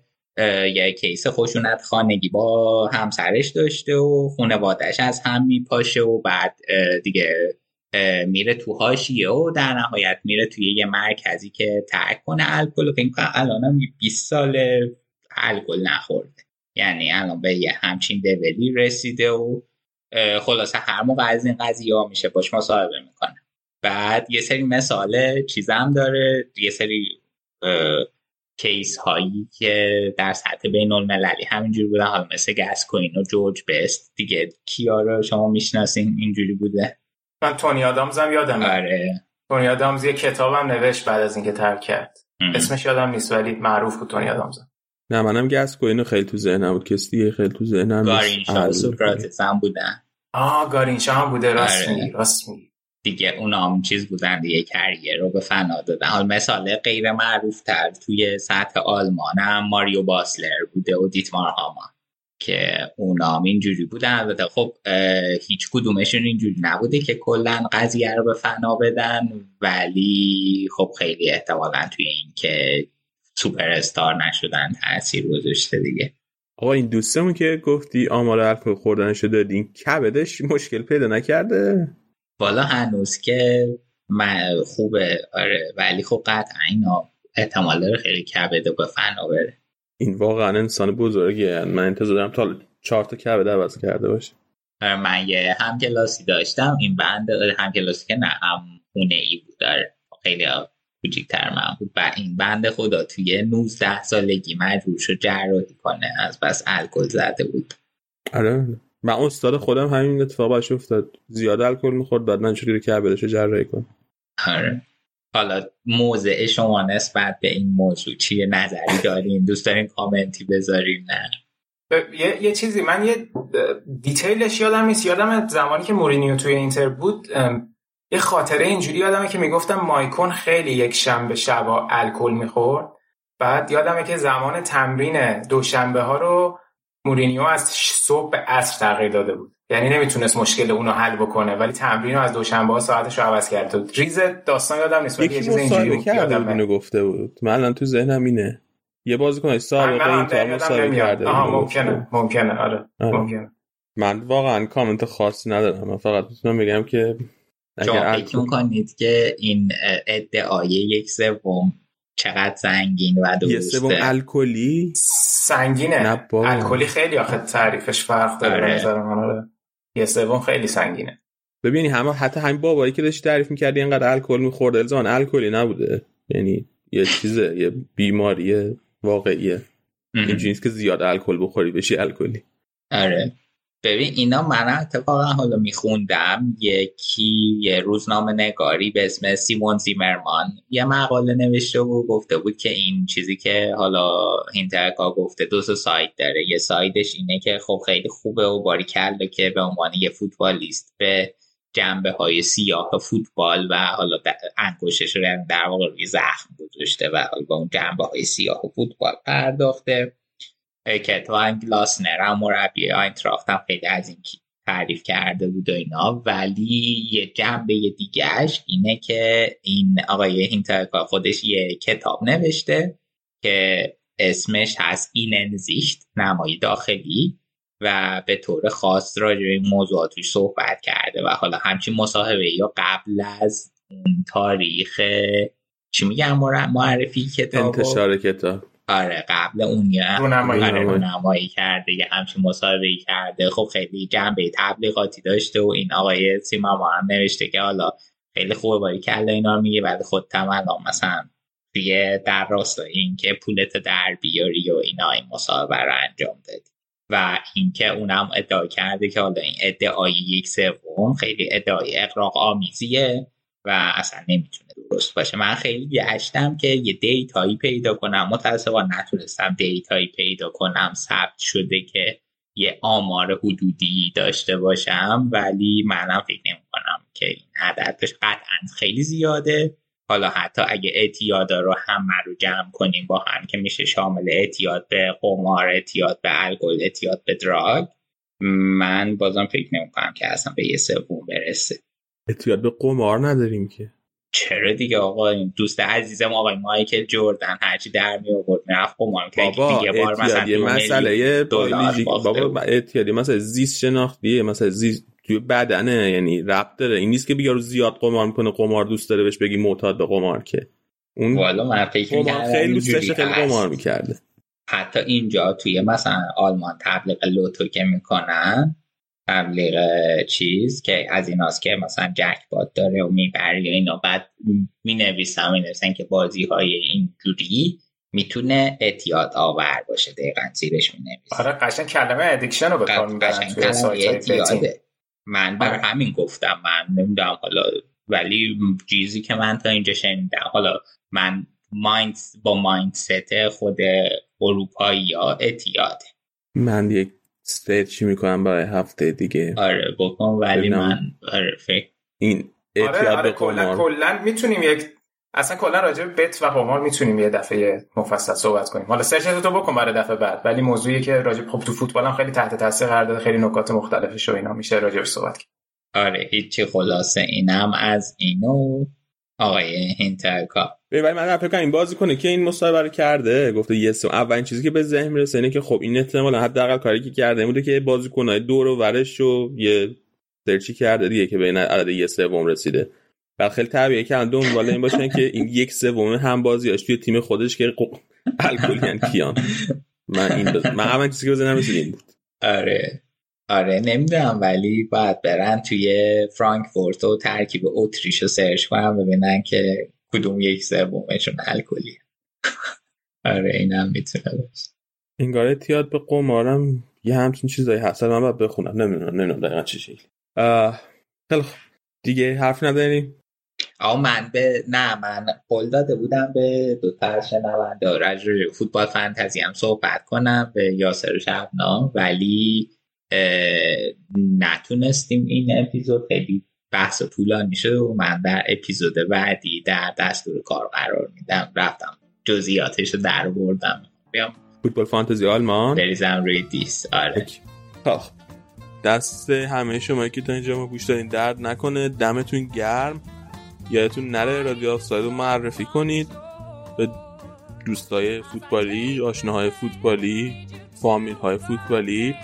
یه کیس خشونت خانگی با همسرش داشته و خانوادش از هم میپاشه و بعد دیگه میره تو هاشیه و در نهایت میره توی یه مرکزی که ترک کنه الکل فکر الان هم 20 سال الکل نخورده. یعنی الان به یه همچین دولی رسیده و خلاصه هر موقع از این قضیه ها میشه باش مصاحبه می‌کنه. بعد یه سری مثال چیزم داره یه سری کیس هایی که در سطح بین المللی همینجوری بودن حالا مثل گس کوین و جورج بست. دیگه کیا رو شما می‌شناسین؟ اینجوری بوده؟ من تونی آدامز هم یادم آره. تونی آدامز یه کتابم نوشت بعد از اینکه ترک کرد. اسمش یادم نیست ولی معروف بود تونی آدامز. نه منم گس کوین خیلی تو ذهنم بود. کسی دیگه خیلی تو ذهنم گارینشا سوکراتس هم بودن آه گارینشا هم بوده راست آره. میگی راست میگی. دیگه اونا هم چیز بودن دیگه کریر رو به فنا دادن. حال مثال غیر معروف تر توی سطح آلمان هم ماریو باسلر بوده و دیتمار هامان که اونا هم اینجوری بودن. البته خب هیچ کدومشون اینجوری نبوده که کلا قضیه رو به فنا بدن. ولی خب خیلی احتمالا توی این که سوپر استار نشدن تاثیر گذاشته دیگه. آقا این دوستمون که گفتی آمار الکل خوردنشو دادین کبدش مشکل پیدا نکرده؟ بالا هنوز که من خوبه. آره ولی خب قطعا اینا احتمال داره خیلی کبده به فنا بره. این واقعا انسان بزرگیه. من انتظار دارم تا چهار تا کبد عوض کرده باشه. آره من یه همکلاسی داشتم این بند همکلاسی که نه هم خونه ای بود داره خیلی کوچیکتر من بود و این بند خدا توی 19 سالگی مجبور شد جراحی کنه. از بس الکل زده بود. آره. من استاد خودم همین اتفاق باش افتاد. زیاد الکل می‌خورد بعد من چجوری کبدش جراحی کنم؟ آره. حالا موضع شما نسبت به این موضوع چیه؟ نظری دارین؟ دوست دارین کامنتی بذارین؟ نه. یه،, یه چیزی. من یه دیتیلش یادم نیست. یادم زمانی که مورینیو توی اینتر بود یه خاطره اینجوری یادمه که می‌گفتم مایکون خیلی یک شنبه شبا الکل می‌خورد. بعد یادمه که زمان تمرین دوشنبه ها رو مورینیو از صبح به عصر تغییر داده بود. یعنی نمی‌تونست مشکل اونو حل بکنه ولی تمرین رو از دوشنبه ها ساعتش رو عوض کرد. بود ریز داستان یادم نیست ولی یه چیز اینجوری بود یادم اینو گفته بود. من الان تو ذهنم اینه. یه بازیکن سابقه این تا مصاحبه کرده آها. ممکنه ممکنه آره آره. ممکنه. من واقعا کامنت خاصی ندارم. من فقط می‌تونم بگم که شما اگر فکر می‌کنید که این ادعای یک سوم چقدر سنگین و یه سوم الکلی؟ سنگینه. الکلی خیلی آخه تعریفش فرق داره آره. نظر من آره. یه سوم خیلی سنگینه. ببینی همه حتی همین بابایی که داشتی تعریف می‌کردی اینقدر الکل میخورده الزاما الکلی نبوده. یعنی یه چیزه یه بیماری واقعیه. اینجوری نیست که زیاد الکل بخوری بشی الکلی. آره. ببین اینا من اتفاقا حالا میخوندم. یکی یه روزنامه نگاری به اسم سیمون زیمرمان. یه مقاله نوشته و گفته بود که این چیزی که حالا هینترکا گفته دو سایت داره. یه سایدش اینه که خب خیلی خوبه و باری کرده که به عنوان یه فوتبالیست به جنبه های سیاه فوتبال و حالا انگشتش رو در واقع روی زخم گذاشته و حالا به اون جنبه های سیاه فوتبال پرداخته. که تو هم گلاسنر هم مربی آینتراخت هم خیلی از این تعریف کرده بود و اینا. ولی یه جنبه دیگهش اینه که این آقای هینترکا خودش یه کتاب نوشته که اسمش هست این زیشت نمای داخلی و به طور خاص راجع به این صحبت کرده و حالا همچین مصاحبه یا قبل از اون تاریخ چی میگم معرفی کتاب انتشار کتاب. آره قبل اون یه رونمایی. آره رونمایی کرده یه همچین مصاحبه کرده. خب خیلی جنبه تبلیغاتی داشته و این آقای سیما هم نوشته که حالا خیلی خوبه باری کلا اینا میگه ولی خودت هم الان مثلا توی در راستای این که پولت در بیاری و اینا این مصاحبه رو انجام دادی. و اینکه اونم ادعا کرده که حالا این ادعای یک سوم خیلی ادعای اقراق آمیزیه. و اصلا نمی‌تونه درست باشه. من خیلی گشتم که یه دیتایی پیدا کنم. متاسفانه نتونستم دیتایی پیدا کنم. ثبت شده که یه آمار حدودی داشته باشم ولی منم فکر نمی کنم که این عددش قطعا خیلی زیاده. حالا حتی اگه اعتیادا رو همه رو جمع کنیم با هم که میشه شامل اعتیاد به قمار اعتیاد به الکل اعتیاد به دراگ من بازم فکر نمی کنم که اصلا به یه سوم برسه. اعتیاد به قمار نداریم که. چرا دیگه آقا؟ این دوست عزیزم آقای مایکل جوردن هرچی در می آورد می‌رفت. قمار که بابا دیگه بار مثلا مسئله بابا بود. اعتیاد یه مسئله زیست شناختیه مثلا زیست توی بدنه یعنی ربط داره. این نیست که بیارو زیاد قمار می‌کنه قمار دوست داره بهش بگی معتاد به قمار که. اون والا من فکر خیلی دوست داشته خیلی. قمار می‌کرده. حتی اینجا توی مثلا آلمان تبلیغ لوتو که می‌کنن تبلیغ چیز که از ایناست که مثلا jackpot داره و می‌بری و اینا. بعد می نویسن می نویسن که بازی های اینجوری می‌تونه اعتیاد آور باشه. دقیقا زیرش می نویسن آره قشنگ کلمه addiction رو به کار من بر آره. همین گفتم. من نمی‌دونم حالا ولی چیزی که من تا اینجا شنیدم. حالا من مایند با مایندست خود اروپایی یا اعتیاده. من یک سرچی می‌کنم برای هفته دیگه؟ آره بکن ولی ببینم. من آره فکر. این آره آره به کلا می‌تونیم یک اصلا کلا راجع به بت و قمار می‌تونیم یه دفعه مفصل صحبت کنیم. حالا سرچ تو بکن برای دفعه بعد. ولی موضوعی که راجع خب تو فوتبال هم خیلی تحت تاثیر قرار داده خیلی نکات مختلفش و اینا میشه راجعش صحبت کرد. آره هیچی خلاصه اینم از اینو. آقای هینترکا ببین ولی من فکر کنم این بازی کنه که این مصاحبه رو کرده. گفته یه سم اولین چیزی که به ذهن می‌رسه اینه که خب این احتمالاً حداقل کاری که کرده بوده که بازیکنای دور و ورش رو یه سرچی کرده دیگه که بین عدد یه سوم رسیده. بعد خیلی طبیعیه که دنبال این باشن که این یک سوم هم بازیاش توی تیم خودش که ق- الکلیان کیان. من این بز... من اولین چیزی که به ذهنم رسید این بود. آره. آره نمی‌دونم ولی باید برن توی فرانکفورت و ترکیب اتریش رو سرچ کنن ببینن که کدوم یک سومشون الکلیه. [LAUGHS] آره اینم می‌تونه باشه. انگار اعتیاد به قمارم یه همچین چیزایی هست. من باید بخونم. نمی‌دونم نمی‌دونم دقیقا چه شکلی آه، خیلی خوب. دیگه حرف نداریم؟ آقا من به نه من قول داده بودم به دو تا شنونده فوتبال فانتزی هم صحبت کنم به یاسر شبنام ولی نتونستیم این اپیزود خیلی بحث و طولانی شد و من در اپیزود بعدی در دستور کار قرار میدم. رفتم جزئیاتش رو در بردم بیام. فوتبال فانتزی آلمان. بریزم روی دیس. آره. خب. دست همه شما که تا اینجا ما گوش دادین درد نکنه. دمتون گرم. یادتون نره رادیو آفساید رو معرفی کنید. به دوستای فوتبالی آشناهای فوتبالی فامیل های فوتبالی.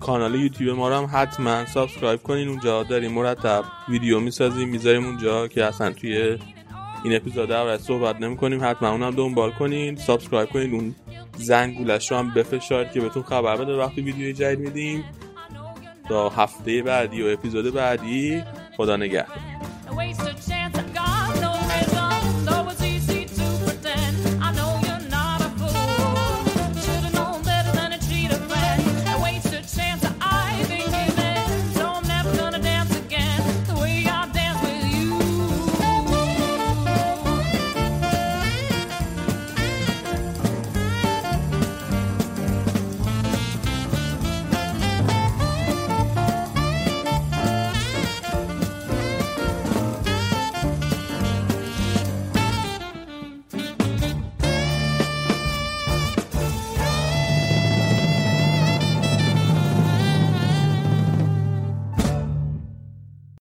کانال یوتیوب ما رو هم حتما subscribe کنین. اونجا داریم مرتب ویدیو می‌سازیم می‌ذاریم اونجا که اصلا توی این اپیزود اول صحبت نمی کنیم حتما اونم دنبال کنین سابسکرایب کنین. اون زنگولش رو هم بفشارید که بهتون خبر بده وقتی ویدیو جدید میدیم. تا هفته بعدی و اپیزود بعدی خدا نگهدار.